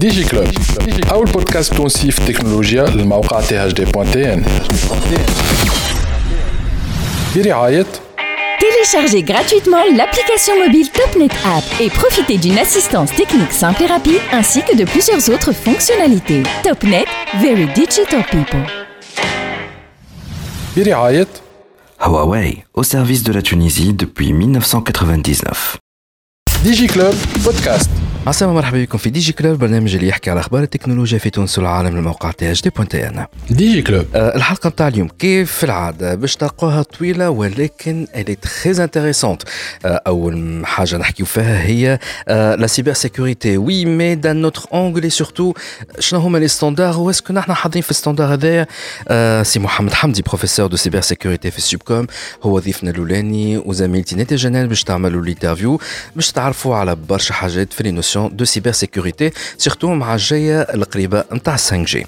ديجي كلوب أول بودكاست تونسي في التكنولوجيا للموقع تي اش دي بوان تي ان برعاية Téléchargez gratuitement l'application mobile TopNet App et profitez d'une assistance technique simple et rapide ainsi que de plusieurs autres fonctionnalités. TopNet, very digital people. برعاية Huawei, au service de la Tunisie depuis 1999. ديجي كلوب بودكاست عسلامة مرحبا بكم في دي جي كلوب برنامج اللي يحكي على أخبار التكنولوجيا في تونس والعالم من موقع تي اش دي بوان تي ان ديجي كلوب آه، الحلقة نتاع اليوم كيف العادة؟ باش تلقوها طويلة ولكن est très intéressante. آه، أول حاجة نحكيو فيها هي لا سيبر سيكوريتي وي مي دان نوتر اونغل اي سورتو شنو هما لي ستاندار واسكو نحن حاضرين في الستاندار هذايا؟ آه، سي محمد حمدي بروفيسور دو سيبر سيكوريتي في السوبكوم. هو ضيفنا الأولاني وزميلتي نتي جنال باش تعملوا الانترفيو باش تعرفوا على برشا حاجات في لي de cybersécurité, surtout avec la 5G.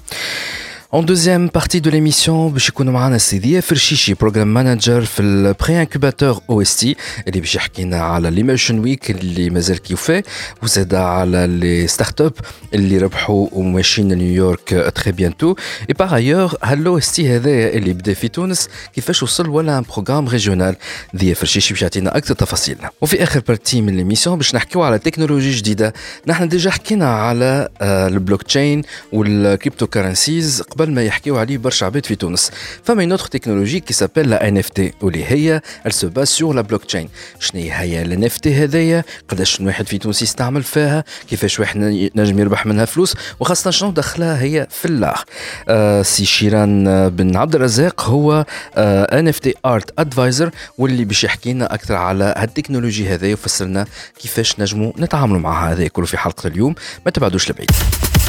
En deuxième partie de l'émission باش يكونوا معنا سيدي فرشيشي بروجرام مانجر في البري انكوباتور أو اس تي اللي باش يحكي لنا على ليموشن ويك اللي مازال كيوفي وزاد على لي ستارت اب اللي ربحوا وماشيين لنيويورك تري بيانتو اي باغ ايور هالو اس تي هذايا اللي بدا في تونس كيفاش وصل ولا ان بروجرام ريجيونال ذي فرشيشي باش يعطينا أكثر تفاصيل وفي اخر بارتي من ليميسيون باش نحكيو على تكنولوجي جديده نحن ديجا حكينا على البلوك تشين والكريبتو كارنسيز قبل ما يحكيو عليه برشا عباد في تونس. فما une autre technologie qui s'appelle la NFT واللي هي elle se base sur la blockchain. شنو هي ال NFT هذايا؟ قداش واحد في تونس يستعمل فيها؟ كيفاش واحد نجم يربح منها فلوس؟ وخاصة شنو دخلها هي في اللاغ آه سي شيران آه، بن عبد الرزاق هو آه NFT art advisor واللي باش يحكي لنا أكثر على هالتكنولوجي هذايا ويفسر لنا كيفاش نجموا نتعاملوا مع هذا كله في حلقة اليوم. ما تبعدوش لبعيد.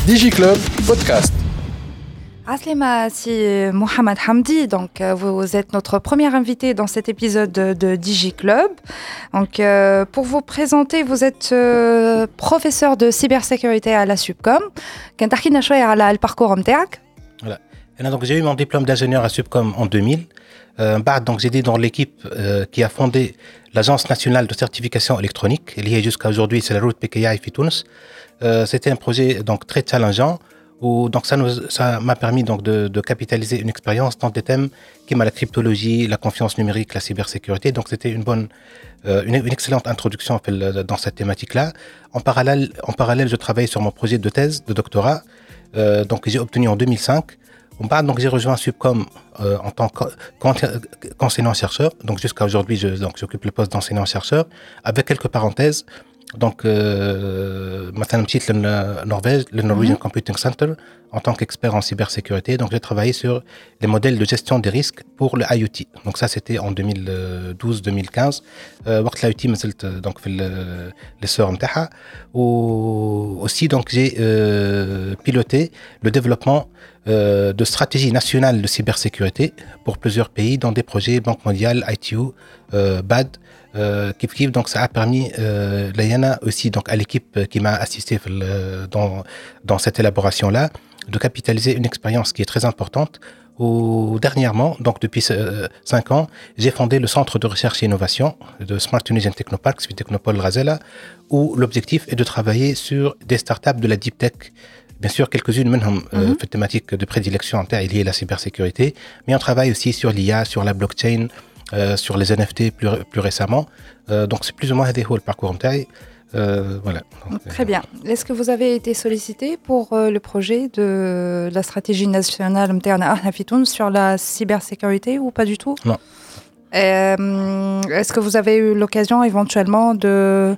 ديجي كلوب بودكاست Aslima Si euh, Mohamed Hamdi, donc euh, vous êtes notre première invitée dans cet épisode de DigiClub. Donc euh, pour vous présenter, vous êtes professeur de cybersécurité à la Subcom. Kentarkin a le parcours Voilà. Et donc j'ai eu mon diplôme d'ingénieur à Subcom en 2000. Euh, bah, donc j'étais dans l'équipe qui a fondé l'Agence nationale de certification électronique, liée jusqu'à aujourd'hui, c'est la route PKI Fitounes. C'était un projet donc très challengeant. Donc ça m'a permis donc de, capitaliser une expérience dans des thèmes comme la cryptologie, la confiance numérique, la cybersécurité. Donc c'était une bonne, euh, une, excellente introduction dans cette thématique-là. En parallèle, en parallèle, je travaille sur mon projet de thèse de doctorat, euh, donc j'ai obtenu en 2005. On parle, donc j'ai rejoint Subcom euh, en tant que- qu'en- qu'enseignant-chercheur. Donc jusqu'à aujourd'hui, donc, j'occupe le poste d'enseignant-chercheur avec quelques parenthèses. Donc, euh, مثلا مشيت للنرويج, le Norwegian Computing Center, en tant qu'expert en cybersécurité. Donc, j'ai travaillé sur les modèles de gestion des risques pour le IoT. Donc, ça, c'était en 2012-2015. Euh, وقت l'IoT, مازلت donc في ال- l'essor نتاعها. Ou aussi, donc, j'ai euh, piloté le développement euh, de stratégies nationales de cybersécurité pour plusieurs pays dans des projets Banque mondiale, ITU, euh, BAD, Euh, kif kif, donc ça a permis euh, Layana aussi donc à l'équipe euh, qui m'a assisté euh, dans, dans cette élaboration là de capitaliser une expérience qui est très importante. Où, dernièrement, donc depuis euh, 5 ans, j'ai fondé le centre de recherche et innovation de Smart Tunisian Technopark, suite Technopole Razella, où l'objectif est de travailler sur des startups de la deep tech. Bien sûr, quelques-unes, même mm-hmm. euh, mhm. thématiques de prédilection en terre liées à la cybersécurité, mais on travaille aussi sur l'IA, sur la blockchain, euh, sur les NFT plus, plus récemment. Euh, donc c'est plus ou moins le parcours de euh, voilà. Donc, Très bien. Est-ce que vous avez été sollicité pour euh, le projet de la stratégie nationale sur la cybersécurité ou pas du tout? Non. Est-ce que vous avez eu l'occasion éventuellement de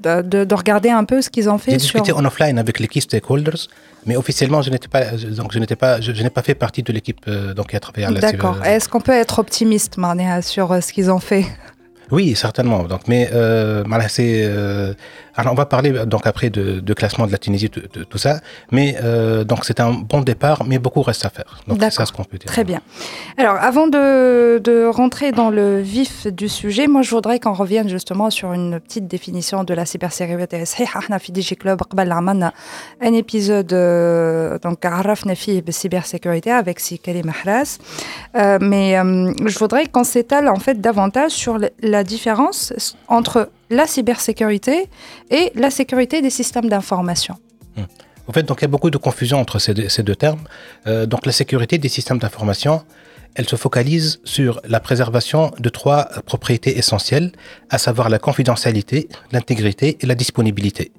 de, de- de regarder un peu ce qu'ils ont J'ai fait sur... discuté en offline avec les key stakeholders, mais officiellement, je n'étais pas, donc je n'étais pas, je, je n'ai pas fait partie de l'équipe euh, donc qui a travaillé à la D'accord. Est-ce qu'on peut être optimiste Marnia, sur euh, ce qu'ils ont fait? Oui, certainement. Donc, mais euh, c'est. euh, alors, on va parler donc après de, de classement de la Tunisie, tout, tout- tout ça. Mais euh, donc, c'est un bon départ, mais beaucoup reste à faire. Donc, c'est ça D'accord. ce qu'on peut dire. Très bien. Alors, avant de, de rentrer dans le vif du sujet, moi, je voudrais qu'on revienne justement sur une petite définition de la cybersécurité. صحيح احنا في دي جي كلوب قبل عملنا un épisode euh, donc عرفنا فيه بالcybersécurité avec si Karim Ahras. Euh, mais euh, je voudrais qu'on s'étale en fait davantage sur le- la différence entre la cybersécurité et la sécurité des systèmes d'information. En fait, donc il y a beaucoup de confusion entre ces deux, ces deux termes. Euh, donc la sécurité des systèmes d'information, elle se focalise sur la préservation de trois propriétés essentielles, à savoir la confidentialité, l'intégrité et la disponibilité.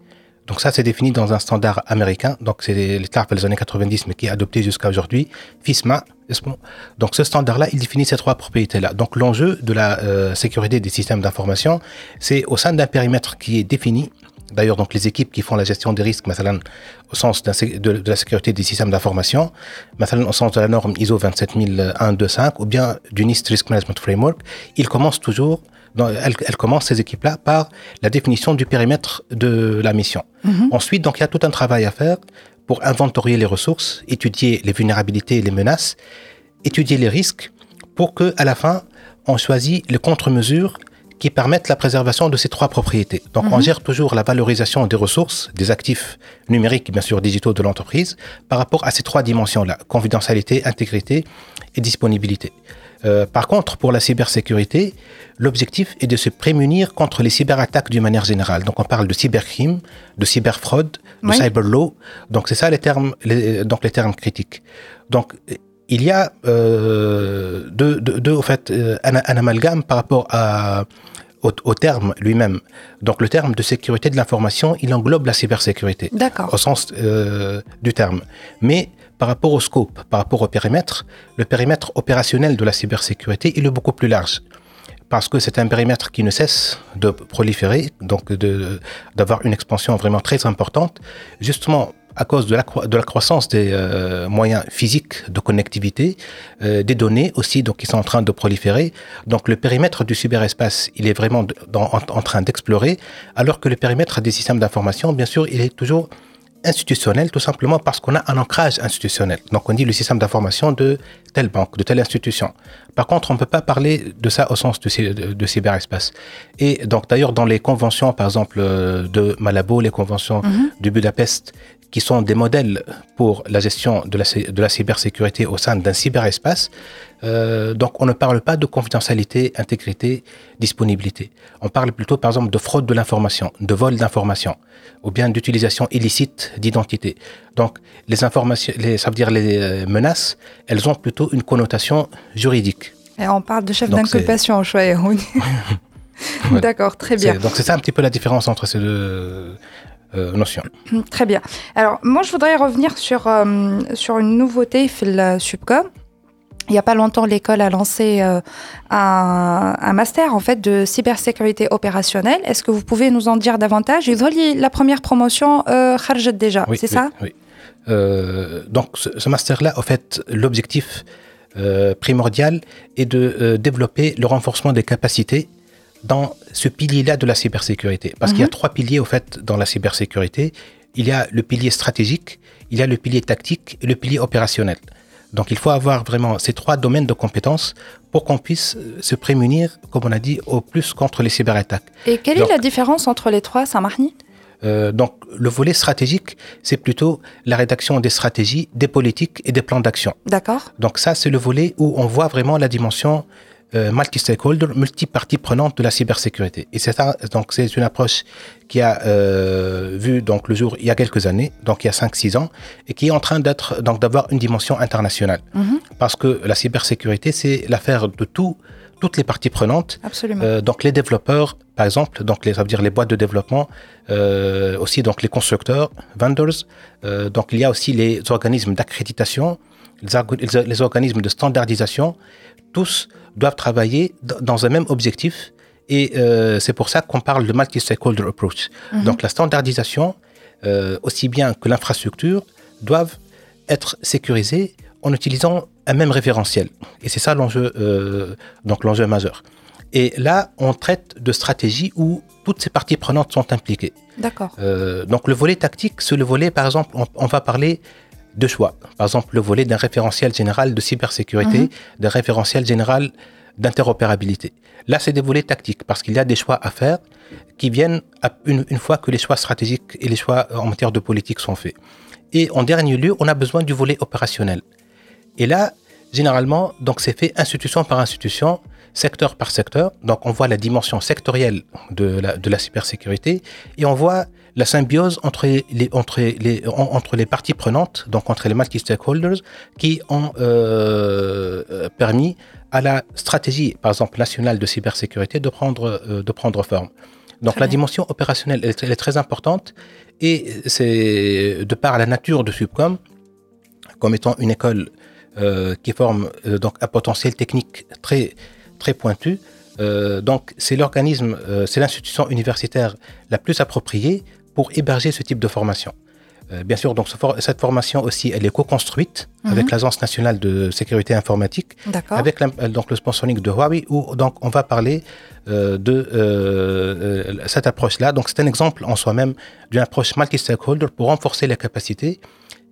Donc ça, c'est défini dans un standard américain. Donc c'est l'état des années 90, mais qui est adopté jusqu'à aujourd'hui, FISMA. Donc ce standard-là, il définit ces trois propriétés-là. Donc l'enjeu de la euh, sécurité des systèmes d'information, c'est au sein d'un périmètre qui est défini. D'ailleurs, donc les équipes qui font la gestion des risques, au sens de, la sécurité des systèmes d'information, au sens de la norme ISO 27125 ou bien du NIST Risk Management Framework, ils commencent toujours elle, elle, commence ces équipes-là par la définition du périmètre de la mission. Mhm. Ensuite, donc, il y a tout un travail à faire pour inventorier les ressources, étudier les vulnérabilités et les menaces, étudier les risques, pour que, à la fin, on choisit les contre-mesures qui permettent la préservation de ces trois propriétés. Donc, on mhm. gère toujours la valorisation des ressources, des actifs numériques, bien sûr, digitaux de l'entreprise, par rapport à ces trois dimensions-là, confidentialité, intégrité et disponibilité. Euh, par contre, pour la cybersécurité, l'objectif est de se prémunir contre les cyberattaques d'une manière générale. Donc, on parle de cybercrime, de cyberfraude, de cyberlaw. Donc, c'est ça les termes, donc les termes critiques. Donc, il y a euh, deux, deux, au fait, euh, un, un, amalgame par rapport à, au, au terme lui-même. Donc, le terme de sécurité de l'information, il englobe la cybersécurité. D'accord. Au sens euh, du terme. Mais par rapport au scope, par rapport au périmètre, le périmètre opérationnel de la cybersécurité, il est beaucoup plus large. Parce que c'est un périmètre qui ne cesse de proliférer, donc d'avoir une expansion vraiment très importante, justement à cause de la, croissance des euh, moyens physiques de connectivité, euh, des données aussi qui sont en train de proliférer. Donc le périmètre du cyberespace, il est vraiment en, en, train d'explorer, alors que le périmètre des systèmes d'information, bien sûr, il est toujours institutionnel, tout simplement parce qu'on a un ancrage institutionnel. Donc on dit le système d'information de telle banque, de telle institution. Par contre, on ne peut pas parler de ça au sens de, de, cyberespace. Et donc d'ailleurs, dans les conventions, par exemple, euh, de Malabo, les conventions mm-hmm. de Budapest, qui sont des modèles pour la gestion de la, de la cybersécurité au sein d'un cyberespace. Euh, donc on ne parle pas de confidentialité, intégrité, disponibilité. On parle plutôt par exemple de fraude de l'information, de vol d'information, ou bien d'utilisation illicite d'identité. Donc les informations, les, ça veut dire les euh, menaces, elles ont plutôt une connotation juridique. Et on parle de chef d'inculpation au choix D'accord, très bien. Donc c'est ça un petit peu la différence entre ces deux euh, notion. Très bien. Alors, moi, je voudrais revenir sur, euh, sur une nouveauté, le Subcom. Il n'y a pas longtemps, l'école a lancé euh, un, un, master en fait de cybersécurité opérationnelle. Est-ce que vous pouvez nous en dire davantage? La première promotion euh, déjà, c'est ça? Oui. donc, ce, ce master-là, en fait, l'objectif primordial est de développer le renforcement des capacités dans ce pilier-là de la cybersécurité. Parce qu'il y a mhm. trois piliers, au fait, dans la cybersécurité. Il y a le pilier stratégique, il y a le pilier tactique et le pilier opérationnel. Donc il faut avoir vraiment ces trois domaines de compétences pour qu'on puisse euh, se prémunir, comme on a dit, au plus contre les cyberattaques. Et quelle est la différence entre les trois, Saint-Marni euh, donc, le volet stratégique, c'est plutôt la rédaction des stratégies, des politiques et des plans d'action. D'accord. Donc ça, c'est le volet où on voit vraiment la dimension euh, multi-stakeholder, multi-parties prenantes de la cybersécurité. Et c'est donc c'est une approche qui a euh, vu donc le jour il y a quelques années, donc il y a 5-6 ans, et qui est en train d'être donc d'avoir une dimension internationale. Mm-hmm. Parce que la cybersécurité, c'est l'affaire de tout, toutes les parties prenantes. Absolument. Euh, donc les développeurs, par exemple, donc les, ça veut dire les boîtes de développement, aussi donc les constructeurs, vendors. Donc il y a aussi les organismes d'accréditation, les, les organismes de standardisation. Tous doivent travailler dans un même objectif. Et euh, c'est pour ça qu'on parle de multi-stakeholder approach. Mhm. Donc la standardisation, euh, aussi bien que l'infrastructure, doivent être sécurisées en utilisant un même référentiel. Et c'est ça l'enjeu, euh, donc l'enjeu majeur. Et là, on traite de stratégie où toutes ces parties prenantes sont impliquées. D'accord. Euh, donc le volet tactique, c'est le volet, par exemple, on, on va parler de choix. Par exemple, le volet d'un référentiel général de cybersécurité, mm d'un référentiel général d'interopérabilité. Là, c'est des volets tactiques parce qu'il y a des choix à faire qui viennent une, une, fois que les choix stratégiques et les choix en matière de politique sont faits. Et en dernier lieu, on a besoin du volet opérationnel. Et là, généralement, donc c'est fait institution par institution, secteur par secteur. Donc on voit la dimension sectorielle de la, de la cybersécurité et on voit la symbiose entre les, entre les, entre les parties prenantes, donc entre les multi-stakeholders, qui ont euh, euh, permis à la stratégie, par exemple, nationale de cybersécurité de prendre, euh, de prendre forme. Donc la dimension opérationnelle, elle, est très importante et c'est de par la nature de Subcom, comme étant une école qui forme donc un potentiel technique très, très pointu, euh, donc, c'est l'organisme, euh, c'est l'institution universitaire la plus appropriée pour héberger ce type de formation. Euh, bien sûr, donc cette formation aussi, elle est co-construite mhm. avec l'Agence nationale de sécurité informatique, avec donc le sponsoring de Huawei, où donc on va parler de cette approche-là. Donc, c'est un exemple en soi-même d'une approche multi-stakeholder pour renforcer les capacités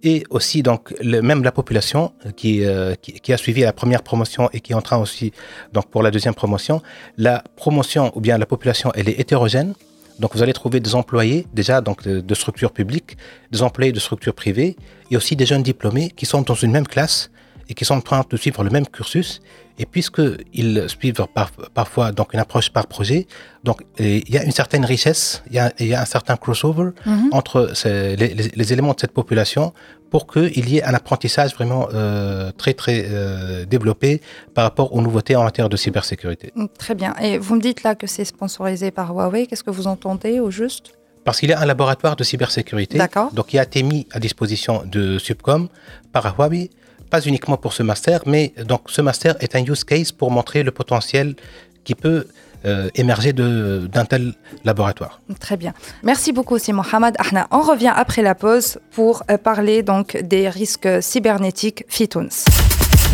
et aussi donc le, même la population euh, qui, qui, qui, a suivi la première promotion et qui est en train aussi donc pour la deuxième promotion, la promotion ou bien la population elle est hétérogène. Donc vous allez trouver des employés déjà donc de, de structures publiques, des employés de structures privées et aussi des jeunes diplômés qui sont dans une même classe et qui sont en train de suivre le même cursus. Et puisqu'ils suivent parfois donc une approche par projet, donc il y a une certaine richesse, il y a, il y a un certain crossover mhm. entre ces, les, les, éléments de cette population pour qu'il y ait un apprentissage vraiment euh, très très euh, développé par rapport aux nouveautés en matière de cybersécurité. Mm, très bien. Et vous me dites là que c'est sponsorisé par Huawei. Qu'est-ce que vous entendez au juste? Parce qu'il y a un laboratoire de cybersécurité, donc il a été mis à disposition de Subcom par Huawei pas uniquement pour ce master, mais donc ce master est un use case pour montrer le potentiel qui peut euh, émerger d'un tel laboratoire. Très bien. Merci beaucoup, aussi, Mohamed. On revient après la pause pour euh, parler donc des risques cybernétiques FITUNS.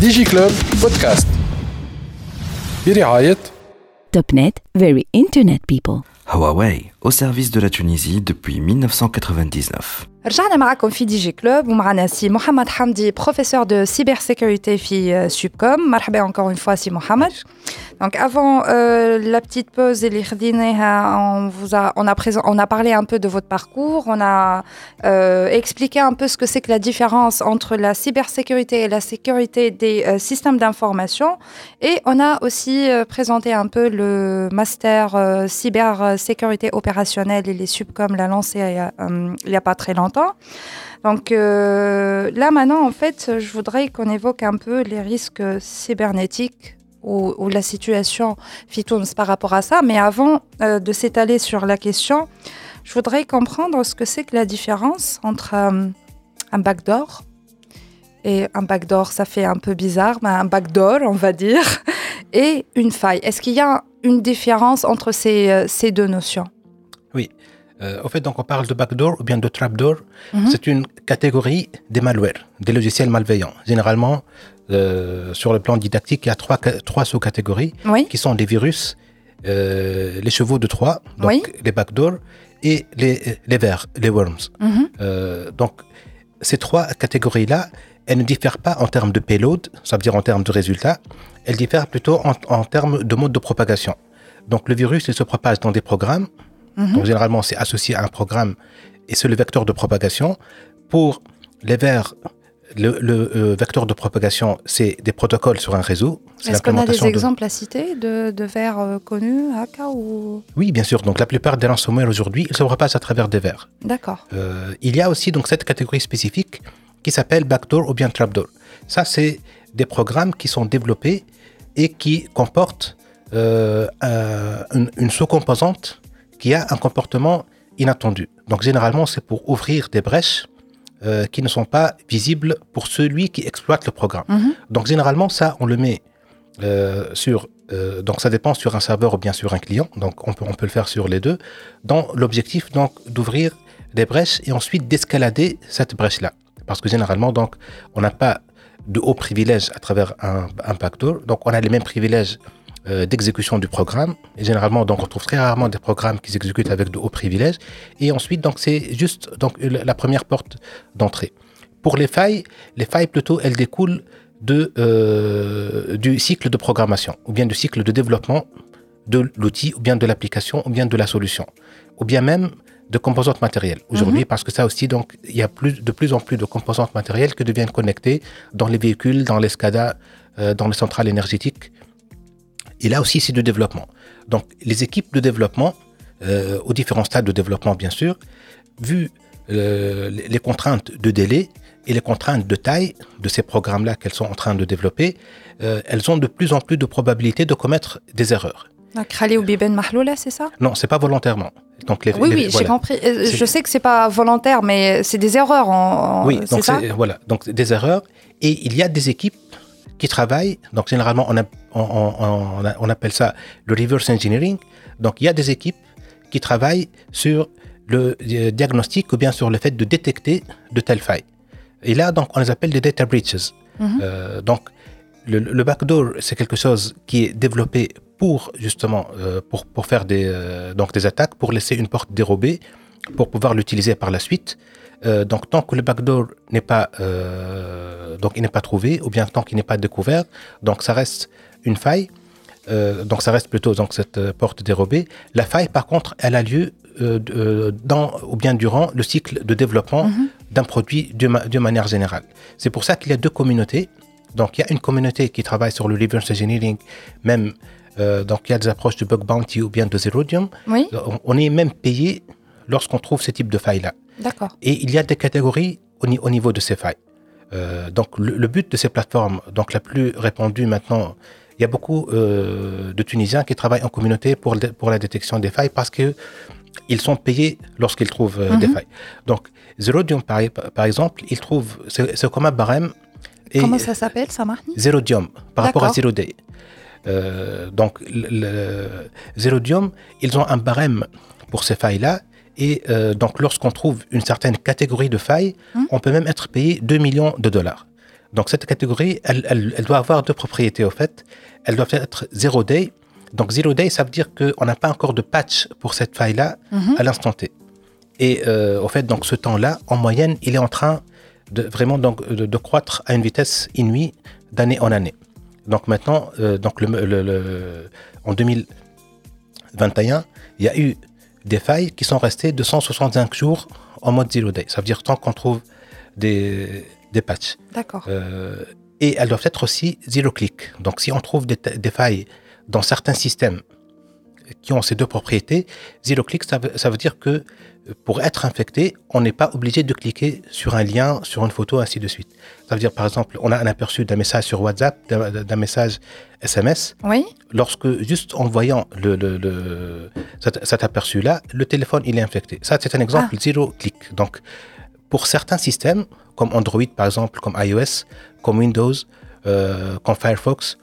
DigiClub Podcast. Topnet, very internet people. Huawei, au service de la Tunisie depuis 1999. رجعنا معكم في دي جي كلوب ومعنا سي محمد حمدي بروفيسور دو سيبر سيكوريتي في سوبكوم مرحبا encore une fois سي محمد Donc avant euh, la petite pause, on vous a, on a présent, on a parlé un peu de votre parcours, on a euh, expliqué un peu ce que c'est que la différence entre la cybersécurité et la sécurité des euh, systèmes d'information, et on a aussi euh, présenté un peu le master euh, cybersécurité opérationnelle et les subcom l'a lancé il n'y a, a pas très longtemps. Donc euh, là maintenant, en fait, je voudrais qu'on évoque un peu les risques cybernétiques ou, la situation Fitouns par rapport à ça. Mais avant euh, de s'étaler sur la question, je voudrais comprendre ce que c'est que la différence entre euh, un backdoor et un backdoor, ça fait un peu bizarre, mais un backdoor, on va dire, et une faille. Est-ce qu'il y a une différence entre ces, ces deux notions? Euh, au fait, donc on parle de backdoor ou bien de trapdoor. Mhm. C'est une catégorie des malwares, des logiciels malveillants. Généralement, euh, sur le plan didactique, il y a trois, trois sous-catégories qui sont les virus, euh, les chevaux de Troie, donc les backdoors, et les, les vers, les worms. Mhm. donc, ces trois catégories-là, elles ne diffèrent pas en termes de payload, ça veut dire en termes de résultats, elles diffèrent plutôt en, en termes de mode de propagation. Donc, le virus, il se propage dans des programmes, Mhm. Donc, généralement, c'est associé à un programme et c'est le vecteur de propagation. Pour les vers, le, euh, vecteur de propagation, c'est des protocoles sur un réseau. Est-ce qu'on a des exemples à citer de, de vers euh, connus, AK ou... Oui, bien sûr. Donc, la plupart des ransomware aujourd'hui, ils se repassent à travers des vers. D'accord. Euh, il y a aussi donc cette catégorie spécifique qui s'appelle backdoor ou bien trapdoor. Ça, c'est des programmes qui sont développés et qui comportent une, une sous-composante qui a un comportement inattendu. Donc généralement, c'est pour ouvrir des brèches euh, qui ne sont pas visibles pour celui qui exploite le programme. Mhm. Donc généralement, ça, on le met euh, sur... Euh, donc ça dépend sur un serveur ou bien sur un client. Donc on peut, on peut le faire sur les deux. Dans l'objectif donc d'ouvrir des brèches et ensuite d'escalader cette brèche-là. Parce que généralement, donc, on n'a pas de hauts privilèges à travers un, un backdoor. Donc on a les mêmes privilèges euh, d'exécution du programme. Et généralement, donc, on trouve très rarement des programmes qui s'exécutent avec de hauts privilèges. Et ensuite, donc, c'est juste donc, la première porte d'entrée. Pour les failles, les failles plutôt, elles découlent de, euh, du cycle de programmation, ou bien du cycle de développement de l'outil, ou bien de l'application, ou bien de la solution, ou bien même de composantes matérielles. Aujourd'hui, mhm. parce que ça aussi, donc, il y a plus, de plus en plus de composantes matérielles qui deviennent connectées dans les véhicules, dans les SCADA, euh, dans les centrales énergétiques et là aussi, c'est du développement. Donc, les équipes de développement, euh, aux différents stades de développement, bien sûr, vu les contraintes de délai et les contraintes de taille de ces programmes-là qu'elles sont en train de développer, elles ont de plus en plus de probabilité de commettre des erreurs. Krali ou Biben Mahloula, c'est ça? Non, c'est pas volontairement. Donc les, oui, oui, j'ai compris. Je sais que c'est pas volontaire, mais c'est des erreurs. En, oui, donc voilà, donc des erreurs. Et il y a des équipes qui travaillent. Donc généralement, on, on, on, appelle ça le reverse engineering. Donc il y a des équipes qui travaillent sur le euh, diagnostic ou bien sur le fait de détecter de telles failles. Et là, donc, on les appelle des data breaches. Mhm. Euh, donc, le, le backdoor, c'est quelque chose qui est développé pour justement euh, pour, pour faire des, euh, donc des attaques, pour laisser une porte dérobée, pour pouvoir l'utiliser par la suite. Euh, donc tant que le backdoor n'est pas donc il n'est pas trouvé ou bien tant qu'il n'est pas découvert, donc ça reste une faille. donc ça reste plutôt donc cette porte dérobée. La faille par contre, elle a lieu dans ou bien durant le cycle de développement mhm. d'un produit de, de manière générale. C'est pour ça qu'il y a deux communautés. Donc il y a une communauté qui travaille sur le reverse engineering, même euh, donc il y a des approches de bug bounty ou bien de zerodium. Oui. On, est même payé lorsqu'on trouve ce type de failles-là. D'accord. Et il y a des catégories au, niveau de ces failles. Euh, donc le, but de ces plateformes, donc la plus répandue maintenant, il y a beaucoup euh, de Tunisiens qui travaillent en communauté pour, pour la détection des failles parce que ils sont payés lorsqu'ils trouvent des mhm. failles. Donc Zerodium, par, par exemple, ils trouvent, c'est comme un barème. Et Comment ça s'appelle, ça marche Zerodium, par rapport à Zero Day. Euh, donc, le, Zerodium, ils ont un barème pour ces failles-là. Et euh, donc, lorsqu'on trouve une certaine catégorie de failles, hum. on peut même être payé 2 millions de dollars. Donc, cette catégorie, elle, doit avoir deux propriétés, au fait. Elle doit être zero day. Donc, zero day, ça veut dire qu'on n'a pas encore de patch pour cette faille-là mhm. à l'instant T. Et euh, au fait, donc, ce temps-là, en moyenne, il est en train de vraiment donc, de croître à une vitesse inouïe d'année en année. Donc maintenant, euh, donc le, en 2021, il y a eu des failles qui sont restées 265 jours en mode zero day. Ça veut dire tant qu'on trouve des, des patchs. D'accord. Euh, et elles doivent être aussi zero click. Donc si on trouve des, des failles dans certains systèmes qui ont ces deux propriétés, zero click, ça veut dire que pour être infecté, on n'est pas obligé de cliquer sur un lien, sur une photo, ainsi de suite. Ça veut dire, par exemple, on a un aperçu d'un message sur WhatsApp, d'un message SMS. Oui. Lorsque, juste en voyant le, cet, aperçu-là, le téléphone, il est infecté. Ça, c'est un exemple ah. zéro clic. Donc, pour certains systèmes, comme Android, par exemple, comme iOS, comme Windows, euh, comme Firefox,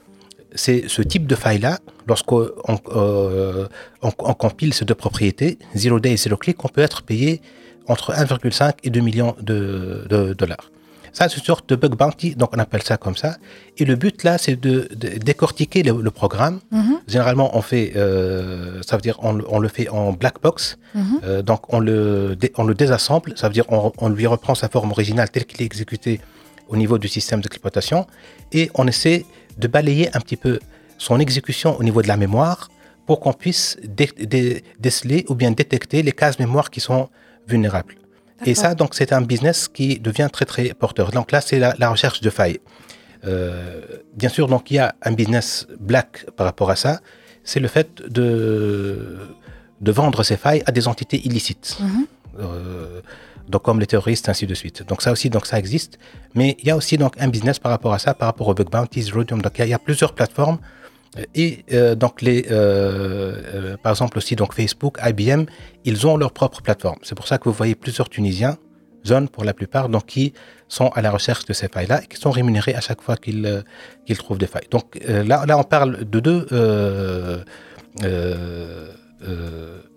c'est ce type de faille-là, lorsqu'on euh, on, compile ces deux propriétés, zero day et zero click, on peut être payé entre 1,5 et 2 millions de, dollars. Ça, c'est une sorte de bug bounty, donc on appelle ça comme ça. Et le but là, c'est de, décortiquer le, programme. Mhm. Généralement, on fait, euh, ça veut dire, on, le fait en black box. Mhm. Euh, donc on le, on le désassemble, ça veut dire, on, on lui reprend sa forme originale telle qu'il est exécuté au niveau du système d'exploitation, et on essaie de balayer un petit peu son exécution au niveau de la mémoire pour qu'on puisse déceler ou bien détecter les cases mémoire qui sont vulnérables. Et ça, donc, c'est un business qui devient très, très porteur. Donc là, c'est la, recherche de failles. Euh, bien sûr, donc, il y a un business black par rapport à ça. C'est le fait de, de vendre ces failles à des entités illicites. Mhm. Euh, donc comme les terroristes, ainsi de suite. Donc ça aussi, donc ça existe. Mais il y a aussi donc un business par rapport à ça, par rapport au bug bounties, Rodium. Donc il y, a plusieurs plateformes. Et euh, donc les, euh, euh, par exemple aussi donc Facebook, IBM, ils ont leur propre plateforme. C'est pour ça que vous voyez plusieurs Tunisiens, jeunes pour la plupart, donc qui sont à la recherche de ces failles-là et qui sont rémunérés à chaque fois qu'ils qu'ils trouvent des failles. Donc là, là, on parle de deux,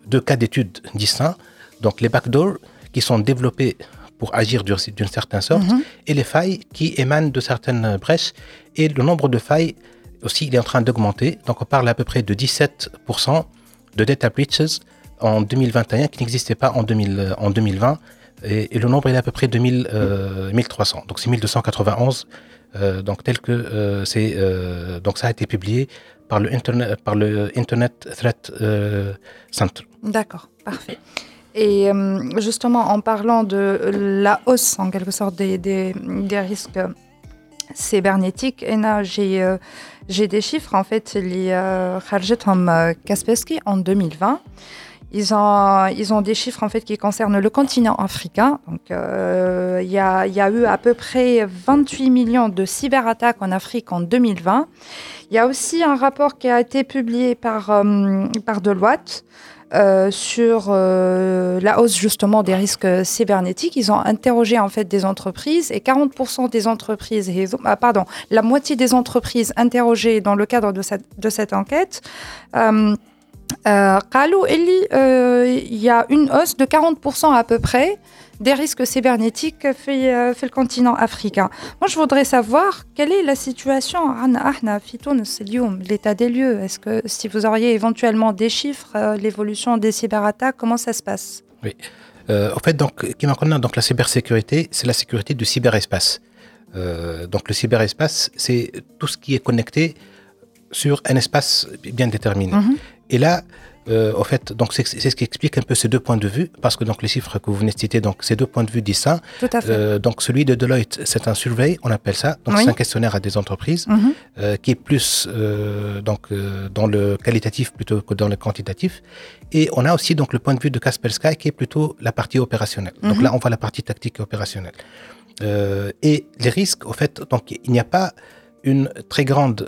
deux cas d'études distincts. Donc les backdoors qui sont développés pour agir d'une certaine sorte, mhm. et les failles qui émanent de certaines brèches. Et le nombre de failles aussi, il est en train d'augmenter. Donc on parle à peu près de 17% de data breaches en 2021 qui n'existaient pas en, 2000, en 2020. Et, le nombre il est à peu près de 1000, 1300. Euh, donc c'est 1291. Euh, donc tel que euh, c'est donc ça a été publié par le Internet, par le Internet Threat Center. D'accord, parfait. Et euh, justement, en parlant de la hausse, en quelque sorte, des, des, risques cybernétiques, euh, j'ai des chiffres, en fait, il y a Kaspersky en 2020. Ils ont, ils ont des chiffres en fait qui concernent le continent africain. Euh, il y, a, y, a, eu à peu près 28 millions de cyberattaques en Afrique en 2020. Il y a aussi un rapport qui a été publié par, euh, par Deloitte euh, sur euh, la hausse justement des risques cybernétiques. Ils ont interrogé en fait des entreprises et 40% des entreprises, ah, pardon, la moitié des entreprises interrogées dans le cadre de cette, enquête. Euh, il y a une hausse de 40% à peu près des risques cybernétiques fait, euh, fait le continent africain. Moi, je voudrais savoir quelle est la situation l'état des lieux? Est-ce que si vous auriez éventuellement des chiffres, euh, l'évolution des cyberattaques, comment ça se passe? Oui. Euh, en fait, donc, donc la cybersécurité, c'est la sécurité du cyberespace. Donc le cyberespace, c'est tout ce qui est connecté sur un espace bien déterminé. Mm -hmm. Et là, euh, au fait, donc c'est ce qui explique un peu ces deux points de vue, parce que donc les chiffres que vous venez de citer, donc ces deux points de vue disent ça. Tout à fait. Euh, donc celui de Deloitte, c'est un survey, on appelle ça. Donc Oui. c'est un questionnaire à des entreprises Mhm. euh, qui est plus donc dans le qualitatif plutôt que dans le quantitatif. Et on a aussi donc le point de vue de Kaspersky qui est plutôt la partie opérationnelle. Donc Mhm. là, on voit la partie tactique et opérationnelle. Et les risques, au fait, donc il n'y a pas une très grande,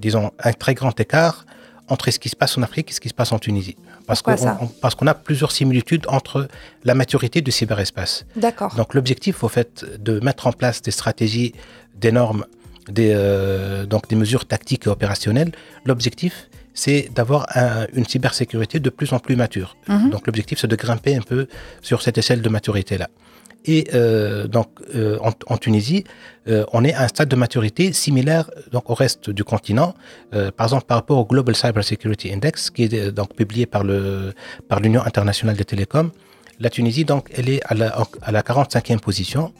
disons, un très grand écart entre ce qui se passe en Afrique et ce qui se passe en Tunisie. Parce qu'on a plusieurs similitudes entre la maturité du cyberespace. D'accord. Donc l'objectif, au fait, de mettre en place des stratégies, des normes, des, euh, donc des mesures tactiques et opérationnelles, l'objectif, c'est d'avoir un- une cybersécurité de plus en plus mature. Mhm. Donc l'objectif, c'est de grimper un peu sur cette échelle de maturité-là. Et euh, donc euh, en, en Tunisie, euh, on est à un stade de maturité similaire donc au reste du continent. Par exemple, par rapport au Global Cyber Security Index, qui est donc publié par le par l'Union internationale des télécoms, la Tunisie donc elle est à la, à la 45e position.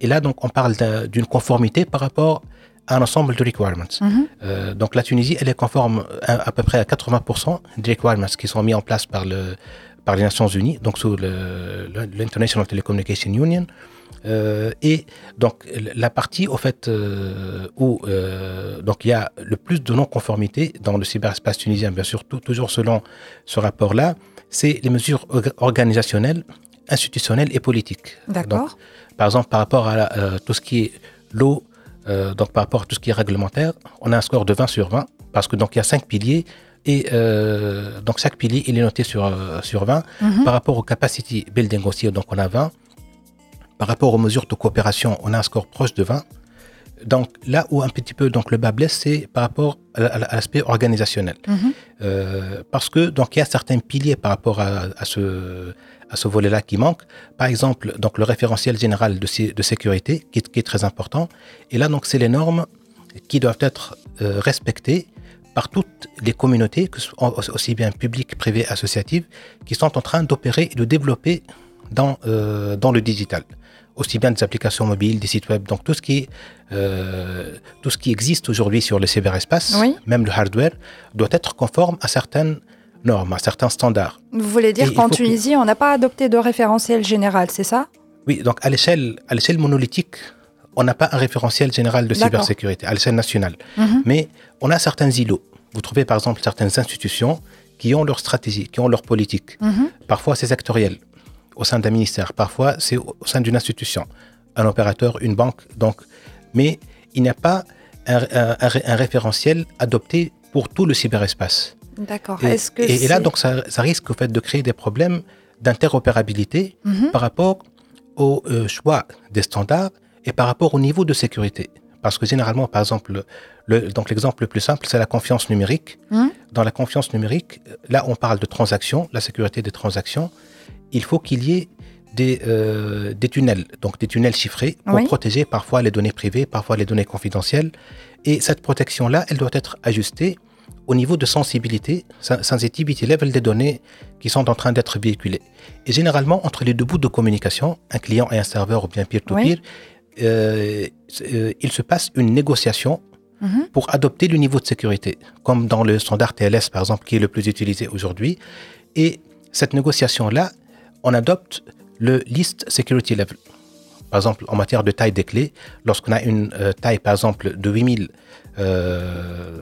Et là donc on parle d'un- d'une conformité par rapport à un ensemble de requirements. Mhm. Euh, donc la Tunisie, elle est conforme à, à peu près à 80% des requirements qui sont mis en place par, le, par les Nations Unies, donc sous l'International Telecommunication Union. Euh, et donc la partie au fait euh, où euh, donc il y a le plus de non-conformité dans le cyberespace tunisien, bien sûr, tout- toujours selon ce rapport-là, c'est les mesures orga- organisationnelles, institutionnelles et politiques. D'accord. par exemple, par rapport à la- tout ce qui est l'eau, donc par rapport à tout ce qui est réglementaire, on a un score de 20 sur 20 parce que donc il y a cinq piliers et euh, donc chaque pilier il est noté sur euh, sur 20. Mhm. Par rapport au capacity building aussi, donc on a 20. Par rapport aux mesures de coopération, on a un score proche de 20. Donc là où un petit peu donc le bas blesse, c'est par rapport à, l'aspect organisationnel. Mhm. Euh, parce que donc il y a certains piliers par rapport à, à ce à ce volet-là qui manque. Par exemple, donc le référentiel général de, sé- de sécurité qui est, qui est très important. Et là donc c'est les normes qui doivent être euh, respectées par toutes les communautés, que ce soit aussi bien publiques, privées, associatives, qui sont en train d'opérer et de développer dans, euh, dans le digital. Aussi bien des applications mobiles, des sites web, donc tout ce qui, euh, tout ce qui existe aujourd'hui sur le cyberespace, Oui. même le hardware, doit être conforme à certaines normes, à certains standards. Vous voulez dire qu'en que- Tunisie, on n'a pas adopté de référentiel général, c'est ça? Oui, donc à l'échelle, à l'échelle monolithique, on n'a pas un référentiel général de cybersécurité à l'échelle nationale. Mhm. Mais on a certains îlots. Vous trouvez par exemple certaines institutions qui ont leur stratégie, qui ont leur politique. Mhm. Parfois c'est sectoriel au sein d'un ministère, parfois c'est au sein d'une institution, un opérateur, une banque. Donc, mais il n'y a pas un, un- un ré- un référentiel adopté pour tout le cyberespace. D'accord. Et, Est-ce que et- et là, donc, ça, ça risque au fait de créer des problèmes d'interopérabilité Mhm. par rapport au euh, choix des standards et par rapport au niveau de sécurité. Parce que généralement, par exemple, le, donc l'exemple le plus simple, c'est la confiance numérique. Mhm. Dans la confiance numérique, là, on parle de transactions, la sécurité des transactions. Il faut qu'il y ait des, euh, des tunnels, donc des tunnels chiffrés pour Oui. protéger parfois les données privées, parfois les données confidentielles. Et cette protection-là, elle doit être ajustée au niveau de sensibilité, sen- sensitivity level des données qui sont en train d'être véhiculées. Et généralement, entre les deux bouts de communication, un client et un serveur ou bien peer-to-peer, il se passe une négociation Mhm. pour adopter le niveau de sécurité, comme dans le standard TLS par exemple, qui est le plus utilisé aujourd'hui. Et cette négociation-là, on adopte le list security level. Par exemple, en matière de taille des clés, lorsqu'on a une euh, taille par exemple de 8000 euh,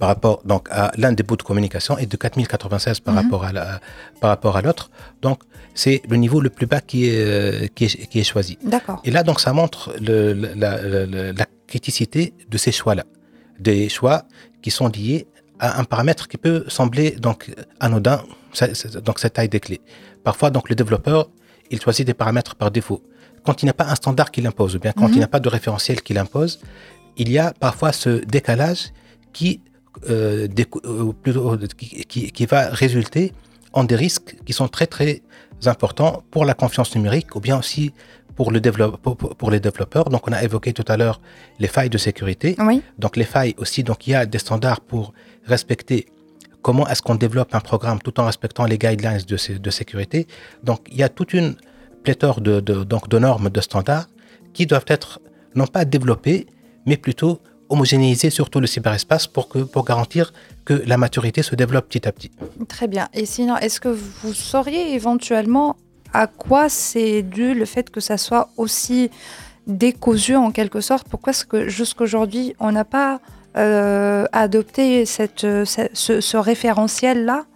par rapport donc à l'un des bouts de communication et de 4096 par rapport à la, par rapport à l'autre. Donc c'est le niveau le plus bas qui est euh, qui est, qui est choisi. D'accord. Et là donc ça montre le, la, la, la, criticité de ces choix-là, des choix qui sont liés à un paramètre qui peut sembler donc anodin, donc cette taille des clés. Parfois donc le développeur il choisit des paramètres par défaut. Quand il n'y a pas un standard qui l'impose, ou bien quand il n'y a pas de référentiel qui l'impose, il y a parfois ce décalage qui euh, euh, qui, qui, va résulter en des risques qui sont très très importants pour la confiance numérique ou bien aussi pour, le pour, pour, les développeurs. Donc on a évoqué tout à l'heure les failles de sécurité. Oui. Donc les failles aussi, donc il y a des standards pour respecter comment est-ce qu'on développe un programme tout en respectant les guidelines de, de sécurité. Donc il y a toute une pléthore de, de, donc, de normes, de standards qui doivent être non pas développées, mais plutôt homogénéiser surtout le cyberespace pour, que, pour garantir que la maturité se développe petit à petit. Très bien. Et sinon, est-ce que vous sauriez éventuellement à quoi c'est dû le fait que ça soit aussi décousu en quelque sorte? Pourquoi est-ce que jusqu'aujourd'hui, on n'a pas euh, adopté cette, ce, ce référentiel-là?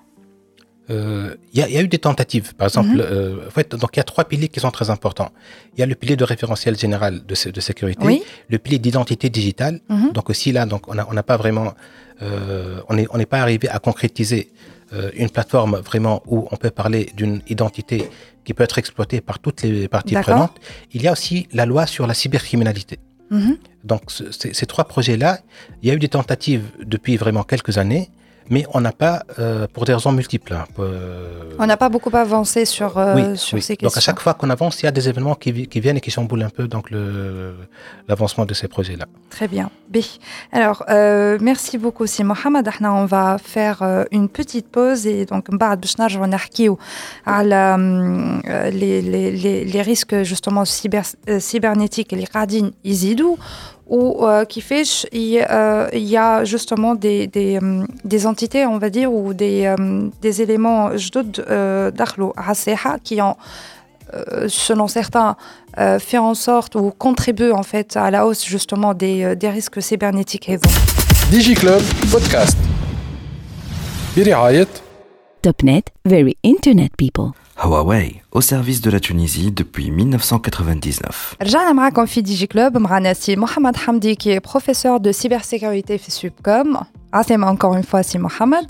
Il euh, y, y, a eu des tentatives. Par exemple, mm -hmm. euh, en fait, donc il y a trois piliers qui sont très importants. Il y a le pilier de référentiel général de, de sécurité, oui. le pilier d'identité digitale. Mm -hmm. Donc aussi là, donc on n'a on a pas vraiment, euh, on n'est on n'est pas arrivé à concrétiser euh, une plateforme vraiment où on peut parler d'une identité qui peut être exploitée par toutes les parties prenantes. Il y a aussi la loi sur la cybercriminalité. Mm -hmm. Donc ces trois projets-là, il y a eu des tentatives depuis vraiment quelques années mais on n'a pas, euh, pour des raisons multiples. Hein, euh... On n'a pas beaucoup avancé sur, euh, oui, sur oui. ces questions. Donc à chaque fois qu'on avance, il y a des événements qui, qui viennent et qui chamboulent un peu donc l'avancement de ces projets-là. Très bien. B. Alors, merci beaucoup, si Mohamed. On va faire une petite pause et donc, les, les, les, les risques justement cyber, cybernétiques et les radines Isidou où euh, qui fait il, euh, il, y a justement des, des, euh, des, entités, on va dire, ou des, euh, des éléments euh, qui ont, selon certains, fait en sorte ou contribuent en fait à la hausse justement des, des risques cybernétiques. DigiClub podcast. Topnet, very internet people. Huawei, au service de la Tunisie depuis 1999. رجعنا معكم في دي جي كلوب مع ناسي محمد حمدي qui est professeur de cybersécurité في Subcom. Asema encore une fois si Mohamed.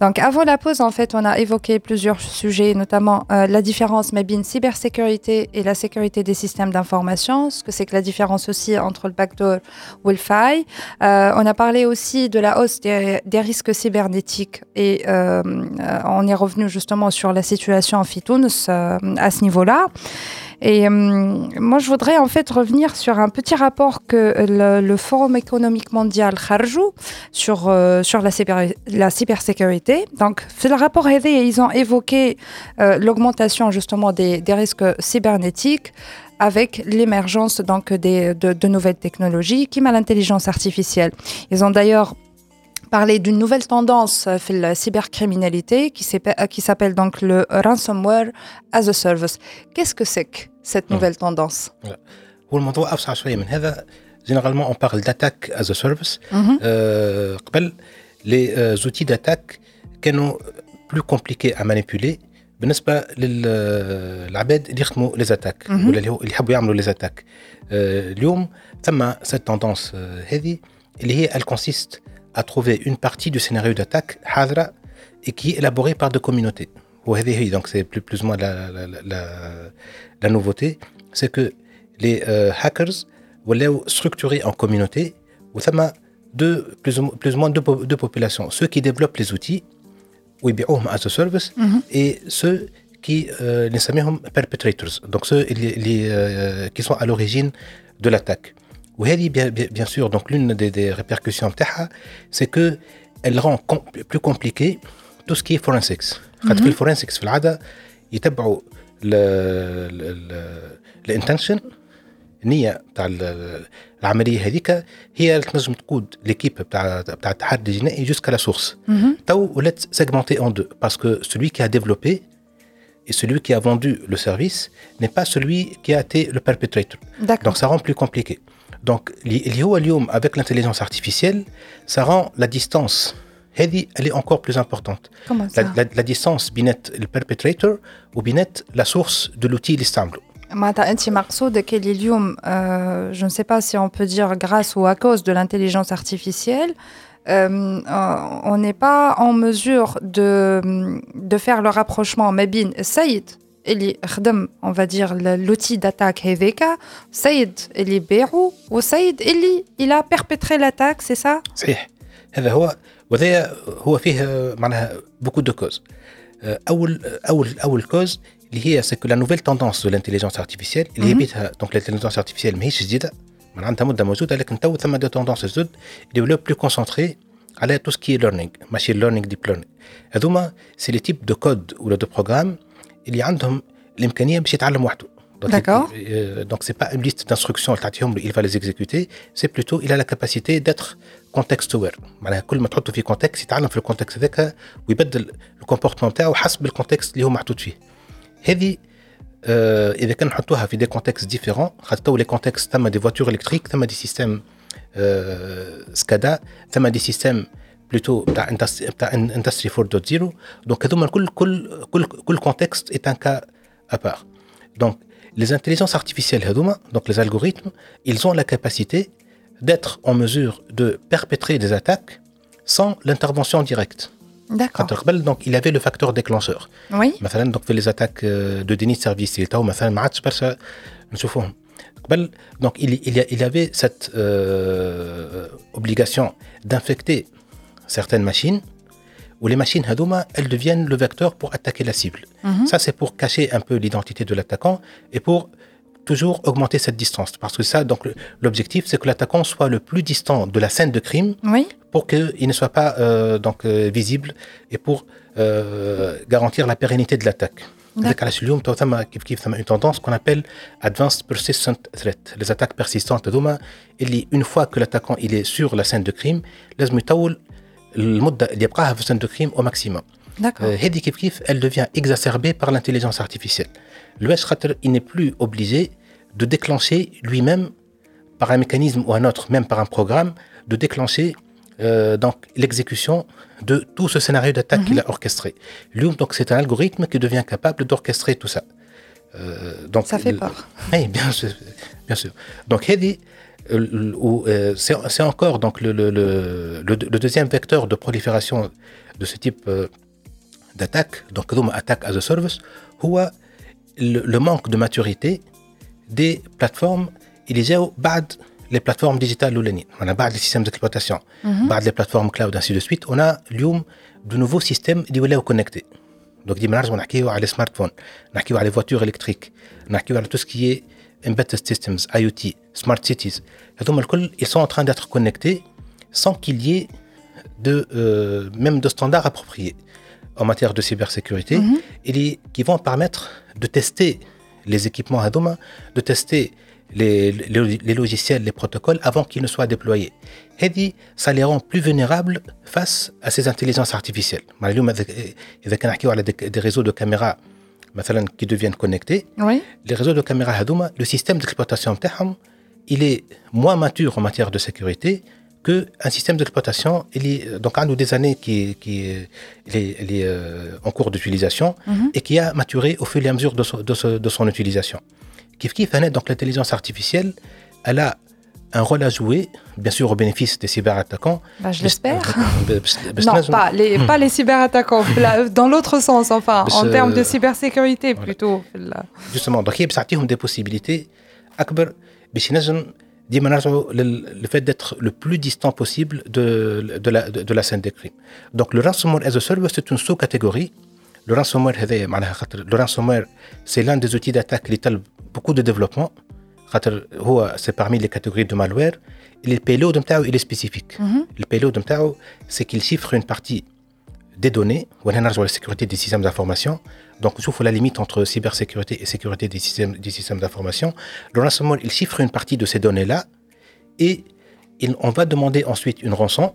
Donc avant la pause, en fait, on a évoqué plusieurs sujets, notamment euh, la différence mais cybersécurité et la sécurité des systèmes d'information, ce que c'est que la différence aussi entre le backdoor ou le faille. Euh, on a parlé aussi de la hausse des, des risques cybernétiques et euh, on est revenu justement sur la situation en Fitouns à ce niveau-là. Et euh, moi, je voudrais en fait revenir sur un petit rapport que le, le Forum économique mondial Kharjou sur, euh, sur la, cyber, la cybersécurité. Donc, c'est le rapport aidé et ils ont évoqué euh, l'augmentation justement des, des risques cybernétiques avec l'émergence donc des, de, de nouvelles technologies, qui l'intelligence artificielle. Ils ont d'ailleurs parler d'une nouvelle tendance في la cybercriminalité qui s'appelle donc le ransomware as a service. Qu'est-ce que c'est que cette nouvelle tendance هو الموضوع أوسع شوية من هذا généralement on parle d'attaque as a service euh, قبل les outils d'attaque كانوا plus compliqués à manipuler بالنسبه للعباد اللي يخدموا لي زاتاك ولا اللي يحبوا يعملوا لي زاتاك اليوم ثم سيت توندونس هذه اللي هي الكونسيست à trouver une partie du scénario d'attaque hadra et qui est élaboré par des communautés. Donc c'est plus, plus ou moins la, la, la, la nouveauté, c'est que les euh, hackers voulaient structurer en communauté où ça m'a deux, plus, ou, plus ou moins deux, deux populations. Ceux qui développent les outils, as a service, mm -hmm. et ceux qui euh, les perpetrators, donc ceux les, les, euh, qui sont à l'origine de l'attaque. وهذه bien sûr donc l'une des, des répercussions بتاعها c'est que elle rend com plus compliqué tout ce qui est forensics خاطر في الفورنسكس في العاده يتبعوا الانتنشن النيه بتاع العمليه هذيك هي اللي تنجم تقود ليكيب بتاع بتاع التحدي الجنائي جوسكا لا سورس تو ولات سيجمونتي اون دو باسكو celui qui a développé et celui qui a vendu le service n'est pas celui qui a été le perpetrator. Donc ça rend plus compliqué. Donc, avec l'intelligence artificielle, ça rend la distance, elle est encore plus importante. Comment ça la, la, la distance binet le perpetrator ou binet la source de l'outil l'istamblou. Euh, je ne sais pas si on peut dire grâce ou à cause de l'intelligence artificielle, euh, on n'est pas en mesure de, de faire le rapprochement. Mais bien, Saïd, اللي خدم on va dire l'outil d'attaque هذاك سيد اللي باعو وسيد اللي il a perpétré l'attaque c'est ça صحيح هذا هو وهذا هو فيه معناها بوكو دو كوز اول اول اول كوز اللي هي سكو لا نوفيل توندونس دو لانتيليجونس ارتيفيسيال اللي هي بيتها دونك لانتيليجونس ارتيفيسيال ماهيش جديده معناها عندها مده موجوده لكن تو ثم دو توندونس جدد اللي ولاو بلو كونسونتري على تو سكي ليرنينغ ماشين ليرنينغ ديب ليرنينغ هذوما سي لي تيب دو كود ولا دو بروغرام اللي عندهم الإمكانية باش يتعلم وحده D'accord. Donc, c'est pas une liste d'instructions, il va les exécuter, c'est plutôt, il a la capacité d'être context-aware. معناها كل ما تحطه في contexte يتعلم في الكونتكست هذاك ويبدل الكومبورتمون تاعو حسب الكونتكست اللي هو محطوط فيه. هذه آه إذا كان نحطوها في دي كونتكست ديفيرون خاطر تو لي كونتكست ثم دي فواتور الكتريك ثم دي سيستيم آه سكادا ثم دي سيستيم بلوتو تاع تاع اندستري 4.0 دونك هذوما كل كل كل كل كونتكست اي ان كا ابار دونك les intelligences artificielles هذوما donc les algorithmes ils ont la capacité d'être en mesure de perpétrer des attaques sans l'intervention directe D'accord. donc il avait le facteur déclencheur Oui. مثلا donc في les attaques de déni de service اللي تو مثلا ما عادش برشا نشوفوهم قبل donc il, il, il avait cette euh, obligation d'infecter certaines machines où les machines Hadouma, elles deviennent le vecteur pour attaquer la cible. Mhm. Ça, c'est pour cacher un peu l'identité de l'attaquant et pour toujours augmenter cette distance. Parce que ça, donc, l'objectif, c'est que l'attaquant soit le plus distant de la scène de crime oui. pour qu'il ne soit pas euh, donc, euh, visible et pour euh, garantir la pérennité de l'attaque. Avec Alachilium, tu as une tendance qu'on appelle Advanced Persistent Threat, les attaques persistantes Hadouma. Et une fois que l'attaquant est sur la scène de crime, il المده اللي يبقاها في السن دو كريم au maximum D'accord. Euh, هذه كيف كيف elle devient exacerbée par l'intelligence artificielle الواش خاطر il n'est plus obligé de déclencher lui-même par un mécanisme ou un autre même par un programme de déclencher euh, donc l'exécution de tout ce scénario d'attaque qu'il a orchestré Lui, donc c'est un algorithme qui devient capable d'orchestrer tout ça Euh, donc Ça fait le- peur. oui, bien sûr. Bien sûr. Donc, Hedi, euh, ou, euh, c'est c'est encore donc, le, le, le, le- le deuxième vecteur de prolifération de ce type euh, d'attaque, donc comme attaque as a service, هو le, le manque de maturité des plateformes اللي جاوا بعد les plateformes digitales الاولانيين on a بعد les systèmes d'exploitation بعد les plateformes cloud ainsi de suite on a اليوم de nouveaux systèmes اللي ولاو connectés donc ديما نرجعوا نحكيو على سمارت فون نحكيو على فواتور الكتريك نحكيو على tout ce qui est embedded systems, IoT, smart cities, ils sont en train d'être connectés sans qu'il y ait de, euh, même de standards appropriés en matière de cybersécurité mhm. et qui vont permettre de tester les équipements à de tester les, logiciels, les protocoles avant qu'ils ne soient déployés. Et dit, ça les rend plus vulnérables face à ces intelligences artificielles. Avec, avec des réseaux de caméras مثلا qui deviennent connectés, Oui. les réseaux de caméras Hadouma, le système d'exploitation بتاعهم, il est moins mature en matière de sécurité qu'un système d'exploitation. Il est donc un ou des années qui, qui il est, il est, euh, en cours d'utilisation et qui a maturé au fur et à mesure de, son- de ce- de son utilisation. Kif kif, Annette, donc l'intelligence artificielle, elle a un rôle à jouer, bien sûr au bénéfice des cyberattaquants. Bah, je l'espère. non, pas les, cyberattaquants, dans l'autre sens, enfin, en termes de cybersécurité plutôt. Justement, donc il y a des possibilités. Akbar, le fait d'être le plus distant possible de, la, scène des crimes. Donc le ransomware as a service, c'est une sous-catégorie. Le ransomware, le ransomware c'est l'un des outils d'attaque létale, beaucoup de développement. خاطر هو c'est parmi les catégories de malware. Et le payload نتاعو il est spécifique. Le payload نتاعو c'est qu'il chiffre une partie des données, ou on a la sécurité des systèmes d'information. Donc, il faut la limite entre cybersécurité et sécurité des systèmes, des systèmes d'information. Le ransomware, il chiffre une partie de ces données-là et il- on va demander ensuite une rançon.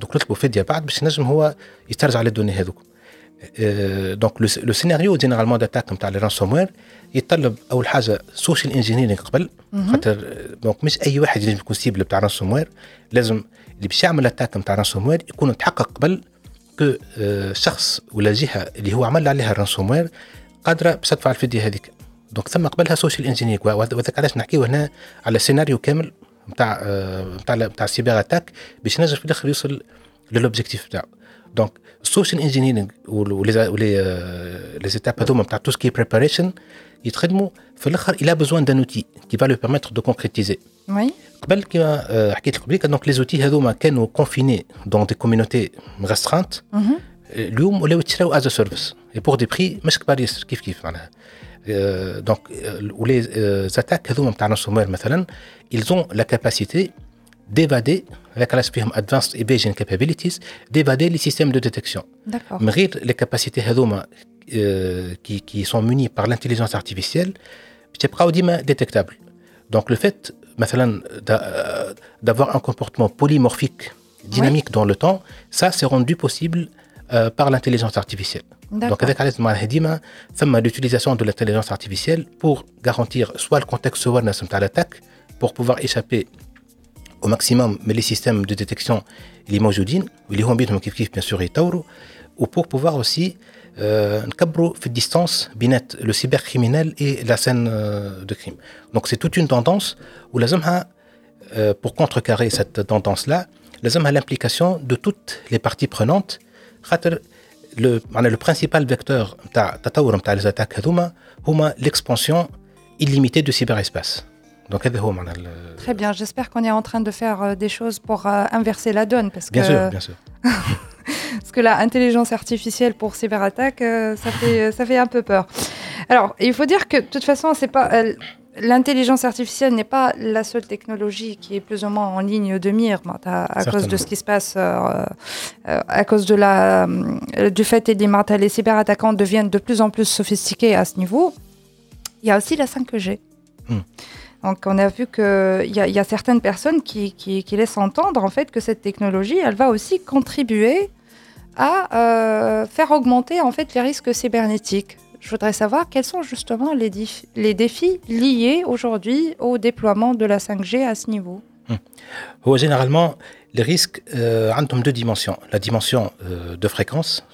Donc, l'autre fait diabard, باش ينجم هو يسترجع les données هذوك. دونك لو سيناريو جينيرالمون داتاك نتاع الرانسوم يتطلب أول حاجة سوشيال انجينيرينغ قبل. خاطر دونك مش أي واحد ينجم يكون سيبل بتاع رانسوم لازم اللي باش يعمل اتاك نتاع رانسوم يكون تحقق قبل كو شخص ولا جهة اللي هو عمل عليها الرانسوم قادرة باش تدفع الفديه هذيك. دونك ثم قبلها سوشيال انجينيرينغ وهذاك علاش نحكيو هنا على سيناريو كامل نتاع نتاع نتاع السيبر اتاك باش نجم في الآخر يوصل للوبجيكتيف بتاعه. دونك السوشيال انجينيرينغ ولي لي زيتاب هذوما نتاع تو سكي بريباريشن يتخدموا في الاخر الى بوزوان دان اوتي كي فا لو بيرميتر دو كونكريتيزي وي قبل كيما حكيت لك قبل دونك لي زوتي هذوما كانوا كونفيني دون دي كوميونيتي ريسترانت اليوم ولاو يتشراو از سيرفيس اي بور دي بري مش كبار ياسر كيف كيف معناها دونك ولي زاتاك هذوما نتاع رانسومير مثلا ils ont la capacité d'évader avec l'aspect Advanced Evasion Capabilities, d'évader les systèmes de détection. D'accord. Mais les capacités euh, qui, sont munies par l'intelligence artificielle, c'est pas détectable. Donc le fait, euh, d'avoir un comportement polymorphique, dynamique dans le temps, ça s'est rendu possible euh, par l'intelligence artificielle. Donc avec Al-Hadima, l'utilisation de l'intelligence artificielle pour garantir soit le contexte awareness de l'attaque, pour pouvoir échapper au maximum mais les systèmes de détection اللي موجودين واللي هم بينهم كيف كيف bien sûr يطوروا ou pour pouvoir aussi euh, نكبروا في الديستانس بينات le cybercriminel et la scène euh, de crime donc c'est toute une tendance ولازمها euh, pour contrecarrer cette tendance là لازمها l'implication de toutes les parties prenantes خاطر le معناها le principal vecteur نتاع التطور نتاع les attaques هذوما هما l'expansion illimitée du cyberespace Euh. Très bien, j'espère qu'on est en train de faire euh, des choses pour euh, inverser la donne. Parce bien que... sûr, bien sûr. parce que là, intelligence artificielle pour cyberattaque, ça, fait, ça fait un peu peur. Alors, il faut dire que de toute façon, c'est pas. L'intelligence artificielle n'est pas la seule technologie qui est plus ou moins en ligne de mire à, cause de ce qui se passe, à cause de la, du fait et des les cyberattaquants deviennent de plus en plus sophistiqués à ce niveau. Il y a aussi la 5G. Donc on a vu qu'il y, a certaines personnes qui, qui, laissent entendre en fait que cette technologie, elle va aussi contribuer à euh, faire augmenter en fait les risques cybernétiques. Je voudrais savoir quels sont justement les, défis, les défis liés aujourd'hui au déploiement de la 5G à ce niveau. Hum. Généralement, les risques ont euh, deux dimensions. La dimension euh, de fréquence,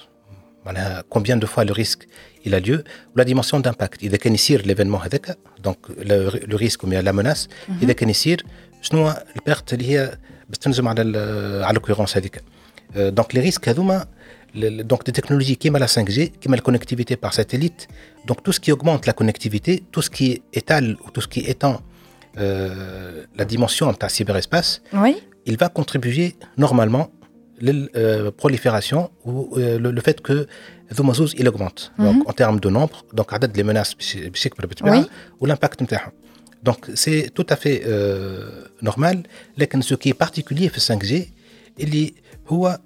combien de fois le risque il a lieu ou la dimension d'impact إذا كان يصير l'événement هذاك donc le, le risque ou bien la menace إذا كان يصير شنو هو البيرت اللي هي باش تنجم على ال- على l'occurrence هذيك Euh, donc les risques هذوما le- le- donc des technologies qui la 5G, qui la connectivité par satellite, donc tout ce qui augmente la connectivité, tout ce qui étale ou tout ce qui étend euh, la dimension de ta cyberespace, Oui, il va contribuer normalement à la prolifération ou euh, le, le fait que Zoomazuz, il augmente donc, en termes de nombre, donc عدد les menaces بش- بش يكبر بالطبيعة، Oui. ou l'impact نتاعهم. Donc c'est tout à fait euh, normal, لكن ce qui est particulier في 5G, اللي هو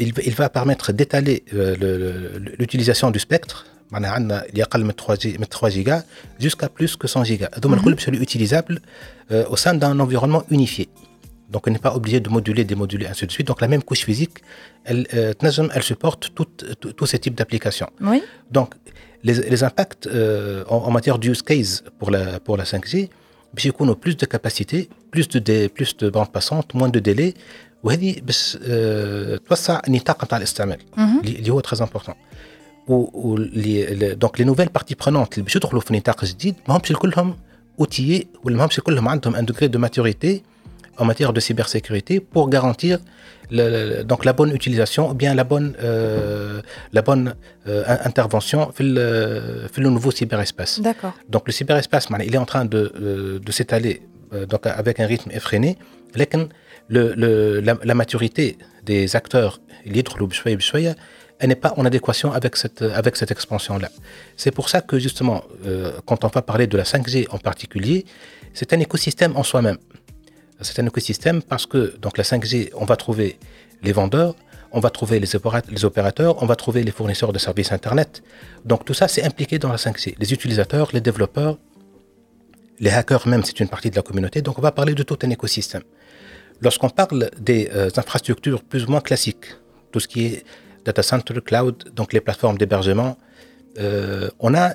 il, va- il va permettre d'étaler euh, le- le- l'utilisation du spectre معناها عندنا اللي اقل من 3 جي من 3 جيجا jusqu'à plus que 100 جيجا هذوما الكل باش يوليو utilisables euh, au sein d'un environnement unifié donc on n'est pas obligé de moduler, démoduler, ainsi de suite. Donc la même couche physique, elle, euh, تنجم, elle supporte tout- tout- tous ces types d'applications. oui, Donc les, les impacts euh, en, en matière de use case pour la, pour la 5G, باش يكونوا plus de capacité, plus de, dé- plus de bandes passantes, moins de délai, وهذه باش euh, توسع النطاق نتاع الاستعمال اللي اللي هو très important. و- و- les- les- donc les nouvelles parties prenantes اللي باش يدخلوا في نطاق جديد ما همش كلهم outillés ولا ما همش كلهم عندهم un degré de maturité en matière de cybersécurité pour garantir donc la bonne utilisation ou bien la bonne, euh, la bonne euh, intervention dans euh, le, nouveau cyberespace. D'accord. Donc le cyberespace, il est en train de, s'étaler donc avec un rythme effréné. Mais la, maturité des acteurs, elle n'est pas en adéquation avec cette, avec cette expansion-là. C'est pour ça que justement, quand on va parler de la 5G en particulier, c'est un écosystème en soi-même. C'est un écosystème parce que donc la 5G, on va trouver les vendeurs, on va trouver les, opéra- les opérateurs, on va trouver les fournisseurs de services Internet. Donc tout ça, c'est impliqué dans la 5G. Les utilisateurs, les développeurs, les hackers même, c'est une partie de la communauté. Donc on va parler de tout un écosystème. Lorsqu'on parle des euh, infrastructures plus ou moins classiques, tout ce qui est data center, cloud, donc les plateformes d'hébergement. Euh, on a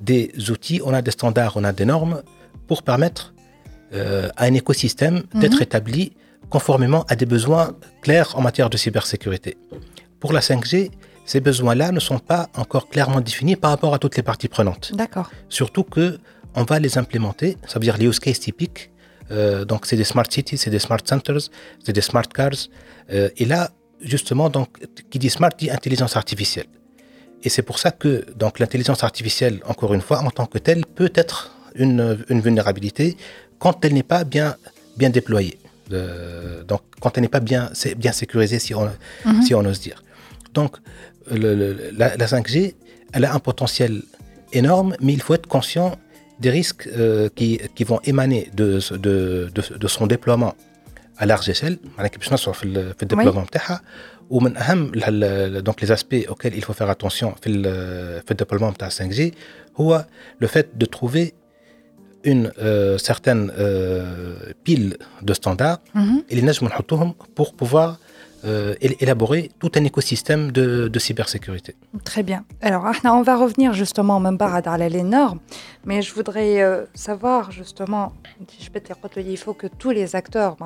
des outils, on a des standards, on a des normes pour permettre euh, à un écosystème mhm. d'être établi conformément à des besoins clairs en matière de cybersécurité. Pour la 5G, ces besoins-là ne sont pas encore clairement définis par rapport à toutes les parties prenantes. D'accord. Surtout que on va les implémenter, ça veut dire les use cases typiques. Euh, donc c'est des smart cities, c'est des smart centers, c'est des smart cars. Euh, et là, justement, donc qui dit smart dit intelligence artificielle. Et c'est pour ça que donc l'intelligence artificielle, encore une fois, en tant que telle, peut être une, une vulnérabilité quand elle n'est pas bien bien déployée. Euh, donc quand elle n'est pas bien bien sécurisée, si on mhm. si on ose dire. Donc la, 5G, elle a un potentiel énorme, mais il faut être conscient des risques euh, qui, qui, vont émaner de, de, de, son déploiement à large échelle, le déploiement ou donc les aspects auxquels il faut faire attention dans le déploiement de 5G, le fait de trouver une euh, certaine euh, pile de standards mhm. et les pour pouvoir euh, élaborer tout un écosystème de, de, cybersécurité. Très bien. Alors, on va revenir justement même pas à les normes, mais je voudrais euh, savoir justement, je peux te il faut que tous les acteurs,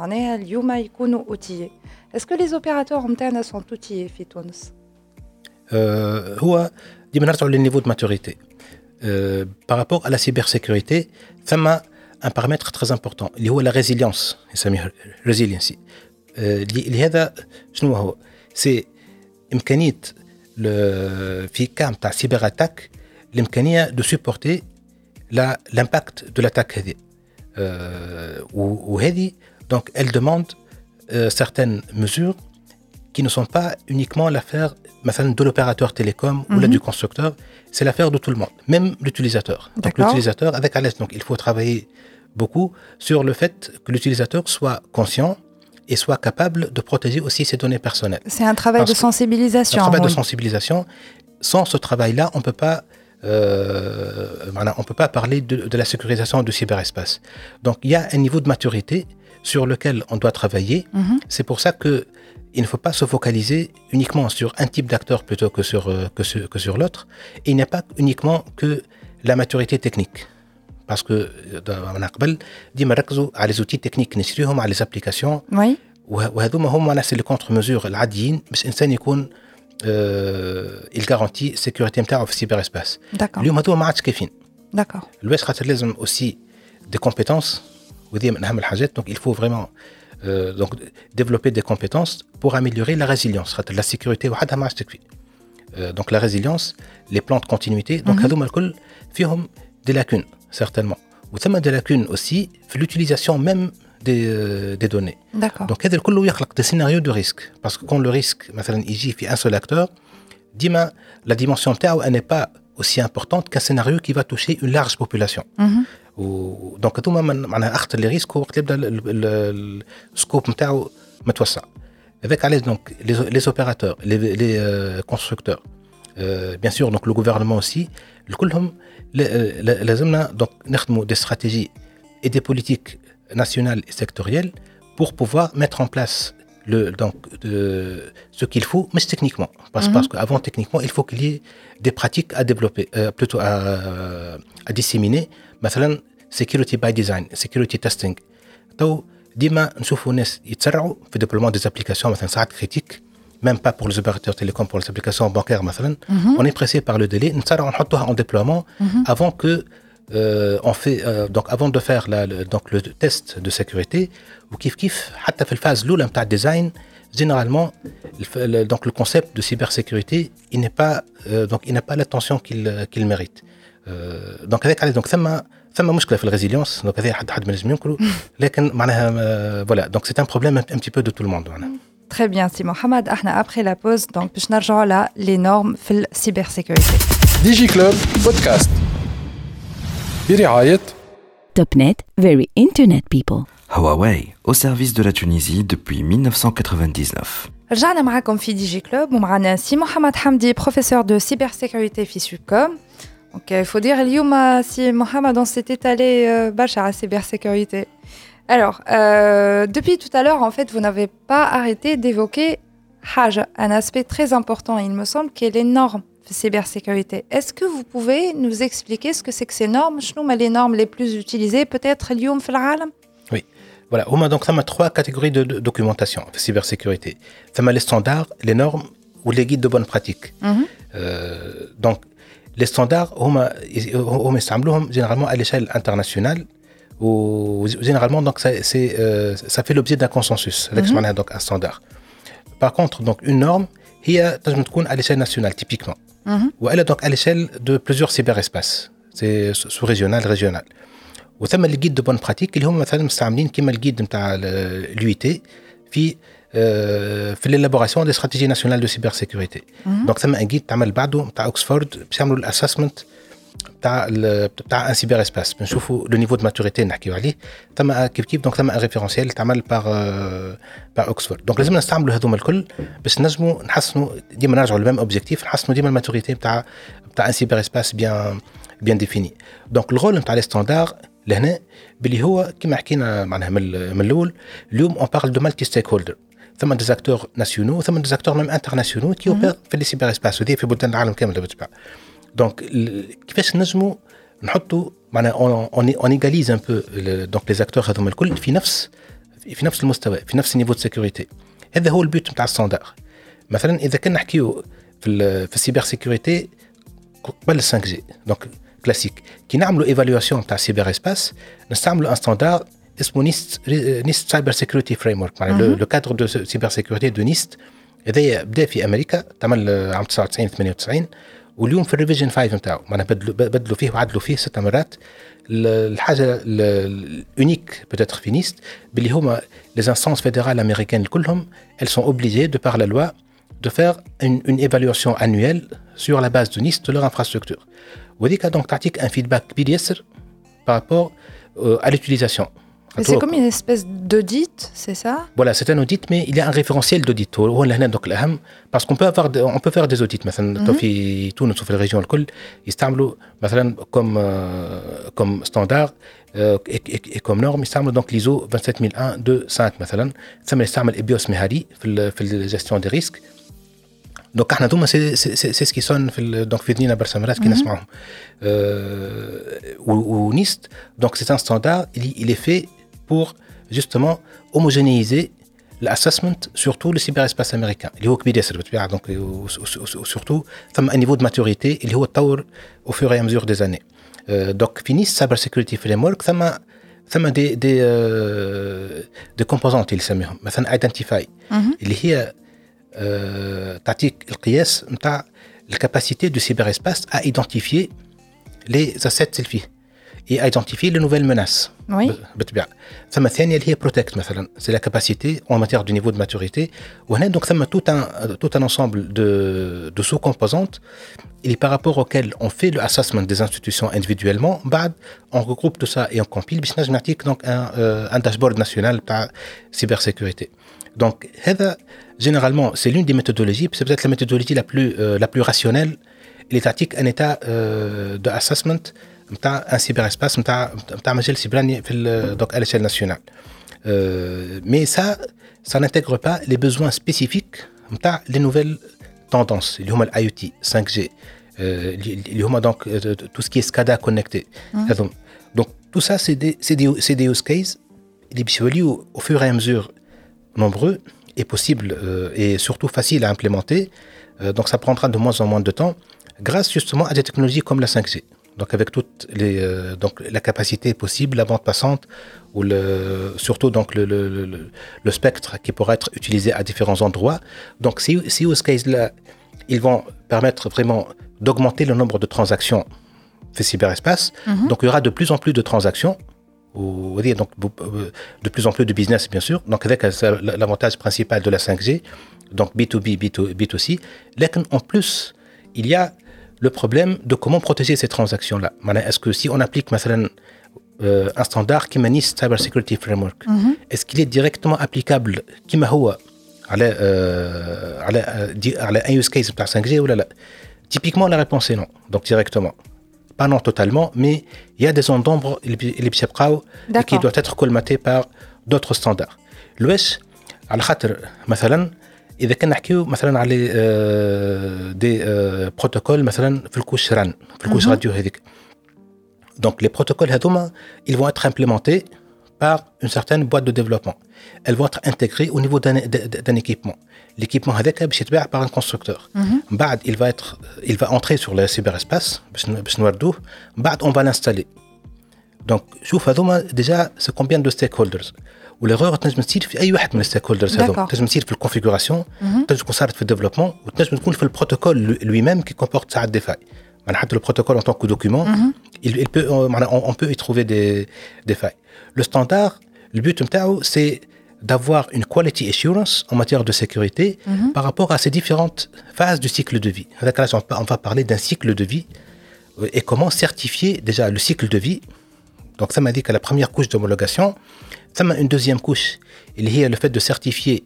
outillés. Est-ce que les opérateurs internes sont outillés, Fitouns? Euh, sur le niveau de maturité. Euh, par rapport à la cybersécurité, ça m'a un paramètre très important, il y a la résilience, résilience. لهذا شنو هو سي امكانيه في كام تاع سيبر اتاك الامكانيه دو سوبورتي لامباكت دو لاتاك هذه وهذه دونك elle demande euh, certaines mesures qui ne sont pas uniquement l'affaire de l'opérateur télécom ou là, du constructeur, c'est l'affaire de tout le monde, même l'utilisateur. Donc l'utilisateur, avec Alès, donc il faut travailler beaucoup sur le fait que l'utilisateur soit conscient et soit capable de protéger aussi ses données personnelles. C'est un travail de sensibilisation. Un travail de sensibilisation. Sans ce travail-là, on peut pas euh, on ne peut pas parler de, de, la sécurisation du cyberespace. Donc il y a un niveau de maturité sur lequel on doit travailler. Mm -hmm. C'est pour ça que il ne faut pas se focaliser uniquement sur un type d'acteur plutôt que sur, euh, que sur, que sur l'autre. Il n'y a pas uniquement que la maturité technique. Parce que من قبل ديما نركزوا على les outils techniques نشريهم على les applications oui. وهذوما هما ناس لي كونتر ميزور العاديين باش الانسان يكون الجارونتي السيكوريتي نتاعو في السيبر اسباس اليوم هذوما ما عادش كافيين داكور الواش خاطر لازم اوسي دي كومبيتونس وهذه من اهم الحاجات دونك il faut vraiment euh, donc développer des compétences pour améliorer la résilience خاطر la sécurité وحدها ما عادش تكفي euh, donc la résilience les plans de continuité donc هذوما الكل فيهم des lacunes certainement. Ou ça des lacunes aussi, l'utilisation même des, euh, des données. D'accord. Donc, il y a des scénarios de risque. Parce que quand le risque, il y a un seul acteur, dima, la dimension TAO, elle n'est pas aussi importante qu'un scénario qui va toucher une large population. Mm -hmm. و دونك هذوما معناها اخطر لي ريسك وقت يبدا السكوب نتاعو متوسع avec allez donc les, les opérateurs les, les euh, constructeurs euh, bien sûr donc le gouvernement aussi كلهم لازمنا donc نخدموا des stratégies et des politiques nationales et sectorielles pour pouvoir mettre en place le, donc, de, ce qu'il faut, mais techniquement. Parce, mm -hmm. parce qu'avant, techniquement, il faut qu'il y ait des pratiques à développer, euh, plutôt à, à disséminer. مثلا security by design, security testing. تو ديما نشوفوا ناس يتسرعوا في ديبلومون دي ابليكاسيون مثلا ساعات كريتيك même pas pour les opérateurs télécoms, pour les applications bancaires, مثلا, mm -hmm. on est pressé par le délai, on en déploiement mm -hmm. avant que euh, on fait euh, donc avant de faire la, le, donc le test de sécurité ou kif kif حتى في الفاز الاولى نتاع design généralement le, donc le concept de cybersécurité il n'est pas euh, donc il n'a pas l'attention qu'il qu'il mérite euh, donc avec donc ثم ثم مشكله في الريزيليونس donc هذا حد حد ما لازم ينكروا لكن معناها voilà donc c'est un problème un, un petit peu de tout le monde معناها Très bien, si Mohamed, après la pause, donc je là les normes de la cybersécurité. DigiClub podcast. برعاية Topnet, very internet people. Huawei, au service de la Tunisie depuis 1999. رجعنا معاكم في دي جي كلوب ومعنا سي محمد حمدي professeur de cybersécurité في Subcom. Donc il faut dire اليوم si Mohamed on s'est étalé برشا على cybersécurité. Alors, euh, depuis tout à l'heure, en fait, vous n'avez pas arrêté d'évoquer un aspect très important, il me semble, qui est les normes de cybersécurité. Est-ce que vous pouvez nous expliquer ce que c'est que ces normes Je les normes les plus utilisées, peut-être, l'IOM Oui. Voilà, on a donc ça trois catégories de, documentation de cybersécurité. Ça les standards, les normes ou les guides de bonne pratique. Mhm. Euh, donc, les standards, on a généralement à l'échelle internationale ou généralement donc ça, euh, ça fait l'objet d'un consensus avec mm donc un standard. Par contre, donc une norme, il y a à l'échelle nationale typiquement, ou elle est donc à l'échelle de plusieurs cyberespaces, c'est sous-régional, régional. وثم les guides de bonne pratique اللي هم مثلا مستعملين كيما الجيد نتاع l'UIT في في l'élaboration des stratégies nationales de cybersécurité. Donc ثم un guide تعمل بعده نتاع اوكسفورد باش يعملوا الاسسمنت تاع تاع ان سيبر اسباس بنشوفوا لو نيفو دو ماتوريتي نحكيو عليه. ثم كيف كيف؟ دونك ثم ان ريفيرونسيال تعمل باغ باغ اوكسفورد دونك لازم نستعملوا هذوما الكل باش نجموا نحسنوا ديما نرجعوا للميم اوبجيكتيف نحسنوا ديما الماتوريتي تاع تاع ان سيبر اسباس بيان بيان ديفيني دونك الرول نتاع لي ستاندار لهنا باللي هو كما حكينا معناها من الأول اليوم اون بارل دو مالتي ستيك هولدر ثم دي زاكتور ناسيونو ثم دي زاكتور ميم انترناسيونو كي اوبير في لي سيبر اسباس في بلدان العالم كامل بالطبع دونك كيفاش نجموا نحطوا معناها اون ايغاليز ان بو دونك لي زاكتور هذوما الكل في نفس في نفس المستوى في نفس النيفو دو سيكوريتي هذا هو البيوت نتاع الستاندار. مثلا إذا كنا نحكيو في في السيبر سيكوريتي قبل 5 جي دونك كلاسيك كي نعملوا ايفالواسيون تاع سيبر إسباس نستعملوا ان ستاندار اسمه نيست نيست سايبر سيكوريتي فريم ورك معناها لو كادر دو سيبر سيكوريتي دو نيست. هذايا بدأ في أمريكا تعمل عام 99 98 واليوم في الريفيجن 5 نتاعو معناها بدلوا بدلوا فيه وعدلوا فيه ست مرات الحاجه الاونيك بتاتر في نيست باللي هما لي انستانس فيدرال امريكان كلهم elles sont obligées de par la loi de faire une, une évaluation annuelle sur la base de NIST de leur infrastructure. وهذيك دونك تعطيك ان فيدباك كبير ياسر بارابور à l'utilisation. C'est comme une espèce d'audit, c'est ça Voilà, c'est un audit, mais il y a un référentiel d'audit. Parce qu'on peut, avoir, on peut faire des audits. مثلا في تونس وفي الريجيون الكل يستعملوا مثلا comme, comme standard et comme norme يستعملوا donc l'ISO 27001 2 5 مثلا ثم يستعمل ابيوس مهاري في في الجيستيون دي ريسك دونك احنا دوما سي سي سي سكي سون في دونك في ذنينا برشا مرات كي نسمعوهم ونيست دونك سي ان ستاندار il est fait pour justement homogénéiser l'assessment sur tout le cyberespace américain اللي هو كبير ياسر بالطبيعه دونك surtout ثم un niveau de maturité اللي هو تطور au fur et à mesure des années دونك في نيس سايبر سيكوريتي فريم ورك ثم ثم دي دي دي كومبوزونت اللي يسميهم مثلا ايدنتيفاي اللي هي تعطيك القياس نتاع الكاباسيتي دو سيبر اسباس ا ايدنتيفيي لي اسيتس اللي فيه اي ايدنتيفي لو نوفيل ميناس بالطبيعه ثم الثانيه اللي هي بروتكت مثلا سي لا كاباسيتي اون ماتير دو نيفو دو ماتوريتي وهنا دونك ثم توت ان توت ان انسامبل دو دو سو كومبوزونت et par rapport auquel on fait le assessment des institutions individuellement, on regroupe tout ça et on compile, donc un, euh, un dashboard national de cybersécurité. Donc, généralement, c'est l'une des méthodologies, c'est peut-être la méthodologie la plus, euh, la plus rationnelle, les tactiques, un état euh, de assessment un cyberespace نتاع نتاع مجال سيبراني في donc à l'échelle nationale euh, mais ça ça n'intègre pas les besoins spécifiques نتاع les nouvelles tendances اللي هما IoT 5G اللي هما donc tout ce qui est SCADA connecté هذوم donc tout ça c'est des c'est des c'est des use cases اللي باش يوليو au fur et à mesure nombreux et possible euh, et surtout facile à implémenter euh, donc ça prendra de moins en moins de temps grâce justement à des technologies comme la 5G donc avec toutes les euh, donc la capacité possible, la bande passante ou le surtout donc le, le, le, le spectre qui pourrait être utilisé à différents endroits. Donc si, si au case là, ils vont permettre vraiment d'augmenter le nombre de transactions fait cyberespace. Mm-hmm. Donc il y aura de plus en plus de transactions. Ou, donc de plus en plus de business bien sûr donc avec l'avantage principal de la 5G donc B2B B2, B2C en plus il y a le problème de comment protéger ces transactions-là. Est-ce que si on applique euh, un standard qui manie Cyber Security Framework, mm -hmm. est-ce qu'il est directement applicable كما هو على على على un use case بتاع 5G ou là Typiquement la réponse est non. Donc directement. Pas non totalement, mais il y a des zones d'ombre qui doivent être colmatées par d'autres standards. L'OS, على خاطر مثلا اذا كان نحكيو مثلا على دي بروتوكول مثلا في الكوش ران في الكوش راديو هذيك دونك لي بروتوكول هذوما ils vont être implémentés par une certaine boîte de développement. Elles vont être intégrées au niveau d'un équipement. L'équipement هذاك باش يتباع par un constructeur. من بعد il va être il va entrer sur le cyberespace باش باش نوردوه من بعد on va l'installer. دونك شوف هذوما ديجا سي كومبيان دو ستيك هولدرز والايرور تنجم تصير في اي واحد من الستيك هولدرز هذوما تنجم تصير في الكونفيغوراسيون تنجم تكون صارت في الديفلوبمون وتنجم تكون في البروتوكول لوي ميم كي كومبورت ساعات دي فاي معناها حتى البروتوكول en tant que document il, il peut on, on peut y trouver des des failles le standard le but نتاعو c'est d'avoir une quality assurance en matière de sécurité mm -hmm. par rapport à ces différentes phases du cycle de vie. On va parler d'un cycle de vie et comment certifier déjà le cycle de vie donc ça m'a dit que la première couche d'homologation, une deuxième couche. Il y a le fait de certifier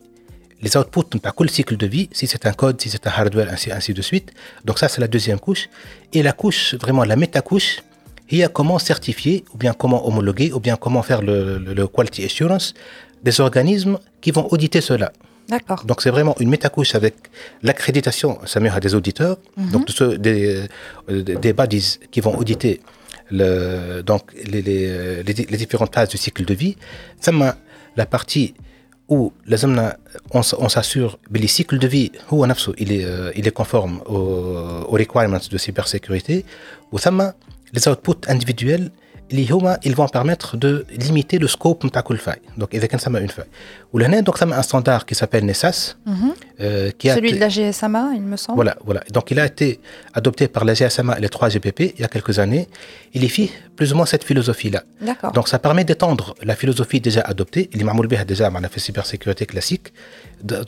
les outputs par le cycle de vie, si c'est un code, si c'est un hardware, ainsi, ainsi de suite. Donc ça, c'est la deuxième couche. Et la couche, vraiment la méta-couche, il y a comment certifier, ou bien comment homologuer, ou bien comment faire le, le, le quality assurance des organismes qui vont auditer cela. D'accord. Donc c'est vraiment une métacouche avec l'accréditation, ça met à des auditeurs, mm -hmm. donc de ceux, des, des bodies qui vont auditer donc les, les, les, différentes phases du cycle de vie. La partie où on, on s'assure que le cycle de vie il est, euh, il est conforme aux, requirements de cybersécurité. Ou les outputs individuels ils vont permettre de limiter le scope de كل faille. Donc, il y a une faille. Ou là, donc, ça un standard qui s'appelle NESAS. Mm -hmm. euh, qui Celui a de la GSMA, il me semble. Voilà, voilà. Donc, il a été adopté par la GSMA et les 3 GPP il y a quelques années. Il y fit plus ou moins cette philosophie-là. D'accord. Donc, ça permet d'étendre la philosophie déjà adoptée. Il est déjà on a fait cybersécurité classique.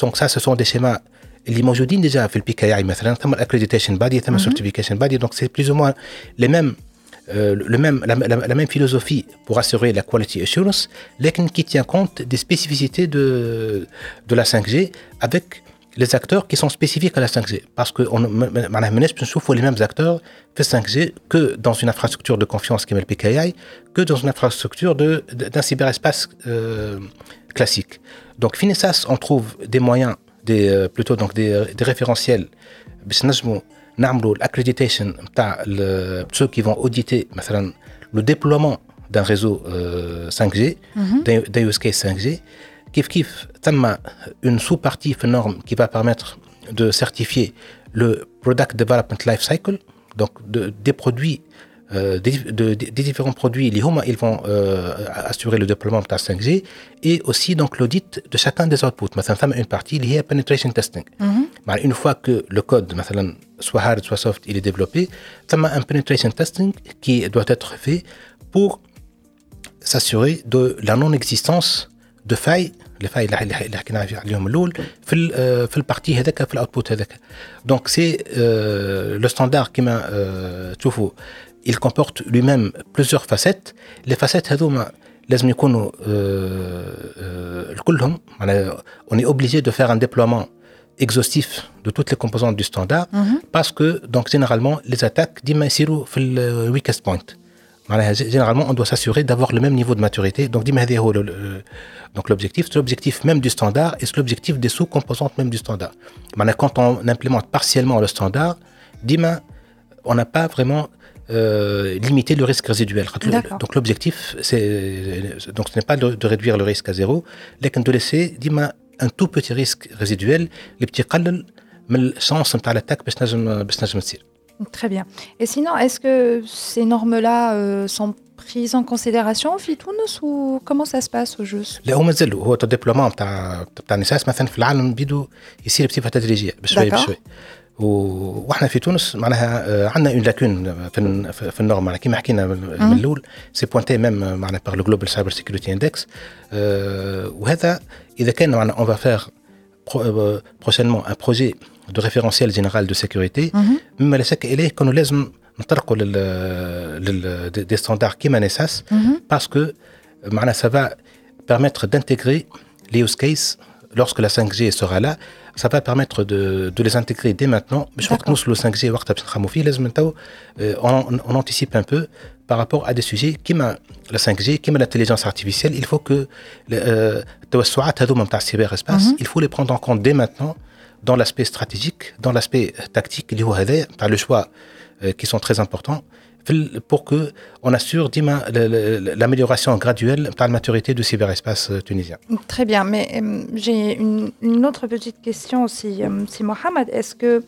Donc, ça, ce sont des schémas اللي موجودين déjà في البي كي اي مثلا ثم الاكريديتيشن بادي ثم certification body donc c'est plus ou moins les mêmes euh, la, même philosophie pour assurer la quality assurance, mais qui tient compte des spécificités de, de la 5G avec les acteurs qui sont spécifiques à la 5G. Parce que on les mêmes acteurs fait 5G que dans une infrastructure de confiance qui est le PKI, que dans une infrastructure d'un de, cyberespace euh, classique. Donc, Finesas, on trouve des moyens, des, euh, plutôt donc des, des référentiels نعملوا الاكريديتيشن نتاع ceux qui vont auditer مثلا le déploiement d'un réseau euh, 5G d'un use case 5G كيف كيف ثم une sous-partie في norme qui va permettre de certifier le product development life cycle donc de, des produits euh, des, de, des, différents produits ils vont euh, assurer le déploiement de la 5G et aussi donc l'audit de chacun des outputs. Maintenant, une partie liée à penetration testing. Mm -hmm. Une fois que le code, soit hard, soit soft, il est développé, il y a un penetration testing qui doit être fait pour s'assurer de la non-existence de failles les failles اللي حكينا عليهم الاول في في البارتي هذاك في الاوتبوت هذاك دونك سي لو ستاندار كيما تشوفوا il comporte lui-même plusieurs facettes les facettes هذوما لازم يكونوا كلهم on est obligé de faire un déploiement exhaustif de toutes les composantes du standard mm -hmm. parce que donc généralement les attaques ديما يصيروا في le weakest point généralement on doit s'assurer d'avoir le même niveau de maturité donc ديما هذا هو donc l'objectif c'est l'objectif même du standard et c'est l'objectif des sous-composantes même du standard quand on implémente partiellement le standard ديما on n'a pas vraiment euh, limiter le risque résiduel. Donc l'objectif, c'est donc ce n'est pas de, de, réduire le risque à zéro, mais de laisser un tout petit risque résiduel, les petits mais le sens de l'attaque Très bien. Et sinon, est-ce que ces normes-là euh, sont prises en considération au FITOUNS ou comment ça se passe au juste لا هما زالوا هو الدبلومون تاع تاع النساس مثلا في العالم بيدو يصير بصفه تدريجيه بشوي بشوي واحنا في تونس معناها عندنا اون لاكون في في النورم معناها كيما حكينا من الاول سي بوانتي ميم معناها بار لو جلوبال سايبر سيكوريتي اندكس وهذا اذا كان معناها اون فا فير prochainement un projet de référentiel général de sécurité مما لا شك اليه كانوا لازم نطرقوا لل لل دي ستاندار كيما نساس باسكو معناها ça va permettre d'intégrer les use cases lorsque la 5G sera là ça va permettre de, de les intégrer dès maintenant. Je crois que nous, le 5G, on, on anticipe un peu par rapport à des sujets qui la 5G, qui l'intelligence artificielle. Il faut que le cyberespace, il faut les prendre en compte dès maintenant dans l'aspect stratégique, dans l'aspect tactique, a le choix euh, qui sont très importants pour que on assure l'amélioration graduelle par la maturité du cyberespace euh, tunisien. Très bien, mais euh, j'ai une, autre petite question aussi, si Mohamed. Est-ce que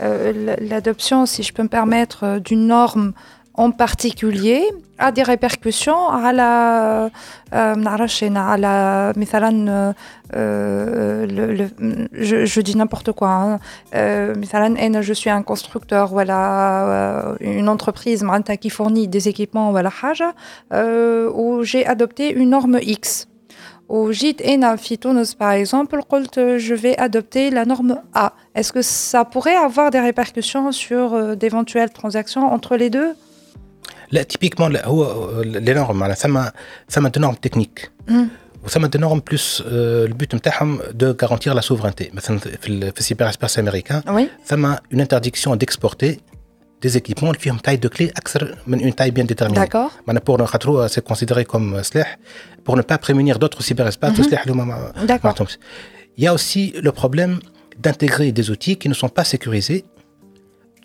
l'adoption, si je peux me permettre, d'une norme en particulier a des répercussions à la à la je, je dis n'importe quoi hein. je suis un constructeur voilà une entreprise qui fournit des équipements voilà où j'ai adopté une norme X au JIT ENA par exemple, je vais adopter la norme A. Est-ce que ça pourrait avoir des répercussions sur d'éventuelles transactions entre les deux? لا تيبيكمون لا هو لي نورم معناها ثم ثم دي نورم تكنيك وثم دي نورم بلوس البوت نتاعهم دو غارونتير لا سوفرينتي مثلا في في السيبر اسباس امريكان ثم اون انترديكسيون ديكسبورتي des équipements qui ont une taille de clé mais une taille bien déterminée. D'accord. Pour c'est considéré comme SLEH pour ne pas prémunir d'autres cyberespaces. Mm -hmm. D'accord. Il y a aussi le problème d'intégrer des outils qui ne sont pas sécurisés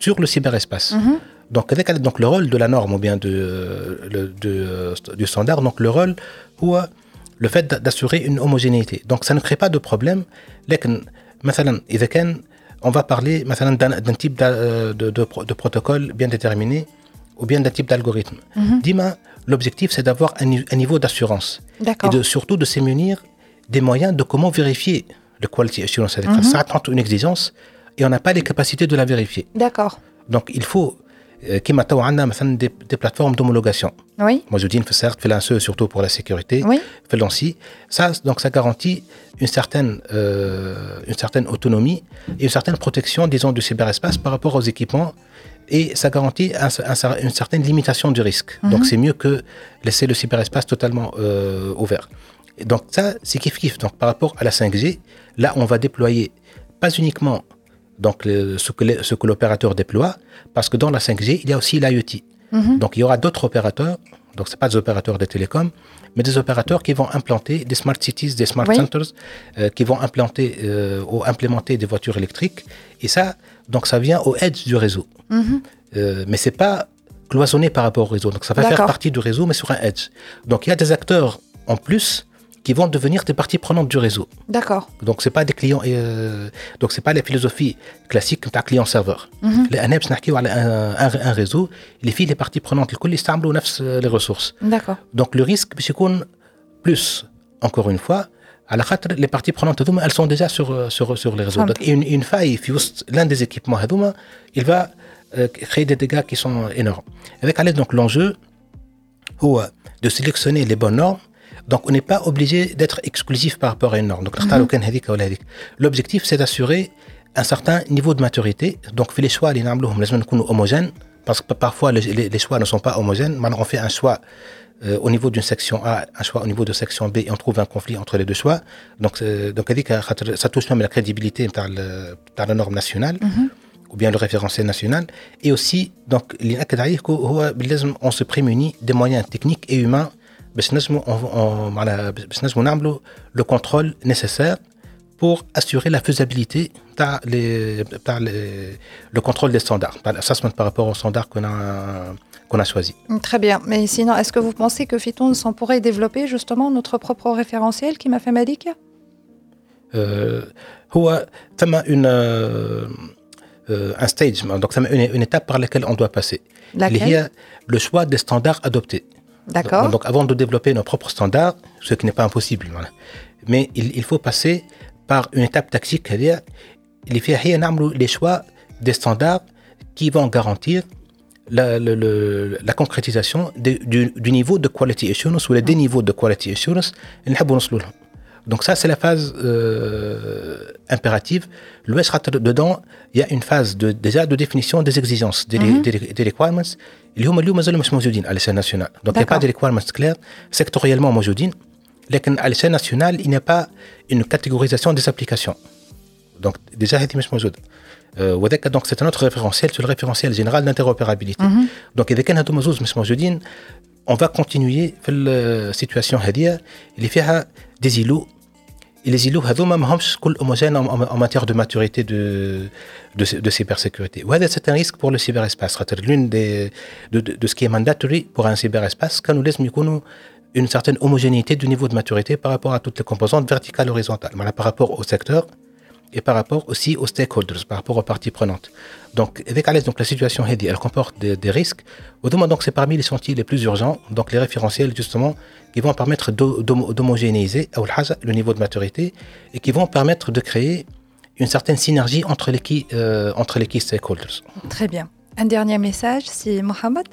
sur le cyberespace. Mm -hmm. Donc, avec donc, le rôle de la norme ou bien de, de, du standard, donc le rôle ou le fait d'assurer une homogénéité. Donc, ça ne crée pas de problème. on va parler d'un type de, de, de, protocole bien déterminé ou bien d'un type d'algorithme. Mm Dima, l'objectif, c'est d'avoir un, un, niveau d'assurance. Et de, surtout de s'émunir des moyens de comment vérifier le quality assurance. Mm -hmm. Ça attend une exigence et on n'a pas les capacités de la vérifier. D'accord. Donc, il faut qui تو عندنا مثلا des, des plateformes d'homologation oui. موجودين في السيرت في l'ANSE surtout pour la sécurité oui. في l'ANSI ça donc ça garantit une certaine euh, une certaine autonomie et une certaine protection disons du cyberespace par rapport aux équipements et ça garantit un, un, une certaine limitation du risque mm -hmm. donc c'est mieux que laisser le cyberespace totalement euh, ouvert et donc ça c'est kiff kiff donc par rapport à la 5G là on va déployer pas uniquement donc ce que, ce que l'opérateur déploie, parce que dans la 5G, il y a aussi l'IoT. -hmm. Donc il y aura d'autres opérateurs, donc ce pas des opérateurs de télécom, mais des opérateurs qui vont implanter des smart cities, des smart oui. centers, euh, qui vont implanter euh, ou implémenter des voitures électriques. Et ça, donc ça vient au edge du réseau. Mm -hmm. euh, mais c'est pas cloisonné par rapport au réseau. Donc ça va faire partie du réseau, mais sur un edge. Donc il y a des acteurs en plus qui vont devenir des parties prenantes du réseau. D'accord. Donc c'est pas des clients euh, donc c'est pas la philosophie classique d'un client serveur. Les ANEPS نحكيو على un, un réseau les filles les parties prenantes الكل يستعملوا نفس les ressources. D'accord. Donc le risque باش يكون plus encore une fois على خاطر les parties prenantes هذوما elles sont déjà sur sur sur les réseaux. Donc une, une faille في وسط l'un des équipements هذوما il va euh, créer des dégâts qui sont énormes. Avec Alex donc l'enjeu هو de sélectionner les bonnes normes donc, on n'est pas obligé d'être exclusif par rapport à une norme. Donc, l'objectif, c'est d'assurer un certain niveau de maturité. Donc, les choix, les homogènes, parce que parfois, les, les, choix ne sont pas homogènes. Maintenant, on fait un choix euh, au niveau d'une section A, un choix au niveau de section B, et on trouve un conflit entre les deux choix. Donc, euh, donc ça touche même la crédibilité dans la norme nationale. Mm -hmm. ou bien le référentiel national et aussi donc on se prémunit des moyens techniques et humains باش نجموا باش نجموا نعملوا le contrôle nécessaire pour assurer la faisabilité par, les, par les, le contrôle des standards, par l'assessment par rapport aux standards qu'on a, qu'on a choisi. Très bien. Mais sinon, est-ce que vous pensez que Phyton s'en pourrait développer justement notre propre référentiel qui m'a fait Malik هو ثم une un stage donc ثم une, une étape par laquelle on doit passer. Laquelle Il y a le choix des standards adoptés. D'accord. Donc, avant de développer nos propres standards, ce qui n'est pas impossible, voilà. mais il, il, faut passer par une étape tactique, c'est-à-dire les choix des standards qui vont garantir la, la, la, la concrétisation de, du, du, niveau de quality assurance ou les deux niveaux de quality assurance. Donc ça, c'est la phase euh, impérative. L'OS dedans, il y a une phase de, déjà de définition des exigences, des, mm -hmm. des, des requirements. اللي هما اليوم مازالوا مش موجودين على l'échelle nationale. Donc il n'y a pas de requirements clairs sectoriellement موجودين. لكن à l'échelle nationale, il n'y a pas une catégorisation des applications. Donc déjà هذه مش موجودة. وذاك donc c'est un autre référentiel sur le référentiel général d'interopérabilité. Mm -hmm. Donc إذا كان هذوما زوز مش موجودين on va continuer في السيتواسيون هذه اللي فيها des îlots les îlots هذوما ماهمش كل homogènes en, en, en matière de maturité de de, de cybersécurité. وهذا c'est un risque pour le cyberespace. خاطر l'une des de, de, de ce qui est mandatory pour un cyberespace كانوا لازم يكونوا une certaine homogénéité du niveau de maturité par rapport à toutes les composantes verticales et horizontales. Voilà, par rapport au secteur et par rapport aussi aux stakeholders, par rapport aux parties prenantes. Donc, avec Alès, donc la situation elle comporte des, risques. Au donc c'est parmi les sentiers les plus urgents, donc les référentiels justement, qui vont permettre d'homogénéiser le niveau de maturité et qui vont permettre de créer une certaine synergie entre les key, euh, entre les stakeholders. Très bien. Un dernier message, c'est Mohamed?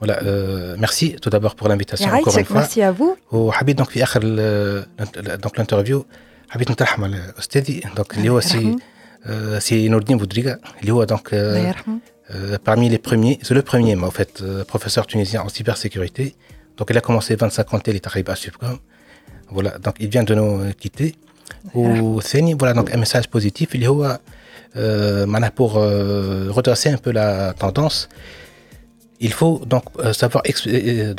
Voilà, euh, merci tout d'abord pour l'invitation encore une fois. Merci à vous. Habib, donc, euh, donc l'interview. حبيت نترحم على استاذي دونك اللي هو سي سي نور الدين بودريغا اللي هو دونك parmi les premiers c'est le premier mais en fait professeur tunisien en cybersécurité donc il a commencé 25 ans il est arrivé à Subcom voilà donc il vient de nous quitter وثاني voilà donc un message positif اللي هو معناها pour redresser un peu la tendance il faut donc savoir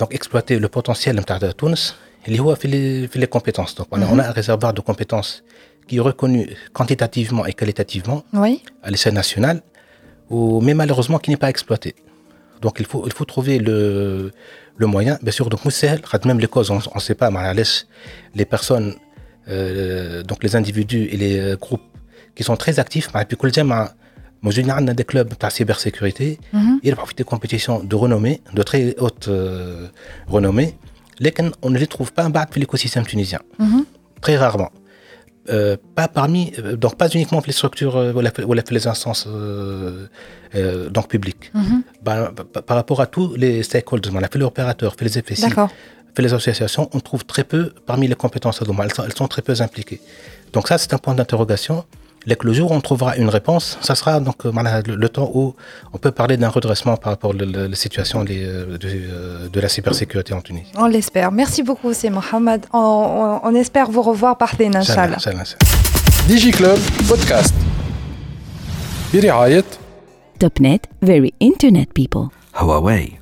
donc exploiter le potentiel de Tunis اللي هو في les, في les compétences donc on a, on a un réservoir de compétences qui est reconnu quantitativement et qualitativement oui. à l'échelle nationale ou, mais malheureusement qui n'est pas exploité donc il faut il faut trouver le le moyen bien sûr donc même les causes on ne sait pas les personnes euh, donc les individus et les groupes qui sont très actifs puis on a des clubs de cybersécurité il y a des compétitions de renommée de très haute euh, renommée lesquels on ne les trouve pas dans l'écosystème tunisien. Mm -hmm. Très rarement. Euh, pas parmi, donc pas uniquement les structures ou les instances euh, euh, donc publiques. Mm -hmm. bah, par rapport à tous les stakeholders, on a fait les opérateurs, fait les FSI, fait les associations, on trouve très peu parmi les compétences elles sont, elles sont très peu impliquées. Donc ça, c'est un point d'interrogation Dès que le jour où on trouvera une réponse, ça sera donc le, le temps où on peut parler d'un redressement par rapport à la situation de, de, de, la cybersécurité en Tunisie. On l'espère. Merci beaucoup, c'est Mohamed. On, on, on, espère vous revoir par Inch'Allah. DigiClub Podcast. برعاية Topnet, very internet people. Huawei,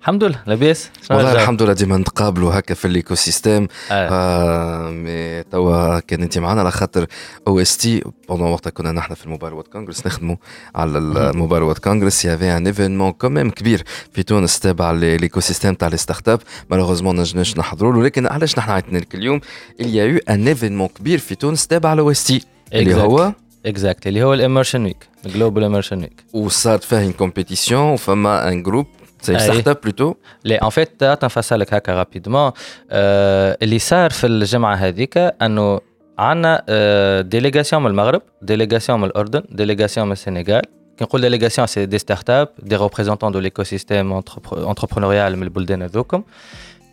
الحمد لله لاباس. والله الحمد لله ديما نتقابلوا هكا في الايكو سيستيم آه مي توا كان انت معنا على خاطر أو اس تي بوندون وقتها كنا نحن في الموبايل وورد كونغرس نخدموا على الموبايل وورد كونغرس. يافي ان ايفينمون كوميم كبير في تونس تابع ليكو سيستيم تاع لي ستارت أب. مالوغوزمون ما نجمناش نحضروا له. ولكن علاش نحن عيطنا لك اليوم؟ Il y a eu un événement كبير في تونس تابع لو اس تي اللي هو؟ اكزاكت اللي هو الاميرشن ويك الجلوبال اميرشن ويك وصارت فيها ان كومبيتيسيون وفما ان جروب سي ستارت اب بلوتو لا ان فيت تنفصلك هكا رابيدمون آه اللي صار في الجمعه هذيك انه عندنا آه ديليغاسيون من المغرب ديليغاسيون من الاردن ديليغاسيون من السنغال كي نقول ديليغاسيون سي دي ستارت اب دي ريبريزونتون دو ليكو سيستيم انتربرونوريال من البلدان هذوكم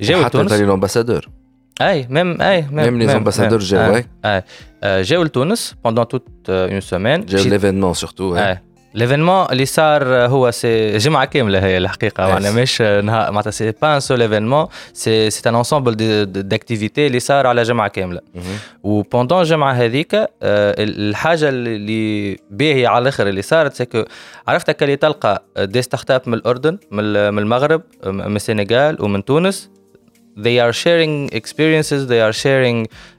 جاو حتى تونس لامباسادور اي ميم اي ميم لي امباسادور جاو اي اي جاو لتونس بوندون توت اون سيمين جاو ليفينمون سورتو اي ليفينمون اللي صار هو سي جمعه كامله هي الحقيقة معناها مش نهار معناتها سي با ان سول ايفينمون سي سي ان انسومبل داكتيفيتي اللي صار على جمعه كامله وبوندون الجمعه هذيك الحاجة اللي باهيه على الآخر اللي صارت سكو عرفتك اللي تلقى دي ستارت اب من الأردن من المغرب من السنغال ومن تونس they are sharing experiences they are sharing uh,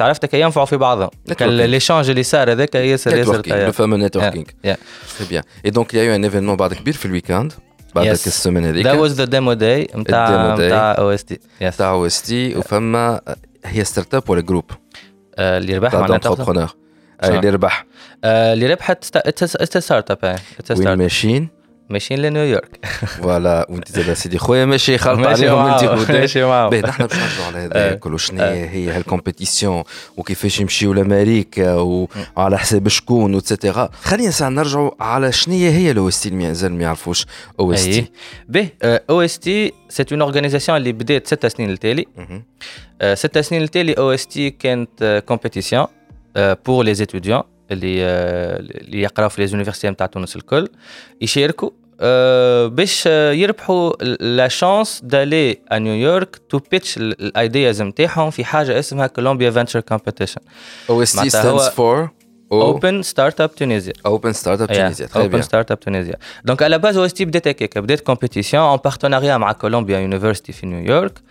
عرفت كي ينفعوا في بعضهم. ليشانج اللي صار هذاك ياسر ياسر لو فما نتوركينغ تري بيان اي دونك يا يو ان ايفينمون بعد كبير في الويكاند بعد yes. السيمين هذيك. ذات واز ذا ديمو داي نتاع نتاع أو اس تي نتاع أو اس تي وفما هي ستارت اب ولا جروب اللي ربح معناتها؟ اللي ربح. اللي ربحت ستارت اب وين ماشيين ماشيين لنيويورك فوالا وانت زاد سيدي. خويا ماشي خلط عليهم انت ماشي معاهم. باهي نحن باش نرجعوا على هذا كل شنو هي هالكومبيتيسيون وكيفاش يمشيوا لأمريكا وعلى حساب شكون وتسيتيرا خلينا ساعة نرجعوا على شنو هي لو اس تي مازال ما يعرفوش أو اس تي باهي أو اس تي سي اون اورغانيزاسيون اللي بدات ست سنين التالي ست سنين التالي أو اس تي كانت كومبيتيسيون بور لي ستوديون اللي اللي يقراو في ليزونيفرسيتي نتاع تونس الكل يشاركوا باش يربحوا لا شانس دالي ا نيويورك تو بيتش الايدياز نتاعهم في حاجة اسمها كولومبيا فينتشر كومبيتيشن أو اس تي ستاندز فور اوبن ستارت اب تونيزيا اوبن ستارت اب تونيزيا اوبن ستارت اب تونيزيا دونك على باز أو اس تي بدات هكاك بدات كومبيتيسيون ان بارتناريا مع كولومبيا يونيفرسيتي في نيويورك uh,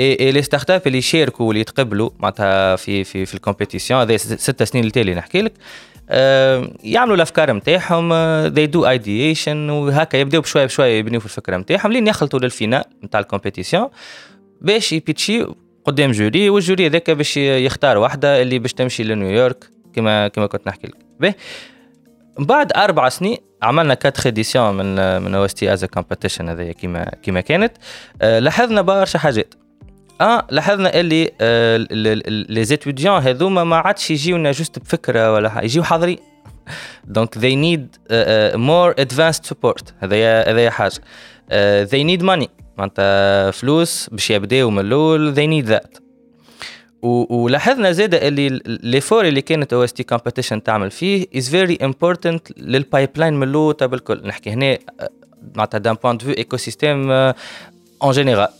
Et, et les startups اللي يشاركوا واللي يتقبلوا معناتها في في في الكومبيتيسيون هذا ست سنين التالي نحكي لك يعملوا الافكار نتاعهم they do ideation وهكا يبداو بشويه بشويه يبنيو في الفكرة نتاعهم لين يخلطوا للفينال نتاع الكومبيتيسيون باش يبيتشي قدام جوري والجوري هذاك باش يختار واحدة اللي باش تمشي لنيويورك كما كما كنت نحكي لك باهي بعد أربع سنين عملنا كاتر اديسيون من من أو اس تي از كومبيتيشن هذايا كيما كيما كانت لاحظنا برشا حاجات آه لاحظنا اللي لي زيتوديون هذوما ما عادش يجيونا جوست بفكرة ولا يجيو حاضرين. دونك they need more advanced support. هذايا هذايا حاجة. uh, they need money. معناتها فلوس باش يبداو من الأول they need that. ولاحظنا زاد اللي ليفور اللي كانت أو اس تي كومبيتيشن تعمل فيه از فيري امبورتنت للبايب لاين من الأول بالكل نحكي هنا آه، معناتها دان بوان دو فيو ايكو سيستيم en général.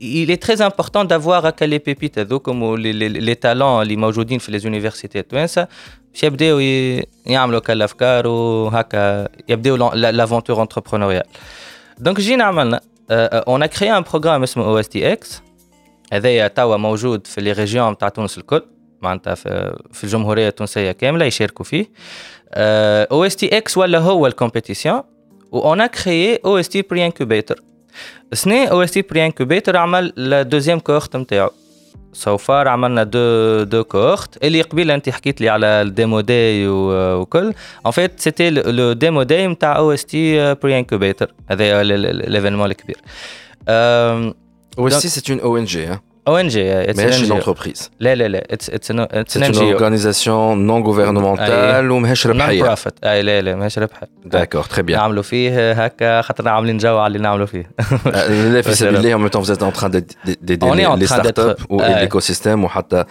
Il est très important d'avoir هكا les pépites هذوكم و les, les, les talents اللي موجودين في les universités التوانسة باش يبداو ي- يعملوا هكا الافكار وهكا يبداو لافونتور انتربرونوريال. دونك جينا عملنا اون ا كريي ان بروغرام اسمه او اس تي اكس هذايا توا موجود في لي ريجيون نتاع تونس الكل معناتها في, في الجمهوريه التونسيه كامله يشاركوا فيه او اس تي اكس ولا هو الكومبيتيسيون وأون ا كريي او اس تي بري انكوبيتر سنة أو اس تي بري انكوبيتر عمل لا دوزيام كوهورت نتاعو سو فار عملنا دو دو كوهورت اللي قبيله انت حكيت لي على الديمو داي وكل ان فيت سيتي لو ديمو داي نتاع أو اس تي بري انكوبيتر هذا ليفينمون الكبير OST, c'est une ONG, hein, أو ان جي ONG, ماشي uh, une entreprise. لا لا لا it's, it's an, it's an NGO. une organisation non gouvernementale وماهيش ربحيه. نون بروفيت اي لا لا ماهيش ربحيه. داكور تخي بيان. نعملوا فيه هكا خاطرنا عاملين جو على اللي نعملوا فيه. لا في سبيل الله ميم تون فوزيت ان تران ديدي لي ستارت اب والايكو سيستيم وحتى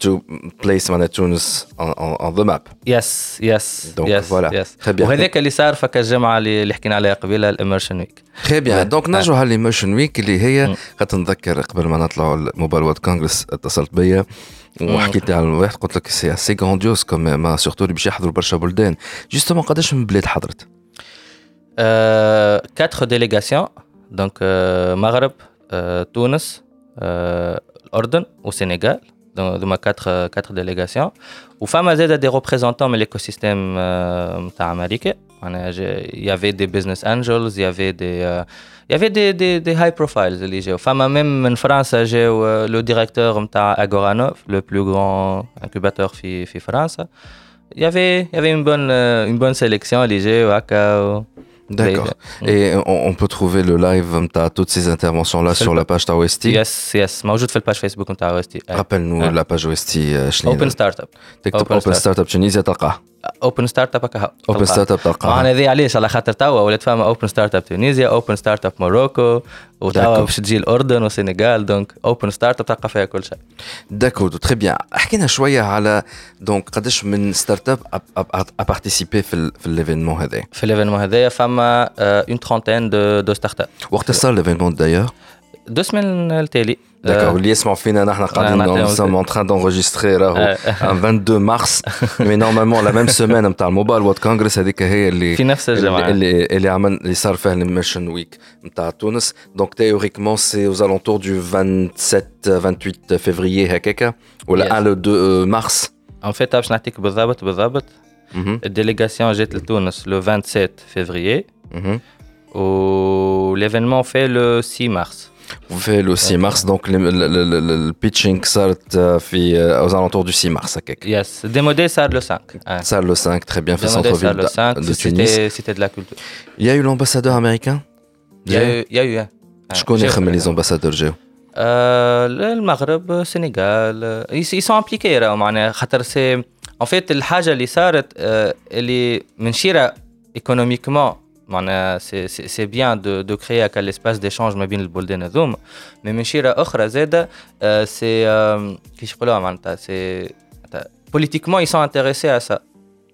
تو بليس معناها تونس اون ذا ماب. يس يس. دونك فوالا. تخي بيان. وهذاك اللي صار فك الجمعة اللي حكينا عليها قبيلة الامرشن ويك. خي بيان دونك نرجعوا على ليموشن ويك اللي هي خاطر نتذكر قبل ما نطلعوا لمبالوات كونغرس اتصلت بيا وحكيت على الواحد. قلت لك سي سي غونديوس كوم ما سورتو اللي باش يحضروا برشا بلدان. جوستومون قداش من بلاد حضرت؟ 4 ديليغاسيون دونك مغرب تونس الأردن والسنغال. هذوما 4 4 ديليغاسيون وفما زاد دي ريبريزونتون من ليكوسيستيم نتاع أمريكا. Il y avait des business angels, il y avait des, euh, il y avait des, des, des high profiles. Enfin, même en France, j'ai euh, le directeur Agoranov, le plus grand incubateur en France. Il y avait, il y avait une, bonne, euh, une bonne sélection. D'accord. Et on, on, peut trouver le live, as toutes ces interventions-là sur la page Tawesti. Yes, yes. Moi, je fais la page Facebook Tawesti. Rappelle-nous la page Westi. Euh, Open Startup. Open, Open Startup Tunisie, Taqa. اوبن ستارت اب هكا اوبن ستارت اب تلقاه معنا هذه علاش على خاطر توا ولات فما اوبن ستارت اب تونيزيا اوبن ستارت اب موروكو وتوا. باش تجي الاردن والسنغال دونك اوبن ستارت اب تلقى فيها كل شيء داكور تري بيان حكينا شوية على دونك قداش من ستارت اب ا بارتيسيبي في في الايفينمون هذا في الايفينمون هذايا فما اون ترونتين دو دو ستارت اب وقت صار الايفينمون دايور دو سمين التالي داكور اللي يسمعوا فينا نحن قاعدين نعطيهم nous sommes en train d'enregistrer راهو آه. un 22 mars mais normalement la même semaine نتاع الموبايل وورد كونغرس هذيك هي اللي في نفس الجمعة. اللي اللي, اللي عمل اللي صار فيها الميشن ويك نتاع تونس دونك تhéoriquement c'est aux alentours du 27 28 février هكاكا ولا Yes. 1 le 2 mars ان فيت باش نعطيك بالضبط بالضبط Mhm. الديليغاسيون جات لتونس لو 27 فيفريي Mhm. وليفينمون في لو 6 مارس في le 6 mars donc le, le, le, le, le pitching صارت في aux alentours du 6 mars هكاك يس ديمودي صار لو 5 آه. صار le 5 très bien في Demandé ça centre-ville le 5, de Tunis c'était c'était de la culture. il y a eu l'ambassadeur américain Il y a eu, il y a eu hein. شكون J'ai- يخمم les ambassadeurs جاو آه، المغرب السنغال ils sont impliqués راهو معناها خاطر سي ان فيت الحاجه اللي صارت آه، اللي منشيره ايكونوميكمون c'est bien de, créer un espace d'échange mais bien le mais mais euh, c'est euh, politiquement ils sont intéressés à ça.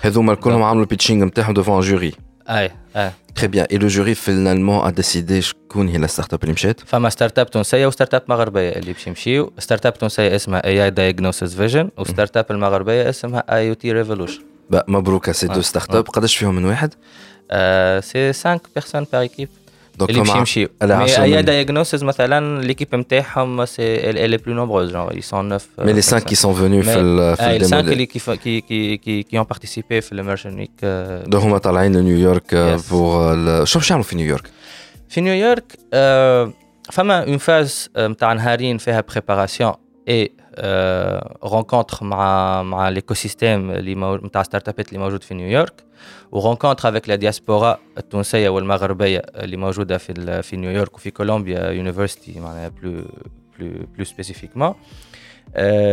هذوما كلهم عملوا البيتشينغ نتاعهم ديفون جوري أي أي. تري بيان اي لو جوري فينالمون ا ديسيدي شكون هي الستارت اب اللي مشات. فما ستارت اب تونسية وستارت اب مغربية اللي باش يمشيو. ستارت اب تونسية اسمها اي اي دايجنوسيس فيجن وستارت اب المغربية اسمها اي أو تي ريفولوشن مبروك سي دو ستارت اب قداش فيهم من واحد؟ سي 5 بيرسون بار ايكيب اللي باش يمشيو مي اي دايغنوسيس مثلا ليكيب نتاعهم سي elle est plus nombreuse genre ils sont 9 mais les 5 qui sont venus في ال في les 5 اللي qui qui qui qui ont participé في l'immersion week دونك هما طالعين لنيويورك بور شو باش يعملوا في نيويورك في نيويورك فما اون فاز نتاع نهارين فيها بريباراسيون اي رونكونتر مع مع ليكوسيستيم اللي نتاع ستارت ابات اللي موجود في نيويورك ورونكونتر افيك لا دياسبورا التونسيه والمغربيه اللي موجوده في في نيويورك وفي كولومبيا يونيفرسيتي معناها بلو بلو بلو سبيسيفيكمون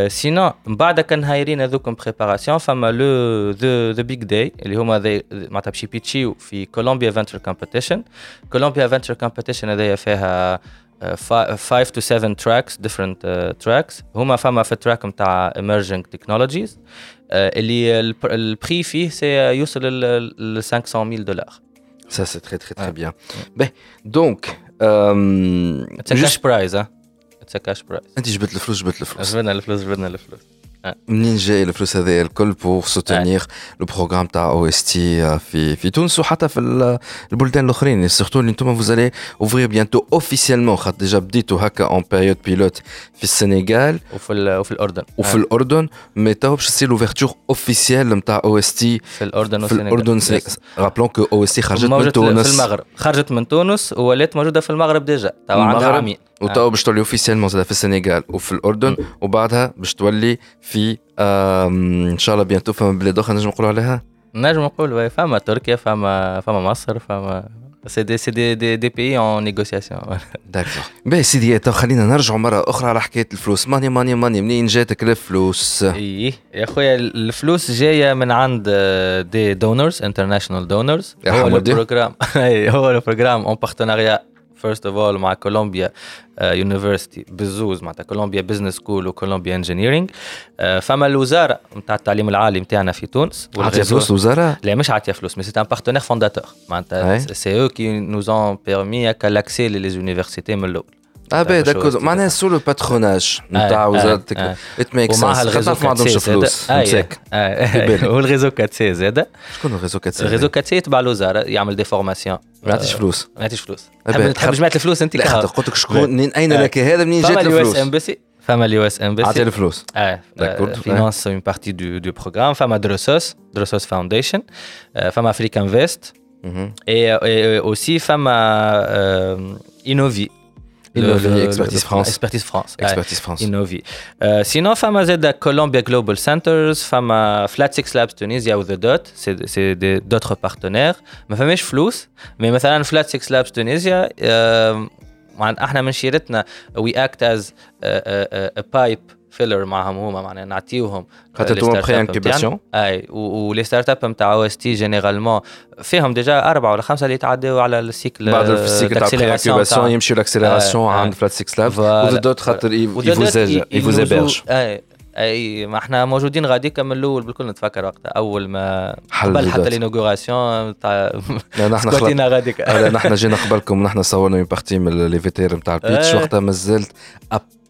سينون من بعد كان هايرين هذوكم بريباراسيون فما لو ذا بيج داي اللي هما معناتها باش يبيتشيو في كولومبيا فنتشر كومبيتيشن كولومبيا فنتشر كومبيتيشن هذايا فيها 5 تو 7 تراكس ديفرنت تراكس هما فما في التراك نتاع ايمرجينج تكنولوجيز اللي البري فيه سي يوصل ل 500000 دولار. سا سي تري تري تري بيان باهي دونك اتس كاش برايز اتس كاش برايز انت جبت الفلوس جبت الفلوس جبنا الفلوس جبنا الفلوس منين جاي الفلوس هذايا الكل بور سوتينير لو بروغرام تاع أو اس تي في في تونس وحتى في البلدان الأخرين. سورتو اللي أنتم فوزالي اوفرير بيانتو اوفيسيالمون خاطر ديجا بديتوا هكا اون بيريود بيلوت في السنغال. وفي وفي الأردن. وفي الأردن. مي تو باش تصير لوفرتور اوفيسيال نتاع أو اس تي في الأردن في الأردن رابلون كو أو اس تي خرجت من تونس. في المغرب. خرجت من تونس ولات موجودة في المغرب ديجا. تو عندها عامين وتو باش تولي اوفيسيالمون زاد في السنغال وفي الأردن. وبعدها باش تولي في إن شاء الله بيانتو فما بلاد أخرى نجم نقولوا عليها؟ نجم نقول فما تركيا فما فما مصر فما سي دي سي دي دي, دي بي اون نيغوسياسيون داكور باهي سيدي تو خلينا نرجعوا مرة أخرى على حكاية الفلوس. ماني ماني ماني منين جاتك الفلوس؟ إيه يا خويا الفلوس جاية من عند دي دونرز انترناشونال دونرز هو البروجرام. هو البروجرام اون بارتناريا فيرست اوف اول مع كولومبيا يونيفرسيتي بزوز معناتها. كولومبيا بزنس سكول وكولومبيا انجينيرينغ فما الوزارة نتاع التعليم العالي نتاعنا في تونس؟ عطيه فلوس الوزارة؟ لا مش عطيه فلوس مي سي ان بارتنير فونداتور معناتها سي أو كي نوز اون بيرمي هكا لاكسي لي زونيفرسيتي من الأول. آه باهي داكوز معناها سو لو باتروناج نتاع وزاره ات ميك سنس ومعها الغيزو ما عندهمش فلوس مساك والغيزو 4 سي زاد شكون الغيزو 4 سي؟ الغيزو 4 سي يتبع الوزاره يعمل دي فورماسيون ما يعطيش فلوس ما يعطيش فلوس تحب جماعة الفلوس انت لا قلت لك شكون من اين لك هذا منين جات الفلوس؟ فما اليو اس امباسي فما اليو اس امباسي عطيه الفلوس آه فينانس اون بارتي دو دو بروغرام فما دروسوس دروسوس فاونديشن فما افريكان فيست اي اوسي فما انوفي Innovi, Expertise France. Expertise France. Expertise France. Innovi. Euh, sinon, فما زاد Columbia Global Centers, فما Flat Six Labs Tunisia ou The Dot, c'est d'autres partenaires. ما فماش فلوس، mais مثلا Flat Six Labs Tunisia احنا من شيرتنا we act as a, a, a pipe فيلر معهم هما معناها نعطيوهم خاطر أنتم بري انكوباسيون أي ولي ستارت اب نتاع أو اس تي جينيرالمون فيهم ديجا أربعة ولا خمسة اللي يتعداو على السيكل بعد السيكل تاع بري انكوباسيون يمشيو لاكسيليراسيون عند فلات 6 لاب ودوت خاطر يفوزيبرج أي أي ما إحنا موجودين غاديك من الأول بالكل نتفكر وقتها أول ما قبل حتى لينوغوراسيون تاع سكوتينا غاديك. نحن جينا قبلكم نحن صورنا بارتي من لي فيتير نتاع البيتش وقتها مازلت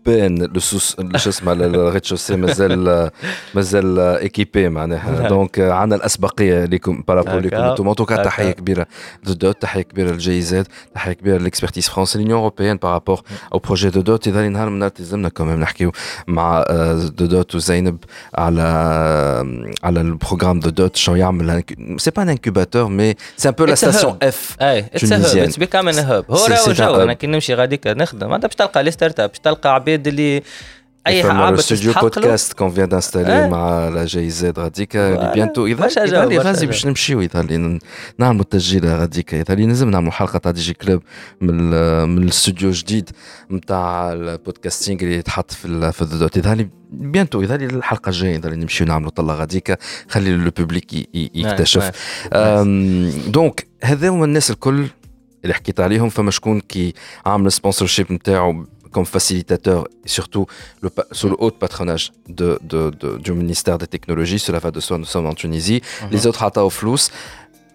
بان لو سوس شو اسمه شوسي مازال مازال ايكيبي معناها. دونك عندنا الأسبقية ليكم بارابور ليكم أنتم توكا تحية كبيرة. دو دوت تحية كبيرة للجي زاد تحية كبيرة للإكسبرتيز فرونس لونيون اوروبيان بارابور أو بروجي دو دوت. إذا نهار من التزمنا كمان نحكيو مع دو دوت وزينب على على البروغرام دو دوت. شو يعمل؟ سي با ان انكوباتور مي سي ان بو لا ستاسيون اف أي اتس هاب اتس بيكامين هاب هو راهو جو أنا كي نمشي غاديك نخدم. انت باش تلقى لي ستارت اب باش تلقى عباد العباد اللي اي عبد استوديو بودكاست كون فيان دانستالي مع لا جي زاد غاديكا اللي بيانتو اذا اللي غازي باش نمشيو اذا اللي نعملوا التسجيل غاديكا اذا لي لازم نعملوا حلقه تاع دي جي كلوب من من الاستوديو الجديد نتاع البودكاستينغ اللي يتحط في في الدوت اذا لي بيانتو اذا لي الحلقة الجايه اذا اللي نمشيو نعملوا طله غاديكا خلي لو بوبليك يكتشف دونك هذا هما الناس الكل اللي حكيت عليهم فما شكون كي عامل سبونسر شيب نتاعو comme facilitateur et surtout le, pa- sous le haut patronage de, de- de- du ministère des technologies. Cela va de soi, nous sommes en Tunisie. Les autres عطاو فلوس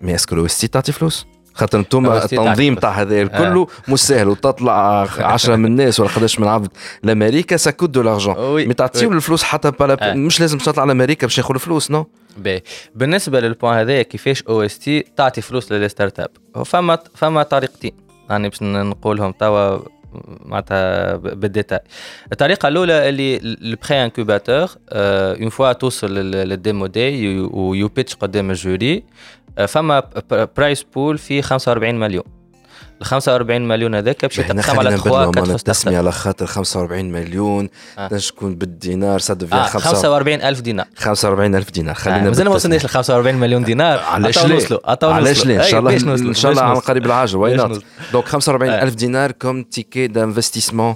mais est-ce que l'OST تعطي فلوس؟ خاطر انتم OST تعطي التنظيم فلوس. تاع هذا الكل مش سهل وتطلع 10 من الناس ولا 11 من عبد لامريكا سا كوت دو لارجون وي مي تعطيو الفلوس حتى بلا آه. مش لازم تطلع لامريكا باش ياخذوا الفلوس نو باهي بالنسبه للبوان هذايا كيفاش او اس تي تعطي فلوس للستارت اب هو فما فما طريقتين يعني باش نقولهم توا معناتها بالديتاي. الطريقة الأولى اللي البري انكوباتور اون فوا توصل لل- للديمو داي ويو بيتش قدام الجوري آه، فما برايس بول في 45 مليون. ال 45 مليون هذاك باش يتقسم على خلينا 3 نبدلوا 4 التسمية على خاطر 45 مليون آه. تكون بالدينار سا دوفيان آه 45 ألف دينار 45 ألف دينار خلينا آه، مازال ما. وصلناش ل 45 مليون دينار علاش عطاو علاش ليه؟ ان شاء الله إن شاء الله على. قريب العاجل واي نوت. دونك 45 آه. ألف دينار كوم تيكي دانفستيسمون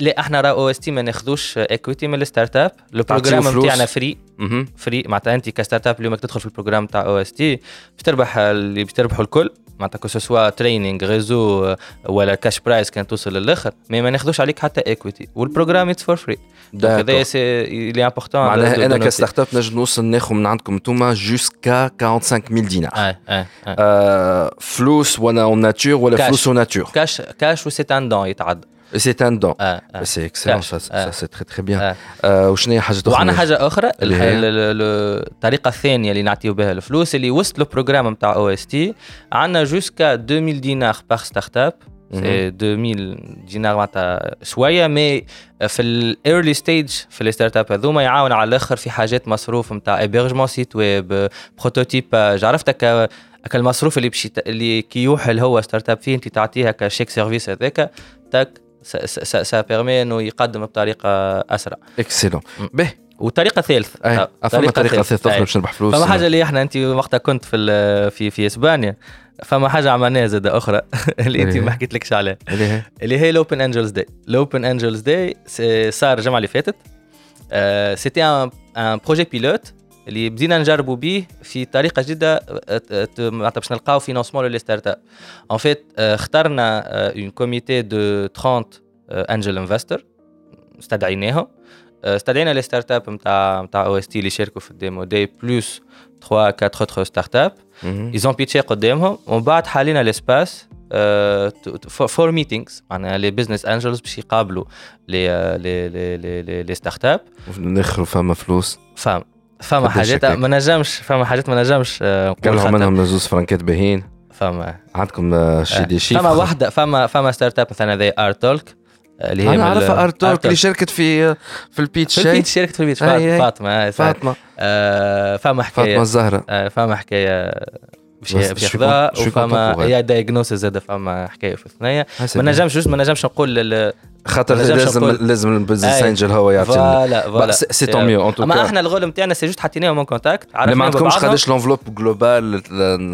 لا إحنا راه أو إس تي ما ناخذوش ايكويتي من الستارت أب لو تعطيو بروجرام فلوس. نتاعنا فري فري معناتها أنت كستارت أب اليوم تدخل في البروجرام تاع أو إس تي باش تربح اللي باش تربحوا الكل معناتها كو سوا تريننج ريزو ولا كاش برايس كان توصل للآخر مي ما ناخذوش عليك حتى ايكويتي والبروجرام اتس فور فري هذا سي لي امبورتون معناها أنا كستارت أب نجم نوصل ناخذ من عندكم انتوما جوسكا 45000 دينار. آه آه آه، فلوس ولا اون ناتور ولا كاش. فلوس اون ناتور كاش كاش وسيت ان دون يتعدى سي ان دون سي اكسلون. سا. سي تري تري بيان. وشنو هي حاجة أخرى؟ وعندنا حاجة أخرى الطريقة الثانية اللي نعطيو بها الفلوس اللي وصلوا بروجرام نتاع أو اس تي عندنا جوسكا 2000 دينار باغ ستارت اب سي 2000 دينار معناتها شوية مي في الايرلي ستيج في الستارت اب هذوما يعاون على الآخر في حاجات مصروف نتاع ايبرجمون سيت ويب بروتوتيباج عرفت هكا هكا المصروف اللي بشي اللي كي يوحل هو ستارت اب فيه أنت تعطيه هكا شيك سيرفيس هذاك. تاك سا بيرمي انه يقدم بطريقة أسرع. اكسلون. به. والطريقة الثالثه آه، فما طريقة ثالثة. باش نربح فلوس. فما حاجة اللي إحنا أنت وقتها كنت في في في إسبانيا. فما حاجة عملناها زاد أخرى. اللي أنت؟ ما حكيتلكش عليها. اللي هي. اللي هي الأوبن أنجلز داي. الأوبن أنجلز داي صار الجمعة اللي فاتت. سيتي ان بروجي بيلوت اللي بدينا نجربوا به في طريقة جديده معناتها باش نلقاو فينانسمون للي ستارت اب ان فيت اخترنا اون كوميتي دو 30 انجل انفستور استدعيناهم استدعينا لي ستارت اب نتاع نتاع أو اس تي اللي شاركوا في الديمو. داي بلوس 3 4 اوتر ستارت اب. ايزون بيتشي قدامهم. ومن بعد حالينا الاسباس فور ميتينغز معناها لي بزنس انجلز باش يقابلوا لي لي لي لي- لي لي ستارت اب نخروا فما فلوس. فما. فما حاجات؟ ما نجمش فما حاجات ما نجمش آه، نقول خاطر منهم زوز فرانكات باهين فما عندكم آه، شي دي شيف فما واحدة فما فما ستارت اب مثلا زي ار تولك اللي هي أنا عارفها ارتورك Artalk. اللي شاركت في في البيتش في البيتش شاركت في البيتش. فاطمة آه،. فاطمة آه، فما فاطمة حكايه الزهراء آه، فما حكاية باش ياخذها وفما هي دايجنوسيس زاد فما حكاية في سي ما. نجمش ما نجمش نقول لل- خاطر لازم. لازم البزنس. انجل هو يعطي فوالا فوالا. سي طون ميو أما إحنا الغول نتاعنا سي جوست حطيناهم اون كونتاكت ما عندكمش قداش لونفلوب جلوبال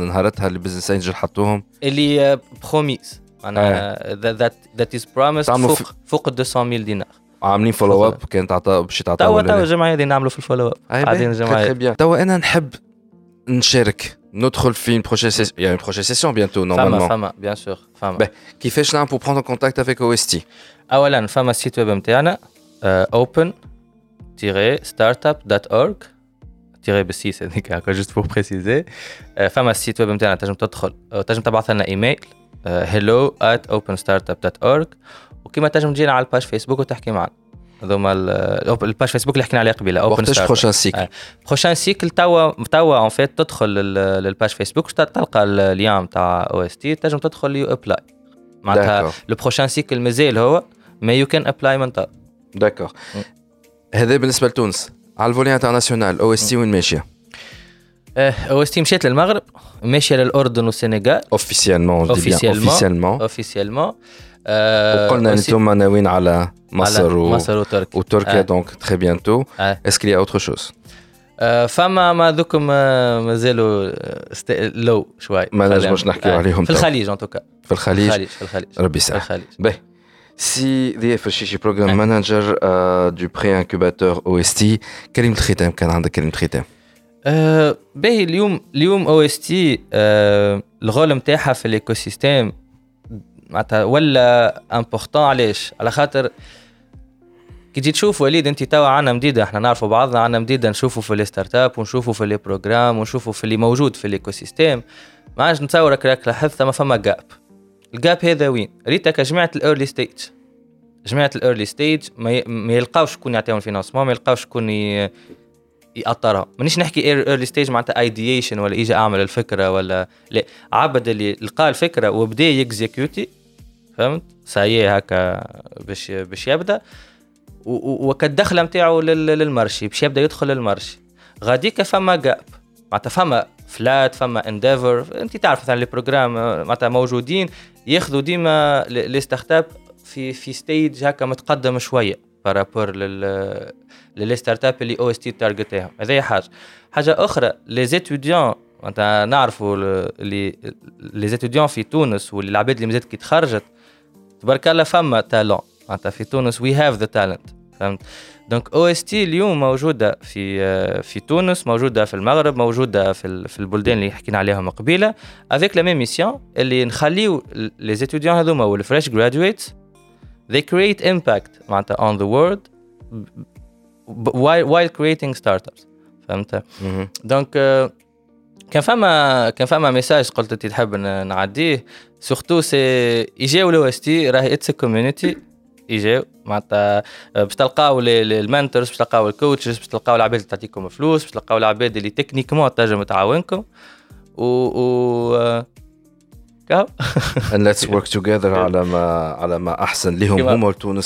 نهارتها اللي بزنس انجل حطوهم؟ اللي بروميس معناها ذات ذات از بروميس فوق فوق 200 دينار. عاملين فولو اب كانت تعطى باش تعطى توا توا الجمعيه هذه نعملوا في الفولو اب قاعدين الجمعيه توا إنا نحب نشارك ندخل في une prochaine session il y a une prochaine session bientôt فما normalement فما بيان سور فما Ben, كيفاش نعمل pour prendre contact avec OST اولا فما السيت ويب نتاعنا open startup.org تيري بالسيس هذيك هكا جوست بور بريسيزي فما السيت ويب نتاعنا تنجم تدخل آه، تنجم تبعث لنا ايميل hello at openstartup.org وكما تنجم تجينا على الباج فيسبوك وتحكي معنا هذوما ال- الباج فيسبوك اللي حكينا عليه قبيلة اوبن وقتاش بروشان سيكل بروشان سيكل توا توا ان فيت تدخل لل- للباج فيسبوك تلقى اللين تاع أو اس تي تنجم تدخل يو ابلاي معناتها لو بروشان سيكل مازال هو ما يو كان ابلاي من توا داكور هذا بالنسبة لتونس. على الفولي انترناسيونال أو اس تي وين ماشية؟ أو اس تي مشيت للمغرب ماشية للأردن والسنغال. اوفيسيالمون. اوفيسيالمون اوفيسيالمون آه، وقلنا أنتم ناويين على مصر على و... مصر وتركيا. وتركيا آه. دونك تري بيانتو آه. اسكو لي اوتر شوز آه، فما ما ذوكم آه، مازالوا آه، لو شوي. ما نجموش نحكيو آه، عليهم في. الخليج ان توكا في الخليج؟ في الخليج ربي في يسعدك الخليج. باهي. سي ضياء فرشيشي بروجرام. مانجر دو بري انكوباتور أو اس تي كلمة ختام كان عندك كلمة ختام آه، باهي اليوم اليوم أو اس تي الغول نتاعها في الايكو سيستيم معناتها ولا امبورتون علاش؟ على خاطر كي تجي تشوف وليد انت توا عنا مديدة إحنا نعرفوا بعضنا عنا مديدة نشوفوا في لي ستارت اب ونشوفوا في لي بروجرام ونشوفوا في اللي موجود في الايكو سيستيم ما عادش نتصورك راك لاحظت ما فما جاب الجاب هذا وين؟ ريتك جماعة الايرلي ستيج جماعة الايرلي ستيج ما, يلقاوش شكون يعطيهم الفينانسمون ما يلقاوش شكون. يأطرها مانيش نحكي ايرلي ستيج معناتها ايديشن ولا اجى أعمل الفكرة ولا لا. عبد اللي لقى الفكرة وبدأ يكزيكيوتي فهمت؟ سايي هكا باش باش يبدأ. وكالدخله نتاعو لل- للمرشي باش يبدأ يدخل للمرشي. غاديك فما جاب معناتها فما فلات فما انديفر أنت تعرف مثلا لي بروجرام معناتها موجودين ياخذوا ديما لي ستارت اب في في ستيج هكا متقدم شوية بارابور لل للي ستارت اب اللي أو اس تي تارجت تاعهم هذه حاجة. حاجة أخرى لي زيتوديون معناتها نعرفوا ال- اللي لي زيتوديون في تونس واللي العباد اللي مازالت كي تخرجت تبارك الله فما تالون معناتها في تونس وي هاف ذا تالنت فهمت؟ دونك أو اس تي اليوم موجودة في آه، في تونس موجودة في المغرب موجودة في في البلدان اللي حكينا عليهم قبيلة افيك لا ميم ميسيون اللي نخليو لي زيتوديون هذوما والفريش جرادويتس they create impact معناتها on the world while while creating startups. فهمت؟ دونك آه، كان فما كان فما ميساج قلت انت تحب نعديه. سورتو سي يجاو لو اس تي راهي اتس كوميونيتي يجاو معناتها باش تلقاو المنتورز باش تلقاو الكوتشز باش تلقاو العباد اللي تعطيكم فلوس باش تلقاو العباد اللي تكنيكمون تنجم تعاونكم و و آه، كاو. And let's work together على ما على ما أحسن. لهم هما لا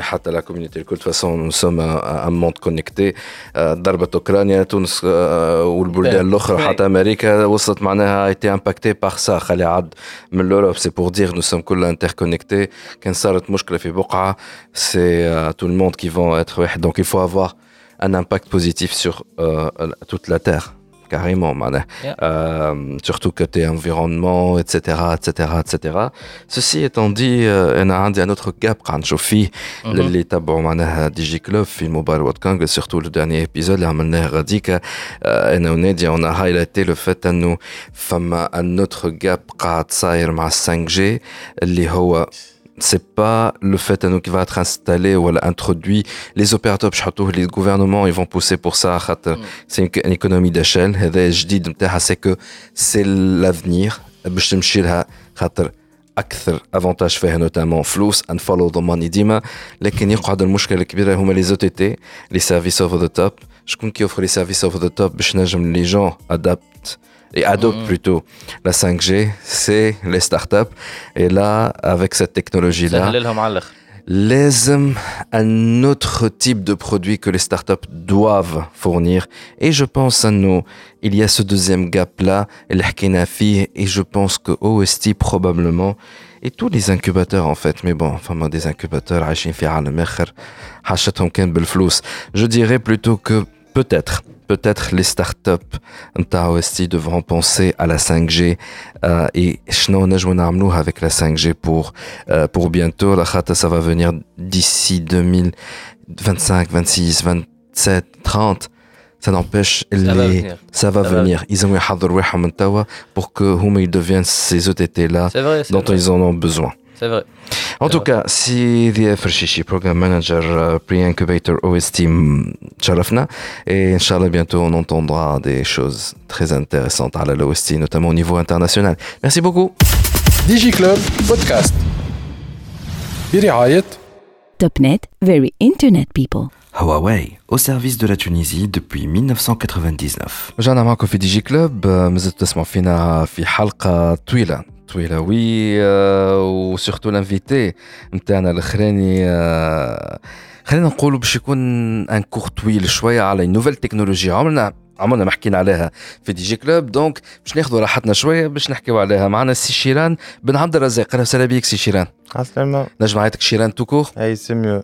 حتى لا كوميونيتي الكل فاسون نو سوم ان موند كونيكتي ضربت اوكرانيا تونس آه، والبلدان الاخرى Oui. حتى امريكا وصلت معناها ايتي امباكتي باغ سا خلي عد من لوروب سي بور دير نو سوم كلنا انتركونيكتي كان صارت مشكله في بقعه سي تو الموند كي فون اتر واحد دونك il faut avoir un impact positif sur euh, toute la terre carrément, man. Yeah. Euh, surtout côté environnement, etc., etc., etc. Ceci étant dit, euh, on a un autre gap quand je fais l'état bon, man, DigiClub, film au Balwat Kang, surtout le dernier épisode, là, on euh, a dit que, on a highlighté le fait à nous, femme, un autre gap, quand ça, 5G, les Hoa, c'est pas le fait انه qui va être installé ou introduit les opérateurs باش يحطوه les gouvernements ils vont pousser pour ça خاطر c'est une, une économie d'échelle هذا الجديد نتاعها c'est que c'est l'avenir باش تمشي لها خاطر اكثر افونتاج فيها نوتامون فلوس ان فولو ذا ماني ديما لكن يقعد المشكله الكبيره هما لي زو تي تي لي سيرفيس اوفر ذا توب شكون كي اوفر لي سيرفيس اوفر ذا توب باش نجم لي جون ادابت et adoptent plutôt la 5G, c'est les startups. Et là, avec cette technologie-là, l'aisme un autre type de produit que les startups doivent fournir. Et je pense à nous, il y a ce deuxième gap-là, l'Akhenafi, et je pense que OST probablement, et tous les incubateurs en fait, mais bon, enfin moi des incubateurs, je dirais plutôt que Peut-être, peut-être les startups devront penser à la 5G euh, et avec la 5G pour, euh, pour bientôt. La khata, ça va venir d'ici 2025, 26, 27, 30. Ça n'empêche, les... ça va venir. Ça va ça venir. Va... Pour que ils deviennent ces ETT-là dont ils en ont besoin. C'est vrai. En tout cas, si Dia Fershishi, Program Manager, euh, Pre-Incubator OST, mm, Sharafna, et Inch'Allah, bientôt on entendra des choses très intéressantes à l'OST, notamment au niveau international. Merci beaucoup. ديجي كلوب بودكاست برعاية Topnet, very internet people. Huawei, au service de la Tunisie depuis 1999. رجعنا معكم في دي جي كلوب آه، مازلتوا تسمعوا فينا في حلقة طويلة. طويلة وي آه، وسورتو الانفيتي نتاعنا الأخراني آه، خلينا نقولوا باش يكون ان كور طويل شوية على نوفيل تكنولوجيا عمرنا عمرنا ما حكينا عليها في دي جي كلوب دونك باش ناخذوا راحتنا شوية باش نحكيو عليها. معنا سي شيران بن عبد الرزاق. أهلا وسهلا بيك سي شيران. عسلامة. نجم نعيطك شيران توكور أي سي ميو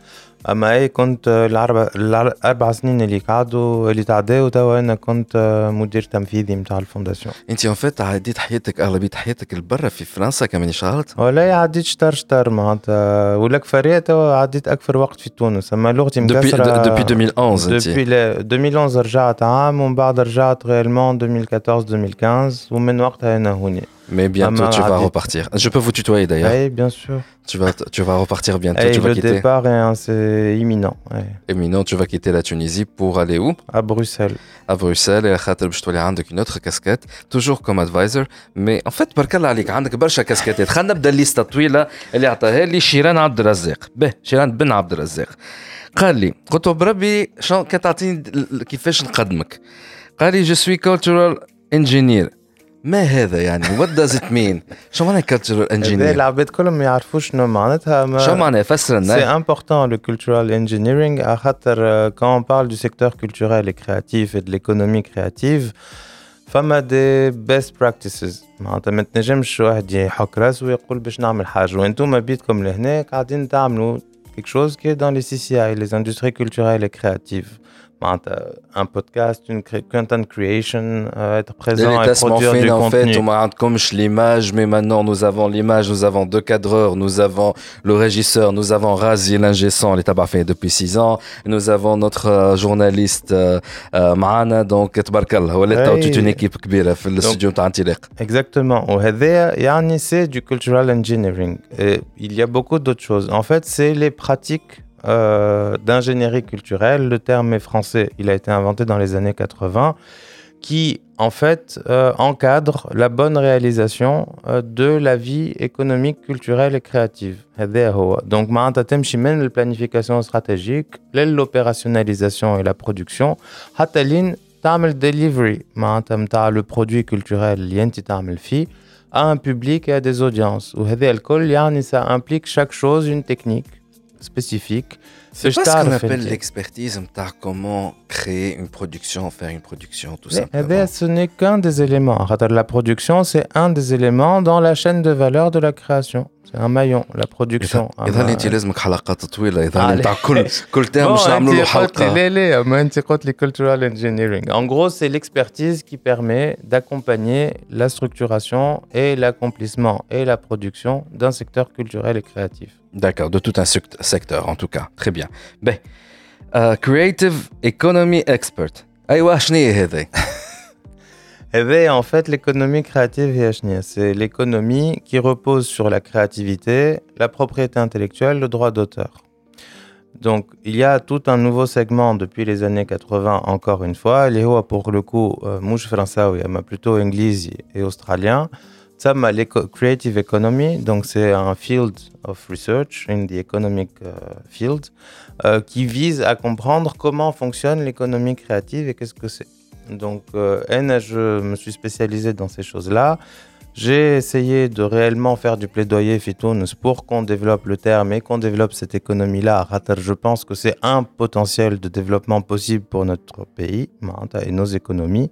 أما اي كنت الاربع الأربع سنين اللي قعدوا اللي تعداو توا أنا كنت مدير تنفيذي نتاع الفونداسيون. أنت ان فيت عديت حياتك أغلبية حياتك لبرا في فرنسا كمان شغلت ولا عديت شطر شطر معناتها. ولك فريا توا عديت أكثر وقت في تونس. أما لغتي مكسره دوبي 2011 دوبي 2011 رجعت عام ومن بعد رجعت غيرمون 2014 2015 ومن وقتها أنا هوني. Mais bientôt, tu vas repartir. Je peux vous tutoyer d'ailleurs. Oui, bien sûr. Tu vas, tu vas repartir bientôt. Et tu vas le quitter... départ, hein, c'est imminent. Ouais. Imminent, tu vas quitter la Tunisie pour aller où À Bruxelles. À Bruxelles, et خاطر باش تولي عندك une autre casquette, toujours comme advisor. Mais en fait, بارك الله عليك عندك برشا كاسكيتات. خلينا نبدا الليسته الطويله اللي عطاها لي شيران عبد الرزاق. به شيران بن عبد الرزاق. قال لي قلت له بربي شلون كتعطيني كيفاش نقدمك. قال لي جو سوي cultural engineer. ما هذا يعني؟ وات داز ات مين شو معناها كالتشرال انجينير العباد كلهم ما يعرفوش شنو معناتها ما شو معناها فسر لنا؟ سي امبورطون لو كولتورال انجينيرينغ على خاطر كون اون بارل دو سيكتور كولتورال اي كرياتيف اي دو ليكونومي كرياتيف فما دي بيست براكتيسز معناتها ما تنجمش واحد يحك راسه ويقول باش نعمل حاجة. وأنتم بيتكم لهنا قاعدين تعملوا quelque chose qui est dans les CCI, les industries culturelles et créatives. Bah, un podcast, une content creation, euh, être présent et produire du en contenu. fait, on m'a comme l'image, mais maintenant nous avons l'image, nous avons deux cadreurs, nous avons le régisseur, nous avons Razi l'ingessant, les tabac depuis six ans, nous avons notre euh, journaliste euh, Maana, donc Tbarkal, toute une équipe kbira le studio Exactement. C'est du cultural engineering. Et il y a beaucoup d'autres choses. En fait, c'est les pratiques euh, d'ingénierie culturelle. Le terme est français, il a été inventé dans les années 80, qui en fait euh, encadre la bonne réalisation euh, de la vie économique, culturelle et créative. Donc, Maantatem Shimen, la planification stratégique, l'opérationnalisation et la production. Hatalin, Tamil Delivery, le produit culturel, Lienti Tamil Fi à un public et à des audiences. Ou ça implique chaque chose une technique spécifique. C'est pas ce qu'on appelle l'expertise, comment créer une production, faire une production, tout simplement. ce n'est qu'un des éléments. La production, c'est un des éléments dans la chaîne de valeur de la création. C'est un maillon, la production. اذا انت لازمك حلقات طويله اذا نتاع كل كل تيرم باش نعملوا له حلقه لا لا ما انت قلت لي cultural engineering. En gros, c'est l'expertise qui permet d'accompagner la structuration et l'accomplissement et la production d'un secteur culturel et créatif. D'accord, de tout un secteur en tout cas. Très bien. Ben, uh, Creative Economy Expert. أيوة شنو هي هذه؟ هذه en fait l'économie créative هي شنو C'est l'économie qui repose sur la créativité, la propriété intellectuelle, le droit d'auteur. Donc, il y a tout un nouveau segment depuis les années 80, encore une fois. Les hauts, pour le coup, mouche français, mais plutôt anglais et australien. Ça, les creative economy, donc c'est un field of research in the economic field euh, qui vise à comprendre comment fonctionne l'économie créative et qu'est-ce que c'est. Donc, euh, je me suis spécialisé dans ces choses-là. J'ai essayé de réellement faire du plaidoyer Fitounes pour qu'on développe le terme et qu'on développe cette économie-là. Je pense que c'est un potentiel de développement possible pour notre pays et nos économies.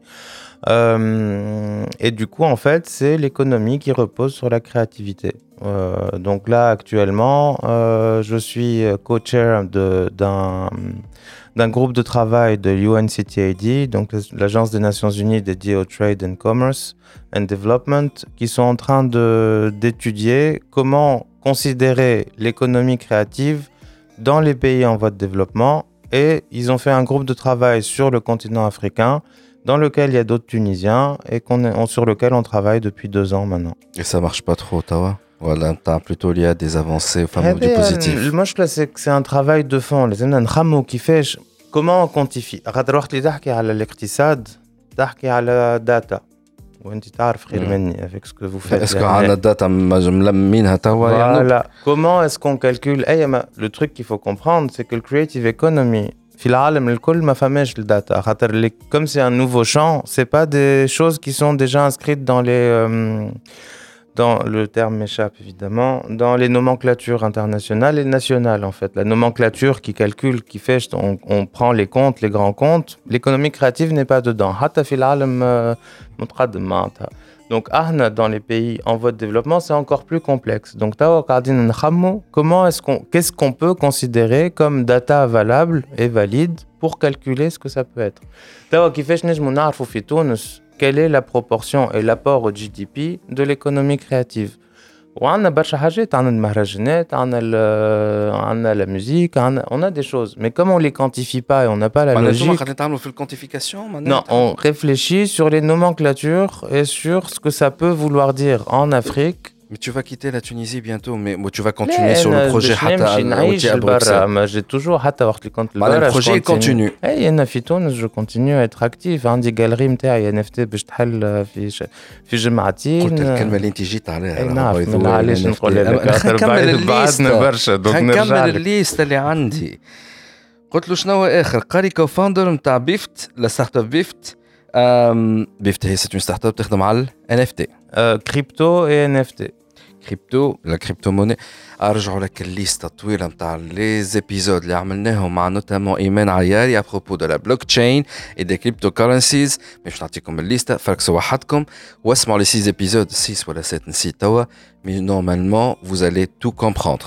Euh, et du coup, en fait, c'est l'économie qui repose sur la créativité. Euh, donc là, actuellement, euh, je suis co-chair d'un d'un groupe de travail de UNCTAD, donc l'Agence des Nations Unies dédiée au Trade and Commerce and Development, qui sont en train d'étudier comment considérer l'économie créative dans les pays en voie de développement. Et ils ont fait un groupe de travail sur le continent africain dans lequel il y a d'autres Tunisiens et on, sur lequel on travaille depuis deux ans maintenant. Et ça marche pas trop, Ottawa? Voilà, as plutôt y a des avancées, enfin, du positif. Moi, je pense que c'est un travail de fond. Les gens qui fait comment on quantifie خاطر وقت اللي تحكي على الاقتصاد تحكي على داتا وانت تعرف خير مني avec ce que vous faites est-ce qu'on a data ملمينها توا voilà comment est-ce qu'on calcule اي le truc qu'il faut comprendre c'est que le creative economy comme c'est un nouveau champ, c'est pas des choses qui sont déjà inscrites dans les euh, dans le terme m'échappe évidemment, dans les nomenclatures internationales et nationales en fait. La nomenclature qui calcule, qui fait, on, prend les comptes, les grands comptes, l'économie créative n'est pas dedans. Donc, dans les pays en voie de développement, c'est encore plus complexe. Donc, comment est-ce qu'on, qu'est-ce qu'on peut considérer comme data valable et valide pour calculer ce que ça peut être? Quelle est la proportion et l'apport au GDP de l'économie créative وعندنا برشا حاجات عندنا المهرجانات عندنا عندنا la musique on a des choses mais comme on les quantifie pas et on n'a pas la logique non on réfléchit sur les nomenclatures et sur ce que ça peut vouloir dire en Afrique mais tu vas quitter la Tunisie bientôt, mais tu vas continuer sur le projet Hatta J'ai toujours Hatta Le projet continue. Et en Tunis, je continue à être actif. عندي galerie نتاعي NFT باش تحل في في جمعتين. قلت الكلمة اللي انت جيت عليها. نعرف علاش نقول لك خاطر بعدنا برشا دونك نكمل الليست اللي عندي. قلت له شنو اخر قاري كوفاوندر نتاع بيفت لا ستارت اب بيفت بيفت هي سيت ستارت اب تخدم على ال NFT. كريبتو اي ان اف تي كريبتو لا كريبتو موني ارجعوا لك الليسته الطويله نتاع لي زيبيزود اللي عملناهم مع نوتامون ايمان عياري ابروبو دو لا بلوك تشين اي دي كريبتو كورنسيز باش نعطيكم الليسته فركسوا وحدكم واسمعوا لي سي زيبيزود 6 ولا 7 نسيت توا مي نورمالمون vous allez tout comprendre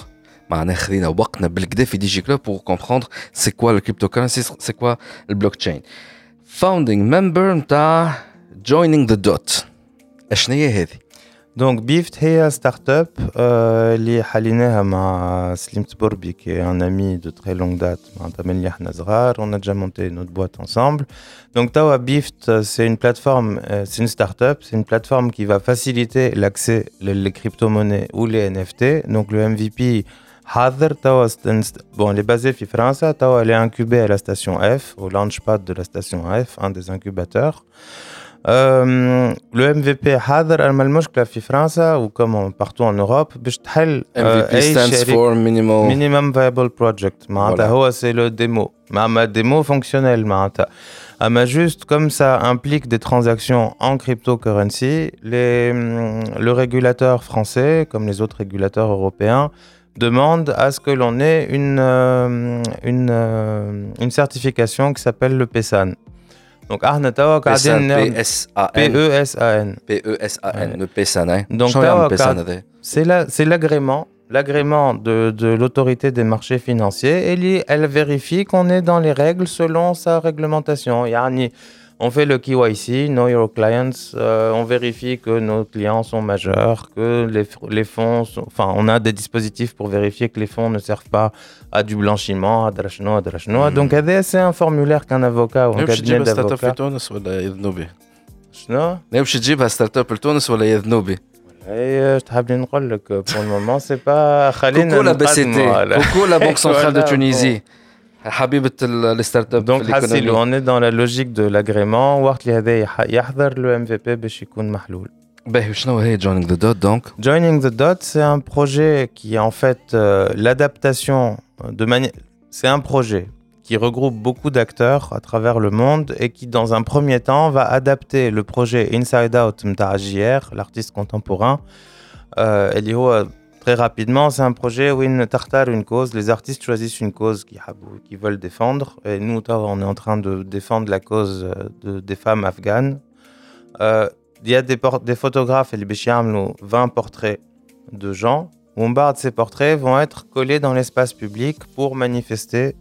معناها خذينا وقتنا بالكدا في دي جي كلوب pour comprendre c'est quoi le cryptocurrency c'est quoi le blockchain founding member نتاع joining the dot اشنو هي هذه Donc Bift هي ستارت اب اللي حليناها مع سليم تبوربي qui est un ami de très longue date معناتها من اللي احنا صغار on a déjà monté notre boîte ensemble donc توا Bift c'est une plateforme c'est une start-up c'est une plateforme qui va faciliter l'accès les crypto-monnaies ou les NFT donc le MVP حاضر توا bon elle est basée في فرنسا توا elle est incubée à la station F au launchpad de la station F un des incubateurs le MVP حاضر اما المشكله في فرنسا وكم partout en Europe باش تحل MVP stands for minimal minimum viable project معناتها هو c'est le démo ما démo fonctionnel معناتها اما juste comme ça implique des transactions en cryptocurrency les le régulateur français comme les autres régulateurs européens demande à ce que l'on ait une, une, une certification qui s'appelle le PESAN. Donc, احنا توا قاعدين PESAN PESAN le PESAN hein Donc c'est la c'est l'agrément l'agrément de, de l'autorité des marchés financiers et elle vérifie qu'on est dans les règles selon sa réglementation. Yani, on fait le KYC, Know Your Clients, euh, on vérifie que nos clients sont majeurs, que les, les fonds, sont, enfin, on a des dispositifs pour vérifier que les fonds ne servent pas à du blanchiment, à drachno, à drachno. Mm. Donc, c'est un formulaire qu'un avocat ou un cabinet d'avocat. شنو؟ باش تجيبها ستارت اب لتونس ولا يذنوبي؟ اي تحب نقول لك بور المومون سي با خلينا كوكو لا بي سي تي كوكو لا بنك سنترال دو تونيزي donc, on est dans la logique de l'agrément. le MVP Joining the Dot donc Joining the Dot, c'est un projet qui est en fait euh, l'adaptation euh, de manière. C'est un projet qui regroupe beaucoup d'acteurs à travers le monde et qui, dans un premier temps, va adapter le projet Inside Out de l'artiste contemporain. Euh, euh Très rapidement, c'est un projet où ils tartarent une cause. Les artistes choisissent une cause qu'ils veulent défendre. Et nous, on est en train de défendre la cause euh, de, des femmes afghanes. Euh, il y a des, photographes, et les 20 portraits de gens. de ces portraits vont être collés dans l'espace public pour manifester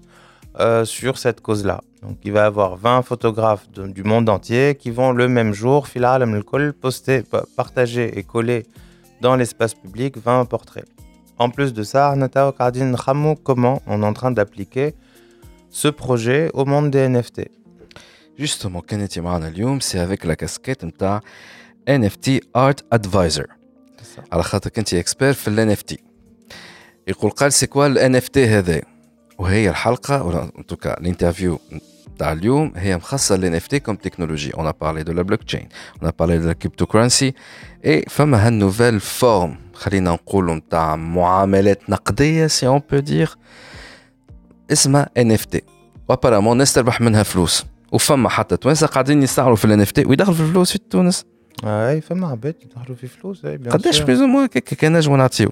euh, sur cette cause-là. Donc il va y avoir 20 photographes du monde entier qui vont le même jour, poster, partager et coller dans l'espace public 20 portraits. En plus de ça, comment on est en train d'appliquer ce projet au monde des NFT. Justement, c'est avec la casquette de NFT Art Advisor. على خاطر كنت اكسبير في ال NFT. يقول قال سي كوا ال NFT هذا وهي الحلقه ولا ان توكا الانترفيو تاع اليوم هي مخصصة لل NFT comme technologie. On a parlé de la blockchain, on a parlé de la cryptocurrency et فما هالنوفيل فورم خلينا نقولوا نتاع معاملات نقدية سي اون بو دير اسمها NFT. وابارامون الناس تربح منها فلوس وفما حتى توانسه قاعدين يستعملوا في الإن إف تي ويدخلوا في الفلوس في تونس أي فما عباد يدخلوا في فلوس أي قداش سور. بلوز مو كان نجموا نعطيو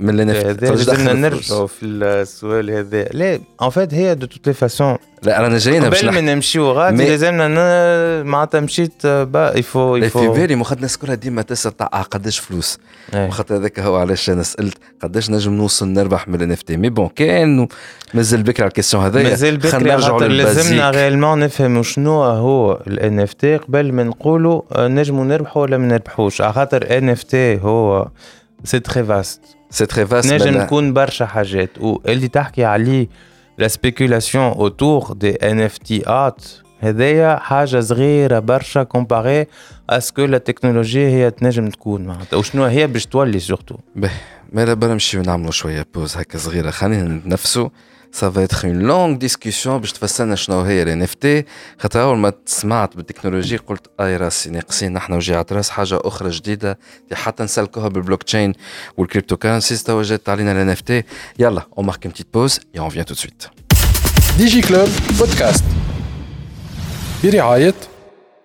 من تي لازمنا نرجعوا في السؤال هذا. لا ان فيت هي دو توت لي فاسون لا رانا جايين باش قبل ما نمشيو غادي لازمنا معناتها مشيت با يفو في يفو بالي مو خاطر الناس كلها ديما تسال تاع آه قداش فلوس. إيه. وخاطر هذاك هو علاش أنا سألت قداش نجم نوصل نربح من الان اف تي مي بون كان مازال بكري على الكيستيون هذايا. مازال بكري خاطر لازمنا غيالمون نفهموا شنو هو الان اف تي قبل ما نقولوا آه، نجموا نربحوا ولا ما نربحوش. على خاطر ان اف تي هو سي تري فاست سي تري فاست نجم تكون برشا حاجات واللي تحكي عليه لا سبيكولاسيون اوتور دي ان اف تي ات هذايا حاجة صغيره برشا كومباري اسكو لا تكنولوجيا هي تنجم تكون معناتها وشنو هي باش تولي سورتو ما لا بلا نمشيو نعملوا شوية بوز هكا صغيره خلينا نتنفسوا سا فا اتر اون لونغ ديسكسيون باش تفسرنا شنو هي اف تي خاطر أول ما سمعت بالتكنولوجي قلت أي راسي ناقصين نحن وجيعة راس حاجة أخرى جديدة. اللي حتى نسلكوها بالبلوك تشين والكريبتو كارنسيز توا جات علينا اف تي يلا اون مارك une petite pause et on vient tout de suite. ديجي كلوب بودكاست برعاية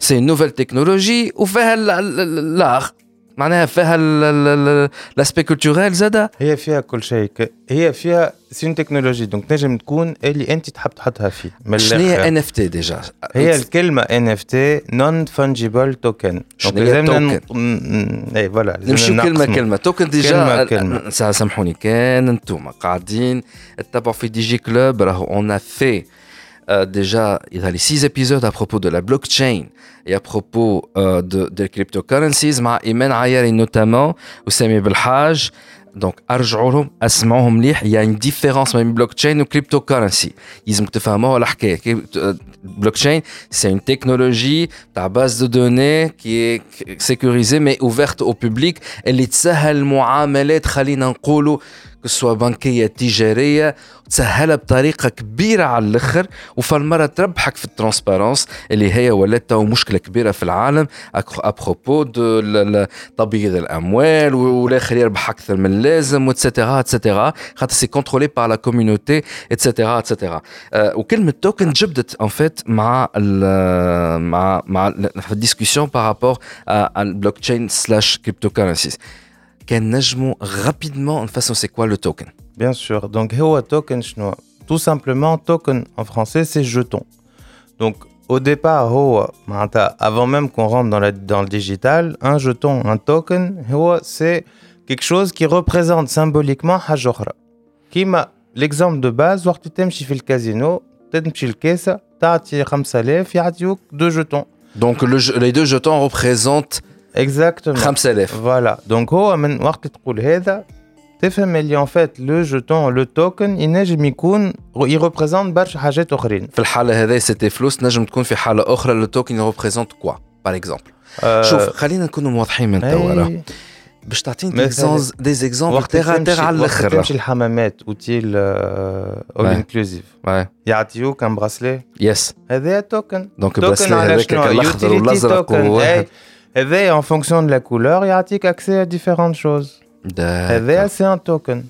سي نوفيل تكنولوجي وفيها لاغ معناها فيها لاسبي كولتوريل زادا. هي فيها كل شيء. هي فيها سي تكنولوجي دونك نجم تكون اللي أنت تحب تحطها فيه. من شنو هي. ان اف تي ديجا هي الكلمة NFT non fungible token. شنو هي token؟ اي فوالا نمشيو كلمه. كلمة. توكن ديجا سامحوني كان انتوما قاعدين. تتبعوا في دي جي كلوب راهو اون ا Euh, déjà, il y a les six épisodes à propos de la blockchain et à propos euh, de, de cryptocurrencies, ma Imen Ayari notamment, Oussami Belhaj. Donc, arjouroum, asmaoum lih, il y a une différence même blockchain et ou cryptocurrency. Ils ont fait un mot à euh, Blockchain, c'est une technologie, ta base de données qui est sécurisée mais ouverte au public. Elle est sahal mu'amalet, khalina nqoulou. سواء بنكية تجارية تسهلها بطريقة كبيرة على الآخر وفالمرة تربحك في الترانسبارونس اللي هي ولات مشكلة كبيرة في العالم ابروبو دو تبييض الأموال والآخر يربح أكثر من اللازم واتسيتيرا اتسيتيرا خاطر سي كونترولي بار لا كوميونيتي اتسيتيرا اتسيتيرا وكلمة توكن جبدت ان فيت مع ال مع مع الديسكسيون بارابور البلوك تشين سلاش كريبتو كارنسيز كان نجموا رابيدمون نفسروا سي كوا لو توكن Bien sûr. Donc, هو token شنو Tout simplement, token en français, c'est jeton. Donc, au départ, هو معناتها, avant même qu'on rentre dans, la, dans le digital, un jeton, un token, هو c'est quelque chose qui représente symboliquement حاجة أخرى. كيما l'exemple de base وقت تمشي في الكازينو تمشي الكاسة تعطي 5000 يعطيوك دو jetons. Donc le jeu- les deux jetons représentent Exactement. 5000 فوالا دونك هو من وقت تقول هذا تفهم اللي ان فات لو جوتون لو توكن ينجم يكون يريبريزونت برشا حاجات اخرين في الحاله هذه سيتي فلوس نجم تكون في حاله اخرى لو توكن ريبريزونت كوا باغ اكزومبل آه، شوف خلينا نكونوا واضحين من أي، توا راه. باش تعطيني مثلاً دي زيكزومبل وقت تيغ تمشي تيغ على وقت الاخر تمشي الحمامات اوتيل اول Ouais. انكلوزيف Ouais. يعطيوك ان براسلي يس هذا توكن دونك توكن براسلي على هذاك شنو الاخضر Utility والازرق Et en fonction de la couleur, il y a accès à différentes choses? Eh ben, Et c'est un token.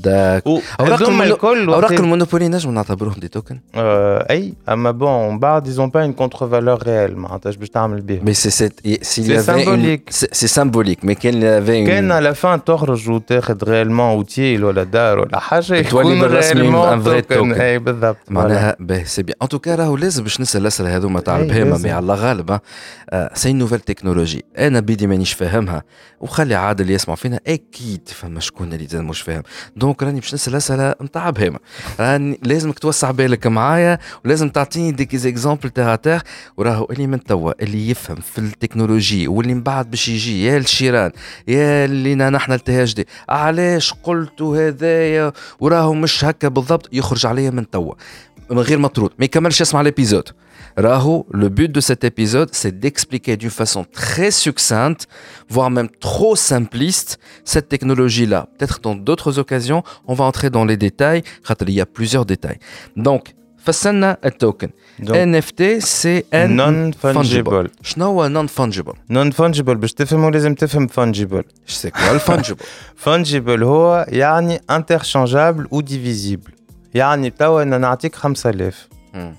داك. أوراق الكل أوراق المونوبولي نجم نعتبروهم دي توكن؟ آه، أي أما بون من بعد ils ont pas une contre-valeur réelle معناتها باش تعمل بيهم مي سي سي c'est c'est symbolique mais كان avait كان على فان تخرج وتاخذ ريالمون اوتيل ولا دار ولا حاجة تولي بالرسمي vrai token. token. أي بالضبط معناها باهي سي بيان ان توكا راهو لازم باش نسال الأسئلة هذوما تاع البهيمه. مي على غالب سي نوفيل تكنولوجي أنا بيدي مانيش فاهمها. وخلي عادل يسمع فينا أكيد فما شكون اللي مش فاهم. دونك راني باش نسأل أسئلة نتاع بهيمة. راني لازمك توسع بالك معايا ولازم تعطيني ديك زيكزامبل تاع تاع وراهو اللي من توا اللي يفهم في التكنولوجي واللي من بعد باش يجي يا الشيران يا اللي نحن التي دي. علاش قلتوا هذايا؟ وراهو مش هكا بالضبط يخرج عليا من توا. من غير مطرود. ما يكملش يسمع ليبيزود Raho, le but de cet épisode, c'est d'expliquer d'une façon très succincte, voire même trop simpliste, cette technologie-là. Peut-être dans d'autres occasions, on va entrer dans les détails, il y a plusieurs détails. Donc, Fassana un token. NFT, c'est un non-fungible. شنو non-fungible Non-fungible باش تفهموا لازم تفهم fungible. C'est quoi le fungible fungible هو يعني interchangeable ou divisible. يعني توا انا نعطيك 5000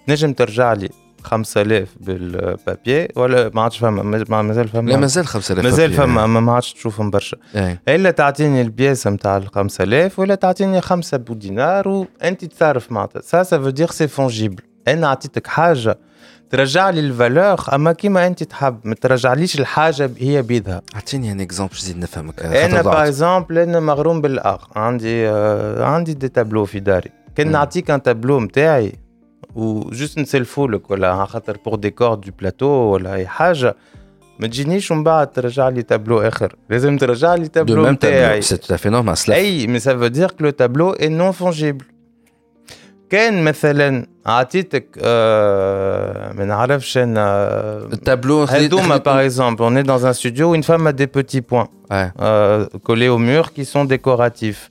نجم ترجع لي 5000 بالبابي ولا ما عادش فما مازال فما. لا مازال 5000 مازال فما ما عادش تشوفهم برشا. إيه. إلا تعطيني البياسة نتاع ال 5000 ولا تعطيني 5 دينار وانت تصرف معناتها سا سا فو دير سي فونجيبل أنا عطيتك حاجة ترجع لي الفالور أما كيما أنت تحب ما ترجعليش الحاجة هي بيدها. أعطيني ان اكزومبل نزيد نفهمك أنا باغ اكزومبل أنا مغروم بالأخ. عندي آه عندي دي تابلو في داري. كان نعطيك ان تابلو نتاعي وجوست نسلفوا لك ولا خاطر بور ديكور دو بلاتو ولا اي حاجه ما تجينيش ومن بعد ترجع لي تابلو اخر لازم ترجع لي تابلو نتاعي سي تو في نورمال اي مي سا فو دير كو لو تابلو اي نون فونجيبل كان مثلا عطيتك آه ما نعرفش انا التابلو هذوما باغ اكزومبل اون اي دون ان ستوديو وين فما دي بوتي بوين كولي او مور كي سون ديكوراتيف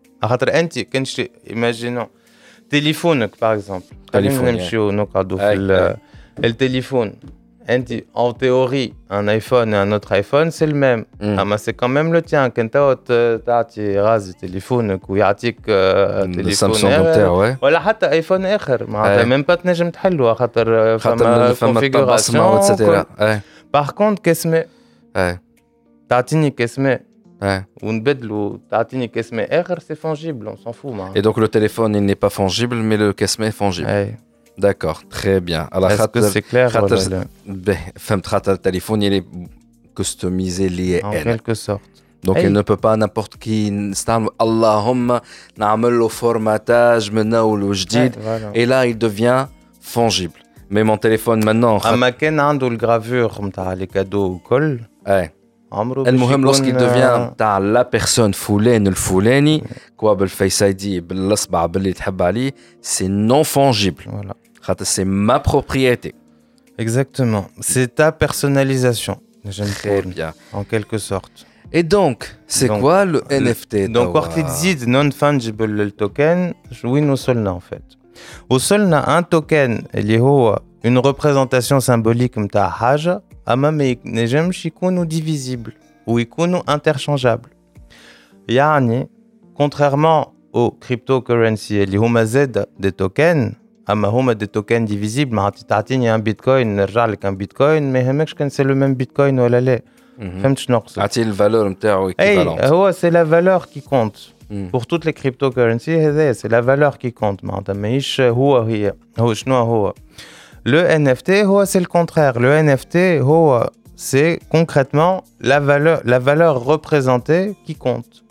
خاطر انت كان ايماجينون تليفونك باغ اكزومبل خلينا نمشيو نقعدوا في التليفون انت un iPhone et un autre iPhone c'est le même. اما سي كون ميم لو تيان كان تعطي غازي تليفونك ويعطيك تليفون ولا حتى ايفون اخر معناتها ميم با تنجم تحلوها خاطر فما كونفيغوراسيون باغ كونت كاسماء تعطيني كاسماء ونبدلوا تعطيني كاس ماء اخر سي فونجيبل اون سون فو Et donc le téléphone il n'est pas fongible mais le casse est fongible. اي D'accord, très bien. Alors Est-ce que c'est clair خاطر ولا لا؟ به فهمت خاطر التليفون il est customisé lié En à quelque sorte. Donc أي. il ne peut pas n'importe qui نستعمل اللهم نعمل له formatage من اول وجديد Ouais, voilà. et là il devient fongible. Mais mon téléphone maintenant خاطر- اما كان عنده الجرافور نتاع لي كادو وكل اي عمره باش المهم يكون- lorsqu'il devient تاع لا بيرسون فلان الفلاني كوا بالفيس اي دي بالاصبع باللي تحب عليه سي نون فونجيبل Voilà. خاطر سي ما بروبريتي Exactement. C'est ta personnalisation. j'aime Très trop, bien. En quelque sorte. Et donc, c'est Donc, quoi le NFT Donc, توا؟ وقت تزيد non-fungible token, وين وصلنا en fait وصلنا un token اللي هو une représentation symbolique نتاع حاجة أما ما ينجمش يكونوا divisible ويكونوا interchangeable يعني contrairement aux cryptocurrency اللي هما زاد des tokens اما هما دي توكن ديفيزيبل معناتها تعطيني ان بيتكوين نرجع لك ان بيتكوين ما يهمكش كان سي لو ميم بيتكوين ولا لا مهم. فهمت شنو نقصد عطيه الفالور نتاعو اي ايكيفالونت هو سي لا فالور كي كونت مم. pour toutes les cryptocurrencies هذا سي لا فالور كي كونت معناتها ماهيش هو هي هو شنو هو Le NFT, oh, c'est le contraire. Le NFT, oh, c'est concrètement la valeur, la valeur représentée qui compte.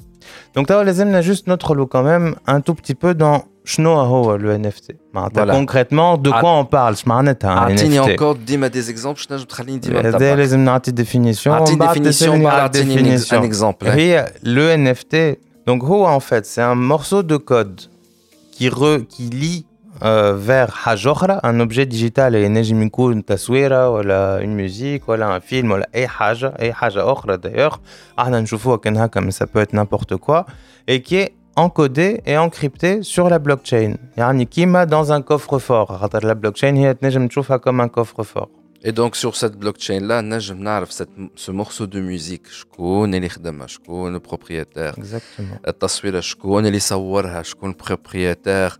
Donc, tu as juste notre lot quand même un tout petit peu dans oh, le NFT. Bah, concrètement, de quoi on parle Je m'en hein, ai un NFT. encore, dis-moi des exemples. Je vais une définition. Une définition, un exemple. Hein. Le NFT, donc, en fait, c'est un morceau de code qui, re, qui lie vers حاجة أخرى un objet digital ينجم يكون تصويرة ولا une musique ولا un film ولا أي حاجة أي حاجة أخرى d'ailleurs احنا نشوفوها كان هكا mais ça peut être n'importe quoi et qui est encodé et encrypté sur la blockchain يعني كيما dans un coffre-fort خاطر la blockchain هي تنجم تشوفها comme un coffre-fort Et donc sur cette blockchain là, نجم نعرف ce morceau de musique شكون اللي خدمها شكون البروبريتير Exactement. التصويره شكون اللي صورها شكون البروبريتير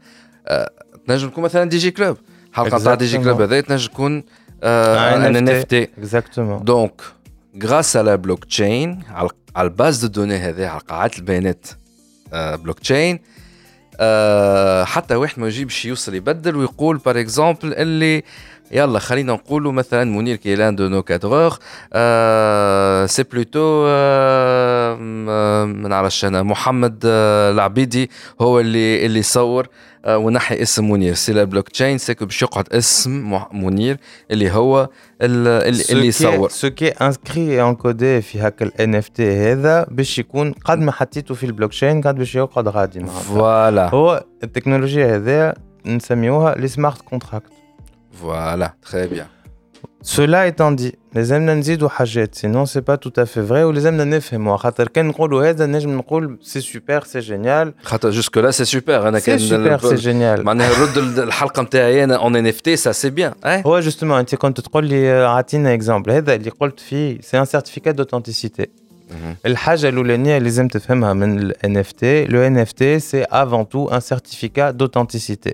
تنجم تكون مثلا دي جي كلوب. حلقة تاع دي جي كلوب هذا تنجم تكون إن إن إف تي. Exactement. دونك غراس على بلوك تشين على الباز دو دوني هذه على قاعات البيانات بلوك تشين حتى واحد ما يجيبش يوصل يبدل ويقول بار اكزومبل اللي يلا خلينا نقولوا مثلا منير كي لأن دو نو كادغور سي بلوتو ما نعرفش أنا محمد آه، العبيدي هو اللي اللي صور آه، ونحي اسم منير. سي لا بلوك تشين سيكو باش يقعد اسم منير اللي هو ال- اللي, اللي صور est inscrit et encodé في هكا ال NFT هذا باش يكون قد ما حطيته في البلوكشين قد باش يقعد غادي. فوالا. هو التكنولوجيا هذا نسميوها لي سمارت كونتراكت فوالا تري بيان Cela étant dit, لازمنا نزيدوا حاجات sinon c'est pas tout à fait vrai ولازمنا نفهموا خاطر كان نقولوا هذا نجم نقول سي سوبر سي جينيال خاطر جوسك لا سي سوبر انا سي كان سوبر سي جينيال معناها نرد الحلقه نتاعي انا اون ان اف تي سا سي بيان اي هو جوستومون انت كنت تقول لي آه، اعطينا اكزامبل هذا اللي قلت فيه سي ان سيرتيفيكات دوثنتيسيتي الحاجه الاولانيه اللي لازم تفهمها من ال NFT لو NFT سي افون تو ان سيرتيفيكات دوثنتيسيتي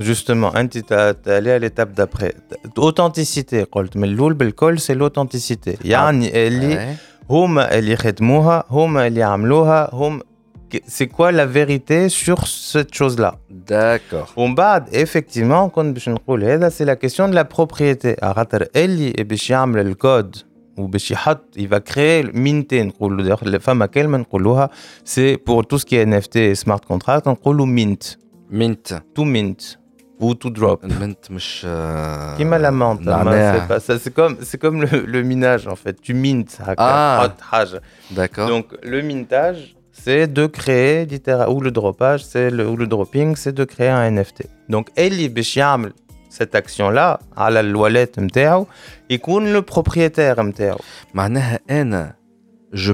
justement, un petit t'es allé à l'étape d'après. Authenticité, قلت من الأول بالكل c'est l'authenticité. يعني اللي هما اللي خدموها هما اللي عملوها هم c'est quoi la vérité sur cette chose là داكور ومن بعد effectivement كنت باش نقول هذا c'est la question de la propriété خاطر اللي باش يعمل الكود وباش يحط il va créer مينتي نقولوا داخل- فما كلمه نقولوها c'est pour tout ce qui est NFT smart contract نقولوا mint منت to mint ou to drop. Euh, Qui m'a la menthe hein, C'est comme, comme le, le, minage en fait. Tu mintes. Ah, D'accord. Donc le mintage, c'est de créer, ou le dropage, c'est le, ou le dropping, c'est de créer un NFT. Donc, Eli Bishyaml, cette action-là, à la wallet MTAO, il compte le propriétaire MTAO. Je,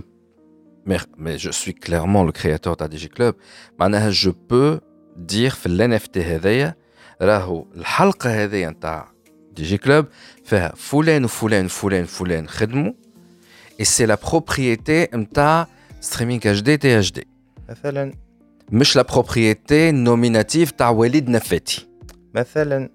mais, mais je suis clairement le créateur d'ADG Club. Je peux dire que l'NFT est راهو الحلقة هذيا نتاع دي جي كلوب فيها فلان وفلان وفلان وفلان خدموا et c'est la propriété نتاع ستريمينغ اتش دي تي اتش دي مثلا مش لا propriété nominative تاع وليد نفاتي. مثلا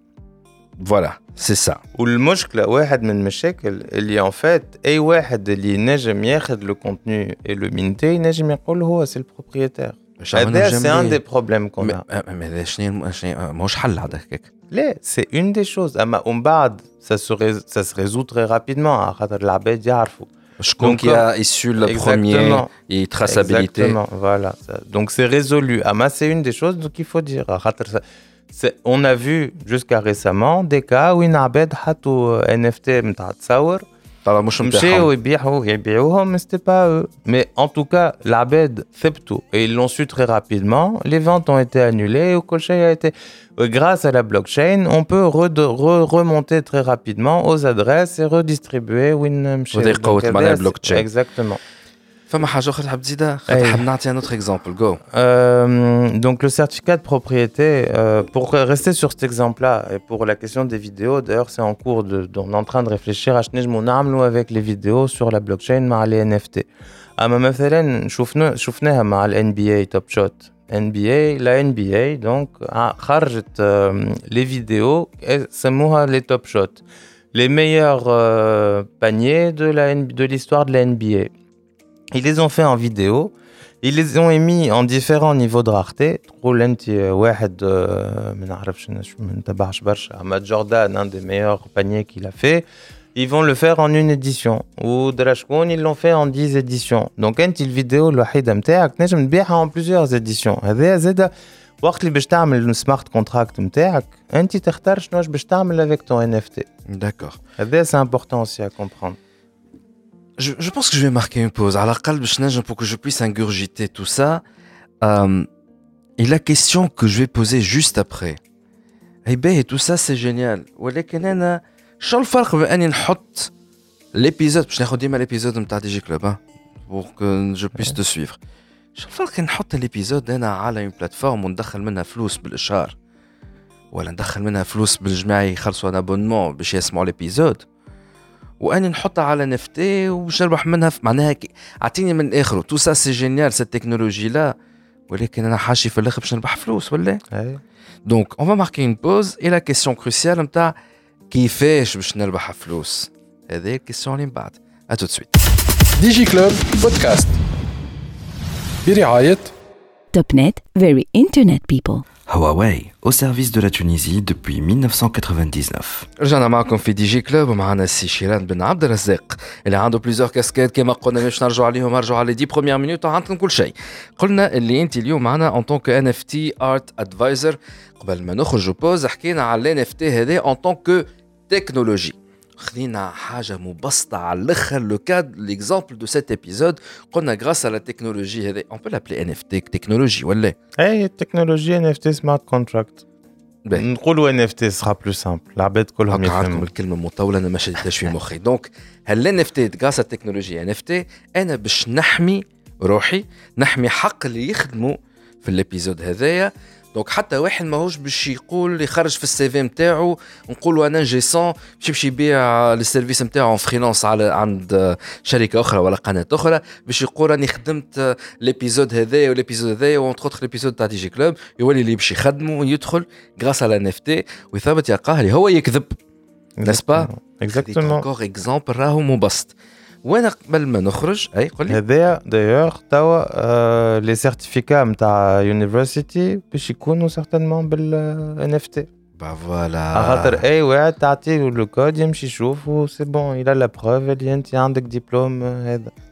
فوالا سي سا والمشكلة واحد من المشاكل اللي ان فات أي واحد اللي نجم ياخذ لو كونتوني اي لو مينتي نجم يقول هو سي البروبريتير هذا سي ان دي بروبليم كون مي هذا شنو شنو ماهوش حل هذا هكاك لا سي اون دي شوز اما ومن بعد سا سا se résout très rapidement خاطر العباد يعرفوا شكون Donc, qui a issu le premier Exactement. et traçabilité Exactement, voilà. Ça- Donc c'est résolu. Ah, mais c'est une des choses qu'il faut dire. خاطر ça- c'est- On a vu jusqu'à récemment des cas où une عباد حطوا NFT c'était pas eux. Mais en tout cas, l'Abed fait tout. Et ils l'ont su très rapidement. Les ventes ont été annulées. Au a été. Euh, grâce à la blockchain, on peut remonter très rapidement aux adresses et redistribuer. Exactement. فما حاجه اخرى تحب تزيدها خاطر أي. حاب نعطي un autre exemple go Euh, donc le certificat de propriété, euh, pour rester sur cet exemple-là, et pour la question des vidéos, d'ailleurs c'est en cours, de, de- on est en train de réfléchir à nous avec les vidéos sur la blockchain مع les NFT. أما مثلا شفنا شفناها مع ال NBA Top Shot. NBA, la NBA donc a خرجت euh, les vidéos سموها les Top Shot. Les meilleurs euh, paniers de la N- de l'histoire de la NBA. Ils les ont fait en vidéo. Ils les ont émis en différents niveaux de rareté. تقول انت واحد آه، ما نعرفش أنا شو- ما نتبعش برشا اما جوردان un des meilleurs paniers qu'il a fait ils vont le faire en une édition ou دراشكون ils l'ont fait en 10 éditions donc انت الفيديو الوحيده نتاعك تنجم تبيعها en plusieurs éditions هذا زاد وقت اللي باش تعمل السمارت كونتراكت نتاعك انت تختار شنو باش تعمل avec ton NFT d'accord هذا c'est important aussi à comprendre je, je, pense que je vais marquer une pause. À la pour que je puisse ingurgiter tout ça. Euh, et la question que je vais poser juste après. Eh ben, tout ça, c'est génial. ولكن انا شو الفرق بين اني نحط l'épisode باش ناخذ ديما l'épisode نتاع دي جي كلوب pour que je puisse te suivre. شو الفرق نحط الابيزود انا على اون بلاتفورم وندخل منها فلوس بالاشهار ولا ندخل منها فلوس بالجماعه يخلصوا ان ابونمون باش يسمعوا الابيزود واني نحطها على نفتي وباش نربح منها معناها أعطيني من اخره تو سا سي جينيال سي تكنولوجي لا ولكن أنا حاشي في الآخر باش نربح فلوس ولا؟ دونك اون فا ماركي اون بوز اي لا كيسيون كروسيال نتاع كيفاش باش نربح فلوس؟ هذه الكيسيون اللي من بعد. ا تو سويت دي جي كلوب بودكاست برعاية توب نت فيري انترنت بيبل Huawei, au service de la Tunisie depuis 1999. رجعنا معكم في دي جي كلوب ومعنا السي شيران بن عبد الرزاق اللي عنده بليزور كاسكيت كما قلنا باش نرجعوا عليهم ارجعوا على دي بروميير مينوت وعندكم كل شيء قلنا اللي انت اليوم معنا اون طونك ان اف تي ارت ادفايزر قبل ما نخرجوا بوز حكينا على الان اف تي هذا اون طونك تكنولوجي خلينا حاجة مبسطة على الأخر. لو كاد ليكزامبل دو سيت ايبيزود قلنا غراس على التكنولوجي هذه اون بو لابلي ان اف تي تكنولوجي ولا اي التكنولوجي ان اف تي سمارت كونتراكت نقولوا ان اف تي سخا بلو سامبل العباد كلهم يفهموا الكلمة مطوله أنا ما شديتهاش في مخي دونك هل ان اف تي غراس التكنولوجي ان اف تي أنا باش نحمي روحي نحمي حق اللي يخدموا في الابيزود هذايا دونك حتى واحد ماهوش باش يقول يخرج في السي في نتاعو نقولوا أنا جي سون باش يمشي يبيع السيرفيس نتاعو فريلانس على عند شركة أخرى ولا قناة أخرى باش يقول راني خدمت ليبيزود هذايا وليبيزود هذايا وانتر اوتر ليبيزود تاع دي جي كلوب يولي اللي باش يخدمه ويدخل غراس على ان اف تي ويثبت يا قاهري هو يكذب. نسبا اكزاكتومون اكزامبل راهو مبسط. وأنا قبل ما نخرج أي قول لي هذايا دايوغ توا لي سيرتيفيكا نتاع يونيفرسيتي باش يكونوا سيغتانمون بال ان اف تي با فوالا خاطر أي واحد تعطي له لو كود يمشي يشوف وسي بون إلى لا بروف اللي انت عندك ديبلوم هذا.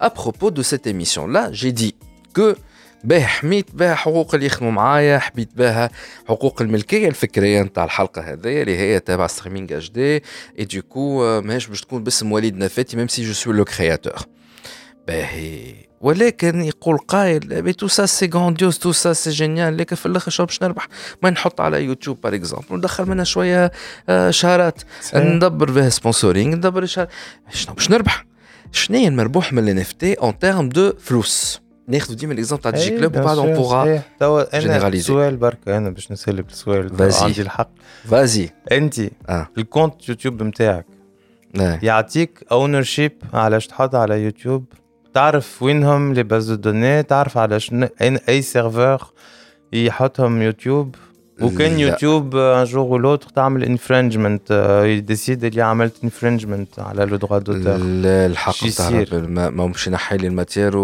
à propos de cette émission-là, j'ai dit que باه حميت بها حقوق اللي يخدموا معايا حبيت بها حقوق الملكية الفكرية نتاع الحلقة هذيا اللي هي تابع ستريمينغ اتش دي اي دوكو ماهيش باش تكون باسم وليد نفاتي ميم سي جو سوي لو كرياتور باهي ولكن يقول قائل بي تو سا سي غانديوز تو سا سي جينيال لكن في الآخر شو باش نربح؟ ما نحط على يوتيوب بار اكزومبل ندخل منها شوية شهرات. ندبر بها سبونسورينغ ندبر شنو باش نربح؟ شنو هي المربوح من الان اف تي اون تيرم دو فلوس ناخذ ديما ليكزومبل تاع جي كلوب وبعد اون بوغا جينيراليزي سؤال برك أنا باش نسالك السؤال. عندي الحق. فازي انت آه. الكونت يوتيوب نتاعك يعطيك اونر شيب علاش تحط على يوتيوب؟ تعرف وينهم لي باز دو دوني؟ تعرف على شنو اي سيرفور يحطهم يوتيوب؟ وكان يوتيوب ان جور و لوتر تعمل انفرنجمنت يديسيد اللي عملت انفرنجمنت على لو دروا دوتور لا الحق تاع ما مش ينحي لي الماتير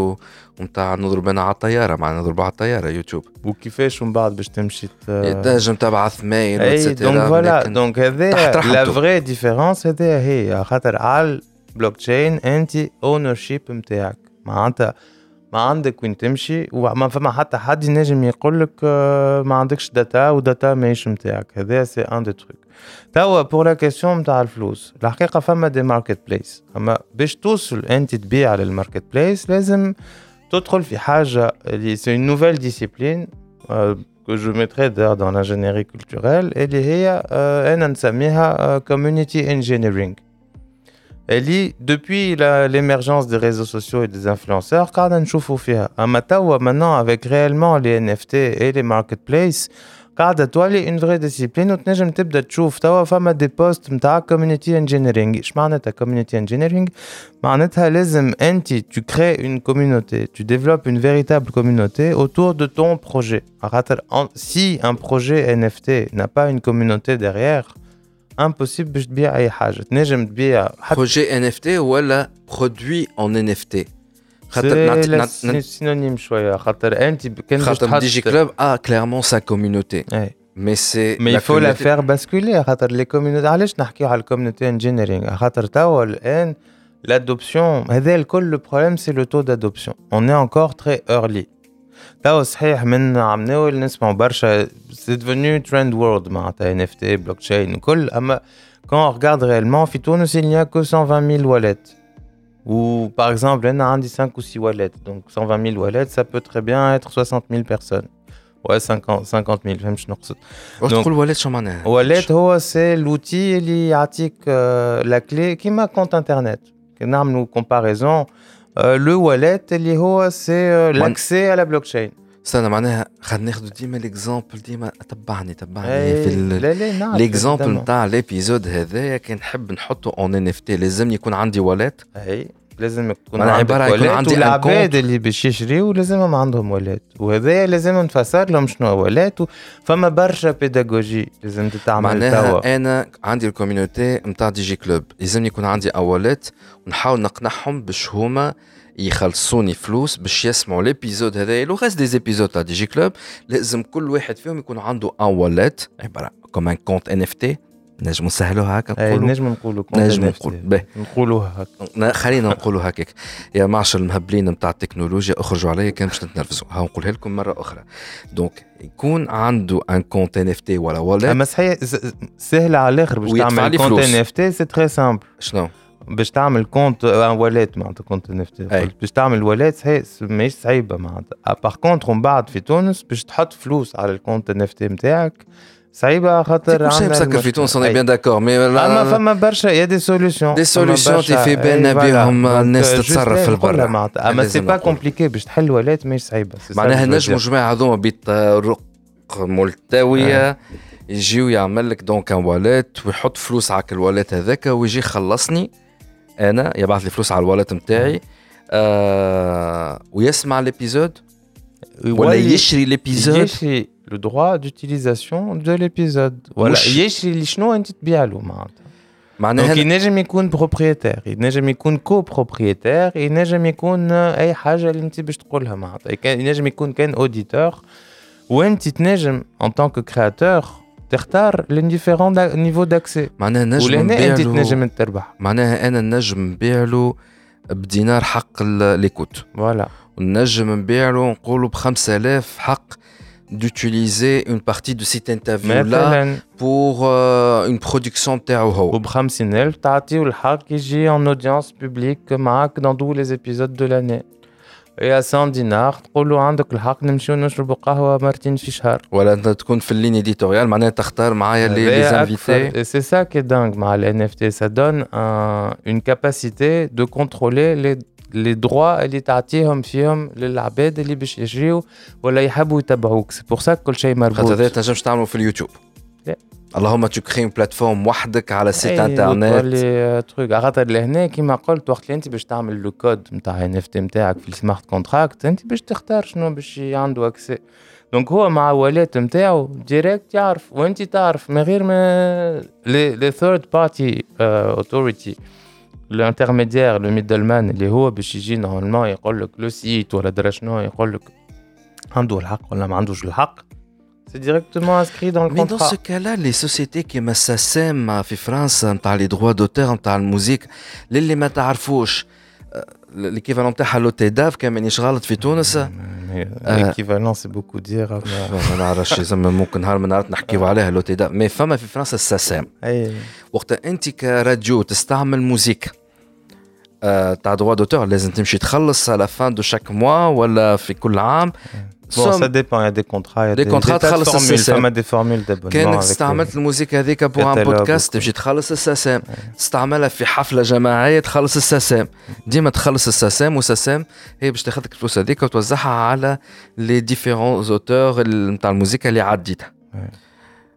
ونتاع نضرب أنا على الطيارة معناها نضرب على الطيارة يوتيوب. وكيفاش من بعد باش تمشي تنجم تبعث ميل إي دونك فوالا دونك هذا لا فغي ديفيرونس هذا هي. خاطر على البلوك تشين انت اونر شيب نتاعك معناتها ما عندك وين تمشي وما فما حتى حد ينجم يقول لك ما عندكش داتا وداتا ماهيش نتاعك هذا سي ان دو تروك توا بور لا كيسيون نتاع الفلوس الحقيقة فما دي ماركت بليس أما باش توصل أنت تبيع على الماركت بليس لازم تدخل في حاجة اللي سي اون نوفيل ديسيبلين que je mettrai d'ailleurs dans l'ingénierie culturelle اللي هي أنا نسميها community engineering. اللي depuis l'émergence des réseaux sociaux et des influenceurs قاعدة نشوفوا فيها أما توا maintenant avec réellement les NFT et les marketplaces قاعدة تولي اون فري ديسيبلين وتنجم تبدا تشوف توا فما دي بوست نتاع كوميونيتي انجينيرينغ اش معناتها كوميونيتي انجينيرينغ معناتها لازم انت tu crées une communauté tu développes une véritable communauté autour de ton projet خاطر si un projet NFT n'a pas une communauté derrière impossible باش تبيع اي حاجه تنجم تبيع بروجي ان اف تي ولا برودوي ان ان اف تي C'est synonyme شويه خاطر انت كان باش خاطر دي جي كلوب ا كليرمون سا كوميونيتي مي سي مي يفو لا فير باسكولي خاطر لي كوميونيتي علاش نحكيو على الكوميونيتي انجينيرينغ خاطر توا الان l'adoption هذا الكل لو بروبليم سي لو تو d'adoption on est encore très early توا صحيح من عم ناول نسمعوا برشا سي devenu trend world معناتها ان اف تي بلوك تشين وكل اما quand on regarde réellement في تونس il n'y a que 120 000 wallets ou par exemple, on a 5 ou 6 wallets. Donc 120 000 wallets, ça peut très bien être 60 000 personnes. Ouais, 50, 50 000, فهمت شنو نقصد. Donc wallet شو معناها؟ wallet هو c'est l'outil اللي يعطيك la clé كيما compte internet. نعملوا comparaison le wallet اللي هو c'est l'accès à la blockchain. استنى معناها خلينا ناخذ ديما ليكزامبل ديما تبعني تبعني في ليكزامبل نتاع ليبيزود هذايا كان نحب نحطه أون إن إف تي لازم يكون عندي واليت إي. لازم تكون عندك عبارة يكون عندي العباد اللي باش يشريوا لازمهم عندهم ولات وهذايا لازم نفسر لهم شنو ولات فما برشا بيداغوجي لازم تتعمل معناها توا. أنا عندي الكوميونيتي نتاع دي جي كلوب. لازم يكون عندي اولات ونحاول نقنعهم باش هما يخلصوني فلوس باش يسمعوا ليبيزود هذايا. لو غاز دي زيبيزود تاع دي جي كلوب لازم كل واحد فيهم يكون عنده ان واليت عبارة كوم ان كونت ان اف تي نجم نسهلوها هكا؟ نقولوا؟ نجم نقولوا. نجم نقول. باهي نقولوها هكا. خلينا نقولوا هكاك. يا معشر المهبلين نتاع التكنولوجيا أخرجوا عليا كان باش نتنرفزوا. ها نقولها لكم مرة أخرى. دونك يكون عنده ان كونت ان اف تي ولا ولا أما صحيح سهله على الآخر باش تعمل كونت ان اف تي سي تري سامبل شنو؟ باش تعمل كونت ان واليت معناتها كونت ان اف تي باش تعمل واليت ماهيش صعيبة معناتها. باغ كونتر من بعد في تونس باش تحط فلوس على الكونت ان اف تي نتاعك صعيبة خاطر عندنا مسكر في تونس اون بيان داكور مي أما فما برشا يا دي سوليسيون دي سوليسيون في بالنا بهم الناس تتصرف في البر. أما سي با كومبليكي باش تحل ولات ماهيش صعيبة. معناها نجموا جماعة هذوما بطرق ملتوية يجيو يعمل لك دونك ان واليت ويحط فلوس على الواليت هذاك ويجي يخلصني أنا يبعث لي فلوس على الواليت نتاعي آه ويسمع ليبيزود ولا يشري ليبيزود يشري لو droit d'utilisation de l'épisode ولا يشري اللي شنو انت تبيع له معناتها معناها ينجم يكون بروبريتير ينجم يكون كو بروبريتير ينجم يكون اي حاجه اللي انت باش تقولها معناتها ينجم يكون كان اوديتور وانت تنجم ان طونك كرياتور تختار لي ديفيرون نيفو داكسي معناها نجم ولهنا انت تنجم تربح معناها انا نجم نبيع له بدينار حق ليكوت فوالا ونجم نبيع له نقولوا ب 5000 حق d'utiliser une partie de cet interview là pour euh, une production تاعو هو وب 50000 تعطيه الحق يجي en audience publique معاك dans tous les épisodes de l'année يا 100 دينار تقول له عندك الحق نمشيو نشربوا قهوه مرتين في شهر ولا انت تكون في اللين اديتوريال معناها تختار معايا لي لي انفيتي سي سا كي دانغ مع الان اف تي سا دون اون كاباسيتي دو كونترولي لي لي دروا اللي تعطيهم فيهم للعباد اللي باش يجريو ولا يحبوا يتبعوك. سي بور سا كل شيء مربوط. خاطر هذا تنجمش تعملوا في اليوتيوب. لا اللهم تو كري بلاتفورم وحدك على سيت انترنت لي تروك خاطر لهنا كيما قلت وقت اللي انت باش تعمل لو كود نتاع ان اف تي نتاعك في السمارت كونتراكت انت باش تختار شنو باش عنده اكسي دونك هو مع ولات نتاعو ديريكت يعرف وانت تعرف من غير ما لي ثيرد بارتي اوثوريتي الانترميديير لو ميدل اللي هو باش يجي نورمالمون يقول لك لو سيت ولا درا شنو يقول لك عنده الحق ولا ما عندوش الحق C'est directement inscrit dans le Mais contrat. dans ce cas-là, les sociétés qui SACEM في فرنسا نتاع لي دروا دوتور نتاع الموزيك للي ما تعرفوش ليكيفالون نتاعها لو تيداف كان مانيش غلط في تونس ليكيفالون سي بوكو دير ما نعرفش زعما ممكن نهار من نهارات نحكيو عليها لو تيداف مي فما في فرنسا الساسام وقت انت كراديو تستعمل موزيك تاع دروا دوتور لازم تمشي تخلص على فان دو شاك موا ولا في كل عام Bon, ça dépend, il y a des contrats, il y a des, des contrats تخلص الساسام des formules d'abonnement كانك استعملت الموسيقى هذيك بور ان بودكاست تمشي تخلص الساسام تستعملها في حفله جماعيه تخلص الساسام ديما تخلص الساسام والساسام هي باش تاخذ لك الفلوس هذيك وتوزعها على لي ديفيرون زوتور نتاع الموسيقى اللي عديتها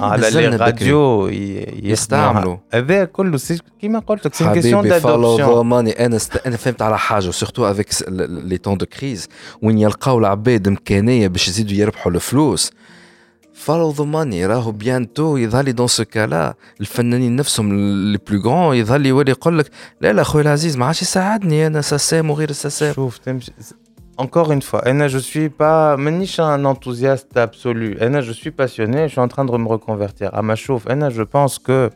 على لي راديو يستعملوا. هذا كله كيما قلت لك سي كيسيون دادوبسيون أنا است... أنا فهمت على حاجة سورتو افيك لي طون دو كريز وين يلقاو العباد امكانيه باش يزيدوا يربحوا الفلوس. فولو ذا ماني راهو بيانتو يظهر دون سو كالا الفنانين نفسهم لي بلو غران يظهر يولي يقول لك لا لا خويا العزيز ما عادش يساعدني أنا ساسام وغير ساسام شوف تمشي encore une fois, Anna, je suis pas, un enthousiaste absolu. Anna, je suis passionné, je suis en train de me reconvertir. À ma chauffe, Anna, je pense que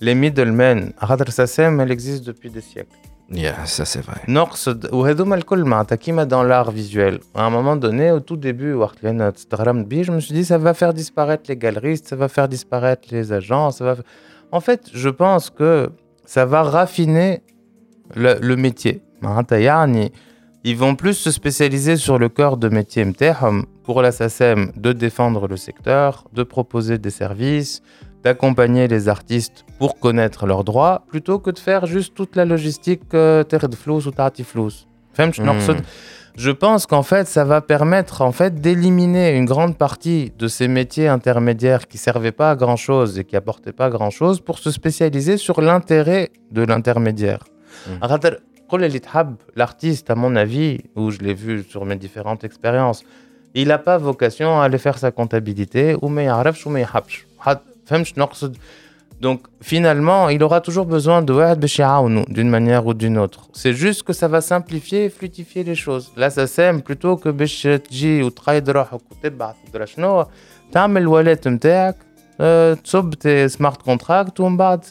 les middlemen, Radar Sassem, elle existe depuis des siècles. Yeah, ça c'est vrai. dans l'art visuel. À un moment donné, au tout début, je me suis dit, ça va faire disparaître les galeristes, ça va faire disparaître les agents. Ça va... En fait, je pense que ça va raffiner le, le métier. Ils vont plus se spécialiser sur le cœur de métier MTHM pour la SACEM de défendre le secteur, de proposer des services, d'accompagner les artistes pour connaître leurs droits, plutôt que de faire juste toute la logistique euh, terre de flous ou flous. Hmm. Je pense qu'en fait, ça va permettre en fait d'éliminer une grande partie de ces métiers intermédiaires qui servaient pas à grand chose et qui apportaient pas grand chose pour se spécialiser sur l'intérêt de l'intermédiaire. Hab, l'artiste, à mon avis, où je l'ai vu sur mes différentes expériences, il n'a pas vocation à aller faire sa comptabilité, ou mais ou mais Donc finalement, il aura toujours besoin de d'une manière ou d'une autre. C'est juste que ça va simplifier et fluidifier les choses. Là, ça sème plutôt que ou وتقيد روحك وتبعث وتدرى شنو تعمل الوالات نتاعك تصب tes smart contracts ومن بعد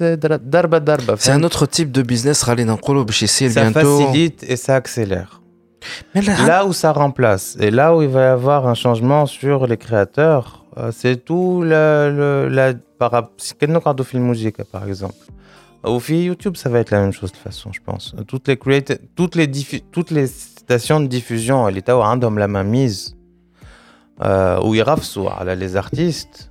ضربه ضربه C'est un autre type de business رالي نقولوا باش يصير ça facilite et ça accélère Mais là, là où ça remplace et là où il va y avoir un changement sur les créateurs euh, c'est tout le, le, la par كنا نقعدوا في الموسيقى par exemple ou في YouTube ça va être la même chose de toute façon je pense toutes les create... toutes les toutes les stations de diffusion اللي توا عندهم la main mise euh, où ils rafsou les artistes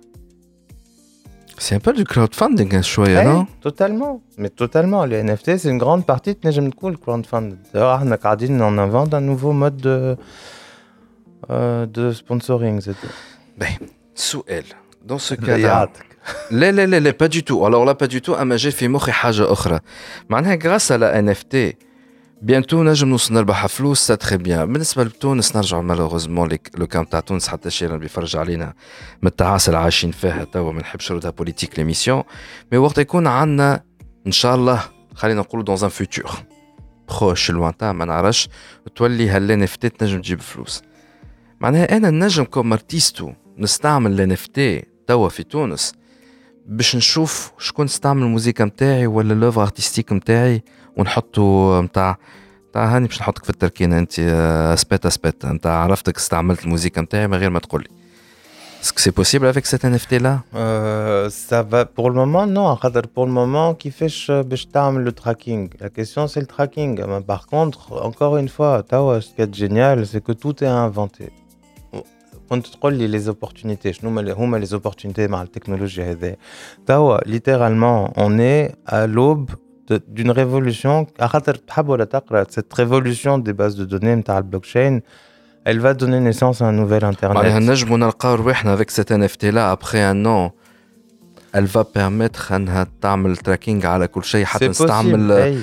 c'est un peu du crowdfunding, un choix, non Totalement. Mais totalement. Les NFT, c'est une grande partie de Nejem le crowdfunding. D'ailleurs, on invente un nouveau mode de, euh, de sponsoring. Ben, sous elle. Dans ce cas-là. لا لا لا لا pas du tout alors là pas du tout اما جا في مخي حاجه اخرى معناها grâce à la NFT بيانتو نجم نوصل نربح فلوس سا تخي بيان بالنسبة لتونس نرجع مالوغوزمون لو كام تاع تونس حتى شي اللي بيفرج علينا من التعاسه اللي عايشين فيها توا ما نحبش نردها بوليتيك ليميسيون مي وقت يكون عندنا ان شاء الله خلينا نقولوا دون ان فيتور بروش لوانتان ما نعرفش تولي هاللي نفتي نجم تجيب فلوس معناها أنا نجم كوم ارتيستو نستعمل لنفتي توا في تونس باش نشوف شكون استعمل الموزيكا متاعي ولا لوفر ارتستيك متاعي ونحطوا نتاع نتاع هاني باش نحطك في التركينه انت اسبيت اسبيت انت عرفتك استعملت الموزيكا نتاعي من غير ما تقول لي Est-ce que c'est possible avec cet NFT là euh, Ça va pour le moment non. Pour le moment, qui fait le tracking. La question c'est le tracking. Par contre, encore une fois, ce qui est génial, c'est que tout est inventé. On contrôle les opportunités. Nous, les opportunités dans la technologie. Littéralement, on est à l'aube d'une révolution. Cette révolution des bases de données, de blockchain, elle va donner naissance à un nouvel Internet. Avec cet NFT-là, après un an, elle va permettre انها تعمل تراكينغ على كل شيء حتى نستعمل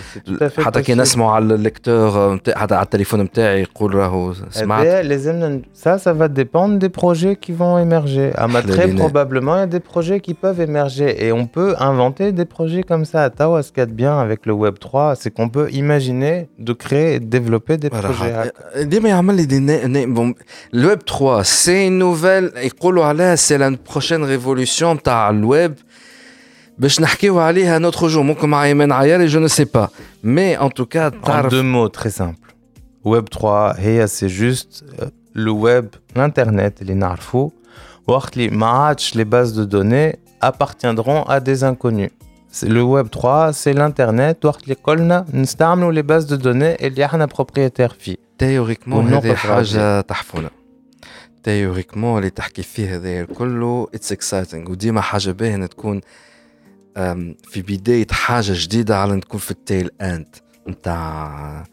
حتى كي نسمعوا على الليكتور حتى على التليفون نتاعي يقول راهو سمعت لازمنا ça ça va dépendre des projets qui vont émerger اما très probablement il y a des projets qui peuvent émerger et on peut inventer des projets comme ça توا ce qu'il y a de bien avec le web 3 c'est qu'on peut imaginer de créer et de développer des projets ديما يعمل لي دي bon le web 3 c'est une nouvelle يقولوا عليها c'est la prochaine révolution تاع الويب bah, un autre jour, et je ne sais pas. Mais en tout cas, en deux mots très simples. Web 3, c'est juste euh, le web, l'internet, les narfou. les bases de données appartiendront à des inconnus. Le Web 3, c'est l'internet. les bases de données et les propriétaires Théoriquement, on تيوريكمون اللي تحكي فيه هذا كله اتس اكسايتنج وديما حاجة باهية تكون في بداية حاجة جديدة على تكون في التيل إند. نتاع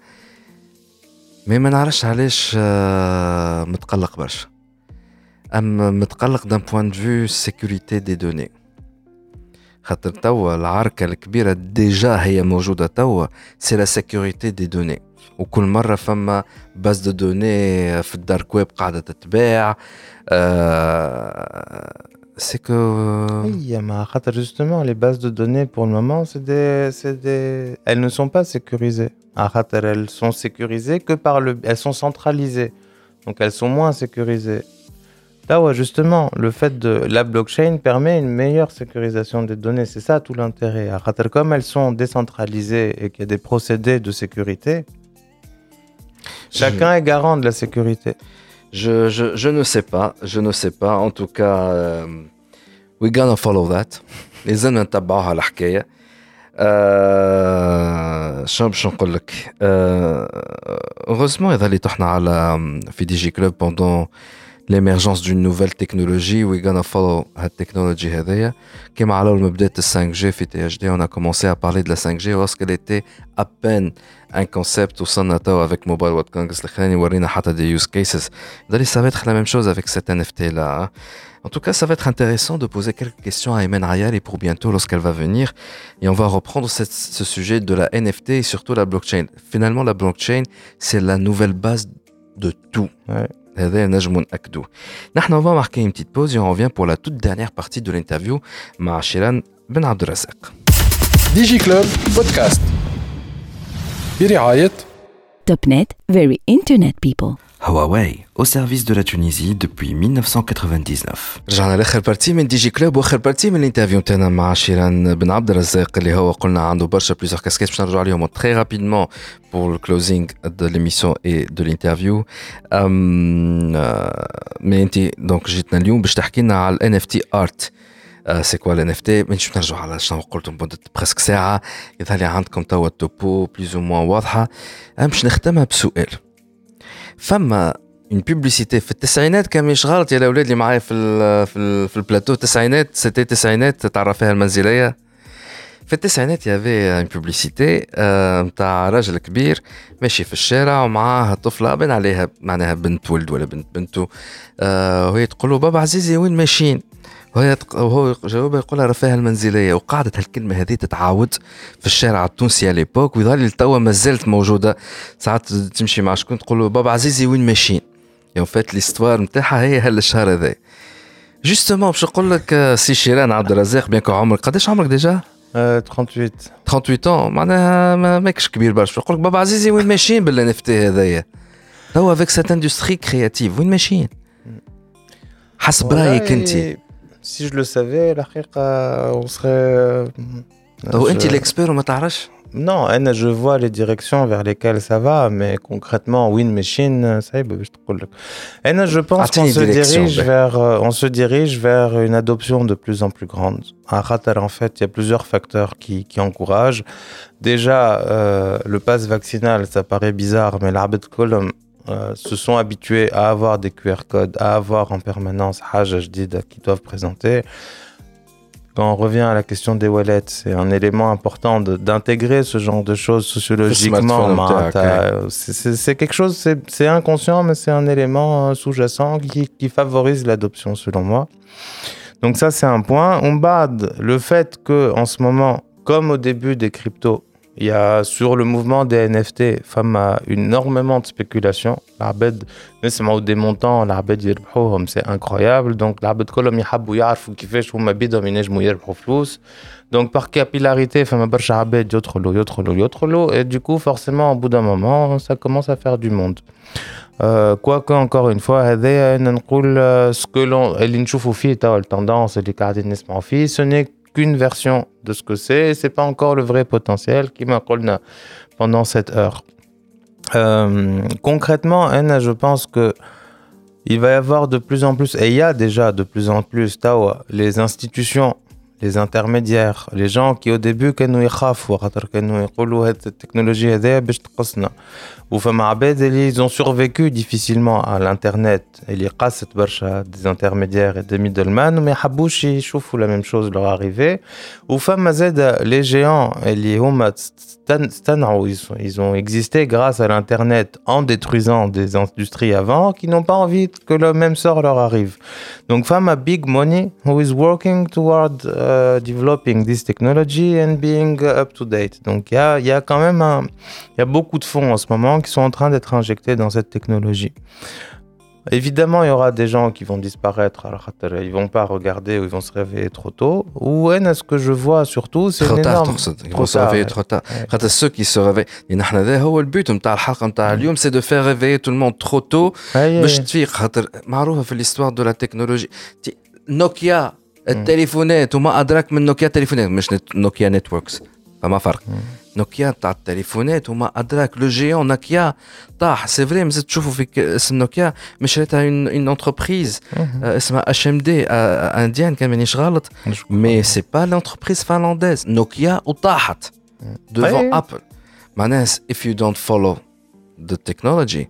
مي ما نعرفش علاش متقلق برشا. اما متقلق دان بوان دو سيكوريتي دي دوني خاطر توا العركة الكبيرة ديجا هي موجودة توا سي لا سيكوريتي دي دوني وكل مرة فما باز دو دوني في الدارك ويب قاعدة تتباع c'est que. Oui, mais justement, les bases de données, pour le moment, c'est des, des... elles ne sont pas sécurisées. Elles sont sécurisées que par le. Elles sont centralisées. Donc elles sont moins sécurisées. Là, ouais, justement, le fait de la blockchain permet une meilleure sécurisation des données. C'est ça tout l'intérêt. Comme elles sont décentralisées et qu'il y a des procédés de sécurité, chacun est garant de la sécurité. Je, je, je, ne sais pas, je ne sais pas. En tout cas, euh, we gonna follow that. لازمنا نتبعوها الحكايه. أه شنو باش نقول لك؟ هeureusement يظل احنا على في دي جي كلوب بوندون l'émergence d'une nouvelle technologie we're gonna follow cette technologie هذيا كما على اول ما بدات 5G في THD on a commencé à parler de la 5G lorsqu'elle était à peine un concept وصلنا توا avec Mobile World Congress الخلاني ورينا حتى des use cases d'ailleurs ça va être la même chose avec cet NFT là En tout cas, ça va être intéressant de poser quelques questions à Emen Rayal et pour bientôt lorsqu'elle va venir. Et on va reprendre cette, ce sujet de la NFT et surtout la blockchain. Finalement, la blockchain, c'est la nouvelle base de tout. Ouais. هذا نجم نأكدوه نحن on va marquer une petite pause et on revient pour la toute dernière partie de l'interview مع شيران بن عبد الرزاق دي جي كلوب بودكاست برعاية توب نت very internet people Huawei, au service de la Tunisie depuis 1999. رجعنا لاخر بارتي من دي جي كلوب واخر بارتي من الانترفيو نتاعنا مع شيران بن عبد الرزاق اللي هو قلنا عنده برشا بليزيور كاسكيت باش نرجعوا عليهم تري رابيدمون pour le closing de l'émission et de l'interview. mais انت دونك جيتنا اليوم باش تحكي لنا على الان اف تي ارت سي كوا الان اف تي مانيش نرجعوا على شنو قلت مدة بريسك ساعة يظهر لي عندكم توا التوبو بليز أو موان واضحة باش نختمها بسؤال فما اون بوبليسيتي في التسعينات كان مش غلط يا الاولاد اللي معايا في ال في ال في البلاتو التسعينات سيتي التسعينات تعرف فيها المنزليه في التسعينات يافي اون بوبليسيتي نتاع راجل كبير ماشي في الشارع ومعاه طفله بين عليها معناها بنت ولد ولا بنت بنته وهي تقول له بابا عزيزي وين ماشيين وهي وهو جوابها يقولها رفاهة المنزلية. وقعدت هالكلمة هذه تتعاود في الشارع التونسي على ليبوك ويظل توا ما زالت موجودة. ساعات تمشي مع شكون تقول له بابا عزيزي وين ماشيين؟ يوم فات ليستوار نتاعها هي هالشهر هذا. جوستومون باش نقول لك سي شيران عبد الرزاق بيان عمرك. قداش عمرك ديجا؟ 38 38 معناها ما ماكش كبير برشا. نقول لك بابا عزيزي وين ماشيين بالان اف تي هذايا؟ توا افيك سات اندستري كرياتيف وين ماشيين؟ حسب رأيك أنت. Si je le savais, la on serait. Donc, je... l'expert, on t'arrache? Non, je vois les directions vers lesquelles ça va, mais concrètement, Win Machine, ça y est, je te Je pense qu'on se, dirige vers, on se dirige vers une adoption de plus en plus grande. À en fait, il y a plusieurs facteurs qui, qui encouragent. Déjà, euh, le pass vaccinal, ça paraît bizarre, mais l'arbitre de colonne euh, se sont habitués à avoir des QR codes, à avoir en permanence HHD qui doivent présenter. Quand on revient à la question des wallets, c'est un élément important d'intégrer ce genre de choses sociologiquement. C'est quelque chose, c'est inconscient, mais c'est un élément euh, sous-jacent qui, qui, favorise l'adoption, selon moi. Donc ça, c'est un point. On bade le fait que en ce moment, comme au début des cryptos, il y a sur le mouvement des NFT, femme a énormément de spéculation. L'arbed, notamment des c'est incroyable. Donc l'arbed kifesh ou mabidom inej mouyer flous. Donc par capillarité, lo. Et du coup, forcément, au bout d'un moment, ça commence à faire du monde. Euh, Quoique, encore une fois, ce que l'on, fille, ce n'est qu'une version de ce que c'est. C'est pas encore le vrai potentiel qui m'a pendant cette heure. Euh, concrètement, Anna, je pense que il va y avoir de plus en plus, et il y a déjà de plus en plus, les institutions les intermédiaires, les gens qui au début كانوا يخافوا خاطر كانوا يقولوا هاد التكنولوجيا هذيا باش تقصنا وفما عباد اللي ils ont survécu difficilement à l'internet اللي قاست برشا des intermédiaires et des middlemen وما يحبوش يشوفوا la même chose leur arriver وفما زاد les géants اللي هما ils, ont existé grâce à l'Internet en détruisant des industries avant qui n'ont pas envie que le même sort leur arrive. Donc, femme a big money who is working toward euh, developing this technology and being up to date. Donc, il y a, quand même un, y a beaucoup de fonds en ce moment qui sont en train d'être injectés dans cette technologie. Évidemment, il y aura des gens qui vont disparaître. Alors, ils vont pas regarder ou ils vont se réveiller trop tôt. Ou est-ce que je vois surtout, c'est trop tard. Ils vont se réveiller trop tard. Ouais. Ceux qui se réveillent, le but c'est de faire réveiller tout le monde trop tôt. باش تفيق خاطر معروفه في l'histoire de la technologie. Nokia التليفونات وما ادراك من نوكيا تليفونات مش نوكيا نتوركس فما فرق نوكيا تاع التليفونات وما ادراك لو جيون نوكيا طاح سي فري مازال تشوفوا في اسم نوكيا مش شريتها اون انتربريز اسمها اش ام دي انديان كان مانيش غلط مي سي با لونتربريز فنلانديز نوكيا وطاحت devant ابل معناها if you don't follow the technology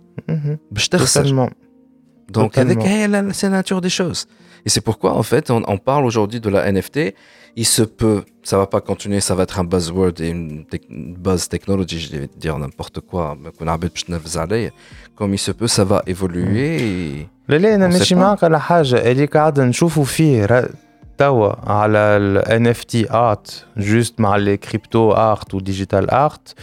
باش تخسر دونك هذيك هي la nature des choses et c'est pourquoi en fait on, on parle aujourd'hui de la NFT il se peut, ça va pas continuer, ça va être un buzzword et une, une buzz technology, je vais dire n'importe quoi, comme il se peut, ça va évoluer. لا لا انا ماشي معاك على حاجه اللي قاعد نشوفوا فيه توا على ال NFT art juste مع les crypto art ou digital art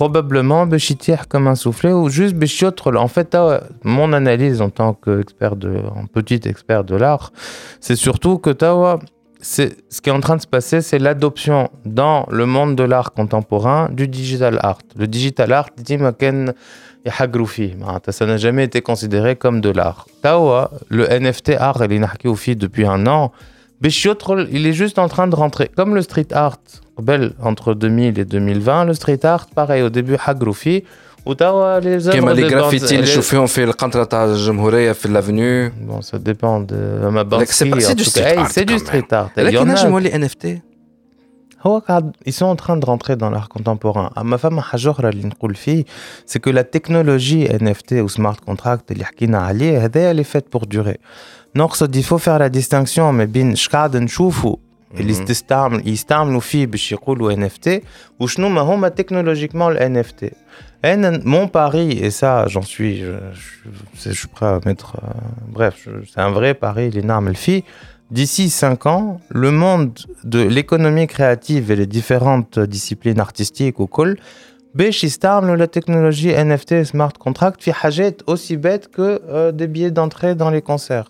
probablement bechitière comme un soufflet ou juste bechiotr. En fait, mon analyse en tant qu'expert de, en petit expert de l'art, c'est surtout que tawa, c'est ce qui est en train de se passer, c'est l'adoption dans le monde de l'art contemporain du digital art. Le digital art, dit Maken hein, ça n'a jamais été considéré comme de l'art. Tawa, le NFT art, il est depuis un an. Béchiotrol, il est juste en train de rentrer. Comme le street art, belle entre 2000 et 2020, le street art, pareil, au début, Hagroufi, ou les œuvres. Comme les graffitis, les chauffeurs ont fait le contrat de Jemhoureya sur l'avenue. Bon, ça dépend de ma banque. C'est du street art. C'est du street art. Il y en a les NFT. Ils sont en train de rentrer dans l'art contemporain. Ah, ma femme, c'est que la technologie NFT ou smart contract, elle est faite pour durer. كونتراكت اللي حكينا عليه هذايا اللي فات بور دوري نقصد il faut faire la distinction ما بين اش قاعد نشوفوا اللي تستعمل يستعملوا فيه باش يقولوا ان اف تي وشنو ما هما تكنولوجيكمون الان اف تي mon pari, et ça, j'en suis, je, je, je, suis prêt à mettre. Euh, bref, c'est un vrai pari, les normes, filles. D'ici 5 ans, le monde de l'économie créative et les différentes disciplines artistiques au col, la technologie NFT smart contract fait حاجات aussi bête que euh, des billets d'entrée dans les concerts.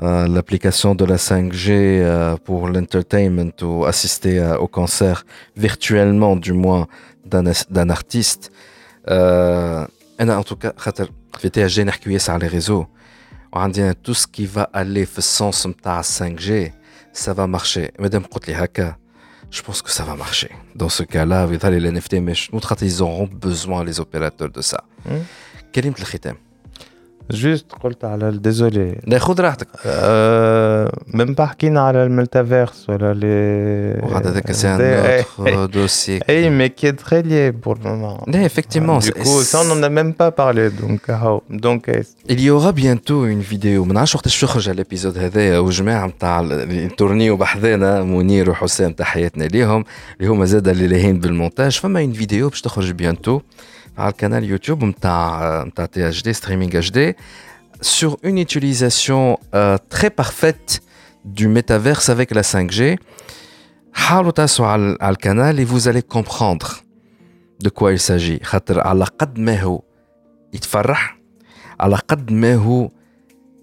Euh, l'application de la 5G euh, pour l'entertainment ou assister euh, au concert virtuellement du moins d'un artiste. en tout cas, sur les réseaux. On dit hein, tout ce qui va aller dans le sens 5G, ça va marcher. Madame je pense que ça va marcher. Dans ce cas-là, les NFT, mais nous ils auront besoin, les opérateurs, de ça. Hein Quel est le Tlechitem. جوست قلت على ديزولي لا خذ راحتك. أه من با حكينا على الميتافيرس ولا لي وهذا ذاك سي ان دوسي اي مي كي تري لي بور لو لا effectivement du coup ça on a même pas parlé donc هاو donc il y aura bientôt une vidéo. ما نعرفش وقتاش تخرج الابيزود هذايا وجماعه نتاع التورنيو بحذانا منير وحسام تحياتنا ليهم اللي هما زاد اللي لاهين بالمونتاج فما une vidéo باش تخرج bientôt le canal YouTube de THD, Streaming HD, sur une utilisation euh, très parfaite du métaverse avec la 5G. sur le canal et vous allez comprendre de quoi il s'agit. على قد ما هو يتفرح على قد ما هو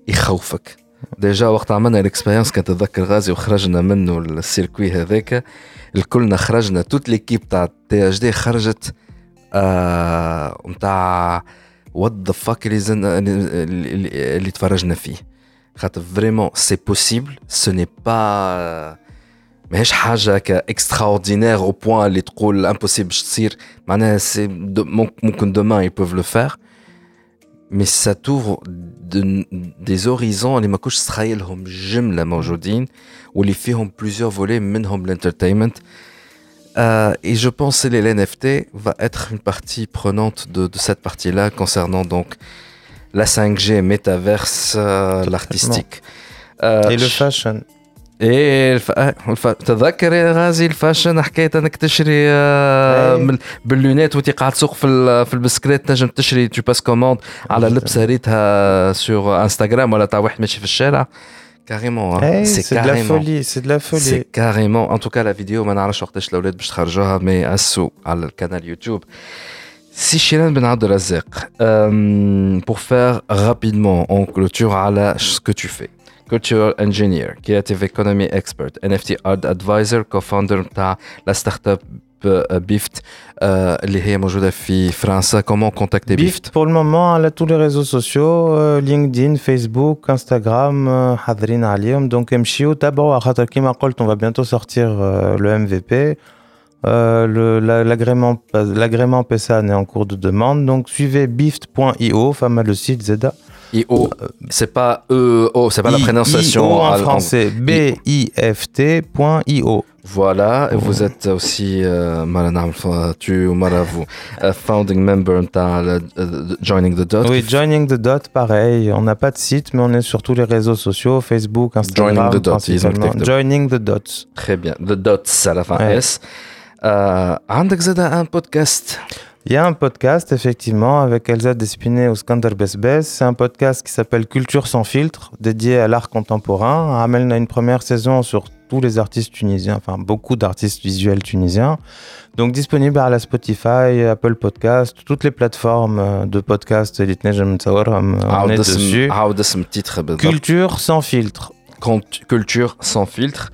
يخوفك ديجا وقت عملنا الاكسبيرينس كنتذكر غازي وخرجنا منه السيركوي هذاك الكلنا خرجنا توت ليكيب تاع تي اش دي خرجت نتاع وات ذا فاك اللي زن اللي, اللي تفرجنا فيه خاطر فريمون سي بوسيبل سو ني با ماهيش حاجه كاكستراوردينير او بوان اللي تقول امبوسيبل باش تصير معناها سي ممكن دومان يبوف لو فير مي سا توفر دي زوريزون اللي ما كنتش تخيلهم جمله موجودين واللي فيهم بلوزيور فولي منهم الانترتينمنت Euh, et je pense que l'NFT va être une partie prenante de, de cette partie-là concernant donc la 5G, métaverse, euh, l'artistique. Euh, et le fashion. ايه الف... الف... تذكر يا غازي الفاشن حكايه انك تشري آه باللونات وانت قاعد تسوق في ال... في البسكليت تنجم تشري تو باس كوموند على لبسه ريتها سور انستغرام ولا تاع واحد ماشي في الشارع كاريمون سي de la folie سي de la folie سي كاريمون ان توكا لا فيديو ما نعرفش وقتاش الاولاد باش تخرجوها مي اسو على القناه يوتيوب Si Shiran Ben Abdelazek, euh, pour faire rapidement, on clôture à la, ce que tu fais. cultural engineer, creative economy expert, NFT art advisor, co-founder de la startup Bift اللي هي موجوده في فرنسا comment contacter Bift pour le moment على tous les réseaux sociaux LinkedIn Facebook Instagram حاضرين عليهم donc امشيو تابعوا خاطر كيما قلت on va bientôt sortir le MVP l'agrément l'agrément PSA est en cours de demande donc suivez bift.io femme le site Zeda IO, c'est pas E, O, c'est pas la prononciation en français. B-I-F-T.io. Voilà, et vous êtes aussi, euh, tu ou vous, founding member de Joining the Dot. Oui, Joining the Dot, pareil. On n'a pas de site, mais on est sur tous les réseaux sociaux, Facebook, Instagram. Joining the Dot, Joining the Dots. Très bien, the Dots à la fin S. Euh, un podcast il y a un podcast, effectivement, avec Elsa Despiné ou Skander Besbes. C'est un podcast qui s'appelle Culture sans filtre, dédié à l'art contemporain. Amel a une première saison sur tous les artistes tunisiens, enfin beaucoup d'artistes visuels tunisiens. Donc disponible à la Spotify, Apple Podcast, toutes les plateformes de podcast. On est dessus. Culture sans filtre. Culture sans filtre.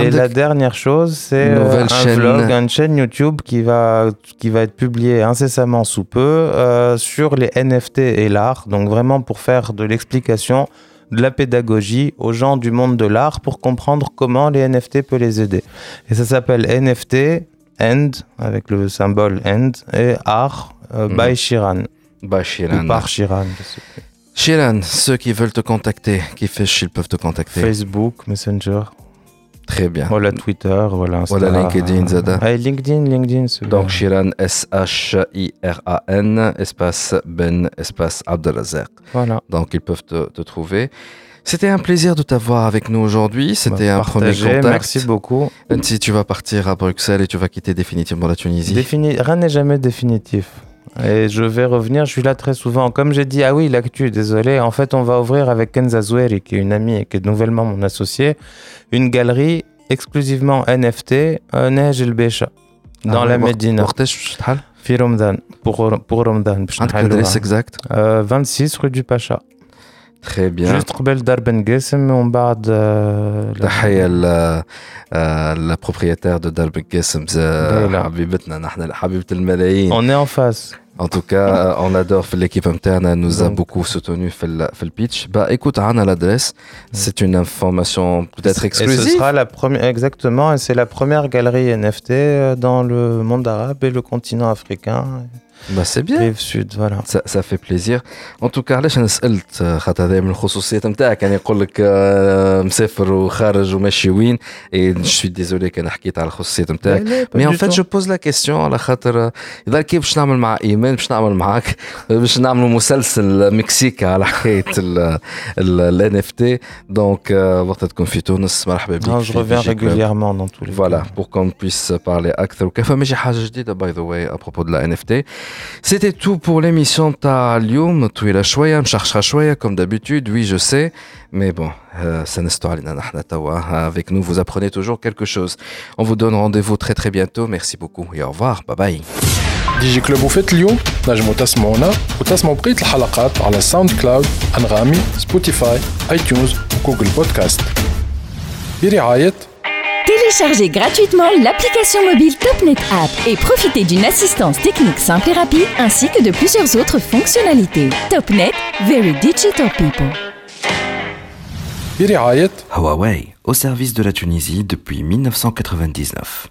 Et la dernière chose, c'est euh, un chaîne. vlog, une chaîne YouTube qui va, qui va être publiée incessamment sous peu euh, sur les NFT et l'art. Donc vraiment pour faire de l'explication, de la pédagogie aux gens du monde de l'art pour comprendre comment les NFT peuvent les aider. Et ça s'appelle NFT, End, avec le symbole End, et Art euh, mm. by Shiran. By Shiran. Ou par Shiran, Shiran, ceux qui veulent te contacter, qui fait ils peuvent te contacter Facebook, Messenger. Très bien. Voilà Twitter, voilà Instagram. Voilà LinkedIn, Zada. Ah, LinkedIn, LinkedIn. Donc Shiran, S-H-I-R-A-N, espace Ben, espace Abdelazek. Voilà. Donc ils peuvent te, te trouver. C'était un plaisir de t'avoir avec nous aujourd'hui. C'était bah, un premier contact. Merci beaucoup. Si tu vas partir à Bruxelles et tu vas quitter définitivement la Tunisie. Défini... Rien n'est jamais définitif. Et je vais revenir, je suis là très souvent. Comme j'ai dit, ah oui, l'actu, désolé. En fait, on va ouvrir avec Kenza Zoueri, qui est une amie et qui est nouvellement mon associé, une galerie exclusivement NFT, Neige El Becha, dans la Médina. Pour Ramadan. Pour Ramadan. Adresse exacte 26 rue du Pacha. Très bien. Juste قبل دار بن قاسم ومن بعد تحية la propriétaire de دار بن قاسم حبيبتنا نحن حبيبة الملايين. On est en face. En tout cas, euh, on adore l'équipe interne, elle nous a beaucoup soutenu fait le, pitch. Bah écoute, Anna l'adresse, c'est une information peut-être exclusive. Et ce sera la première, exactement, et c'est la première galerie NFT euh, dans le monde arabe et le continent africain. Bah c'est bien. Rive sud, voilà. Ça, ça fait plaisir. En tout cas, علاش أنا سالت خاطر هذا من الخصوصيات نتاعك؟ يعني يقول لك مسافر وخارج وماشي وين. اي جو سوي ديزولي كان حكيت على الخصوصيات نتاعك. مي ان فيت جو بوز لا كيستيون على خاطر إذا كيف باش نعمل مع إيمان؟ باش نعمل معاك؟ باش نعملوا مسلسل مكسيكا على حكاية الان اف تي دونك وقت تكون في تونس مرحبا بك جو reviens régulièrement dans tous les Voilà, pour qu'on puisse parler أكثر. وكيف؟ ماشي حاجة جديدة باي ذا واي ابروبو دو لا ان اف تي C'était tout pour l'émission Ta Lyoum, Touila Shwaya, Mcharchra Shwaya, comme d'habitude, oui, je sais, mais bon, c'est une histoire, avec nous, vous apprenez toujours quelque chose. On vous donne rendez-vous très très bientôt, merci beaucoup et au revoir, bye bye. دي جي كلوب وفات اليوم نجموا تسمعونا وتسمعوا بقية الحلقات على ساوند كلاود أنغامي سبوتيفاي اي تيونز وجوجل بودكاست برعاية Téléchargez gratuitement l'application mobile TopNet App et profitez d'une assistance technique simple et rapide ainsi que de plusieurs autres fonctionnalités. TopNet, Very Digital People. Huawei, au service de la Tunisie depuis 1999.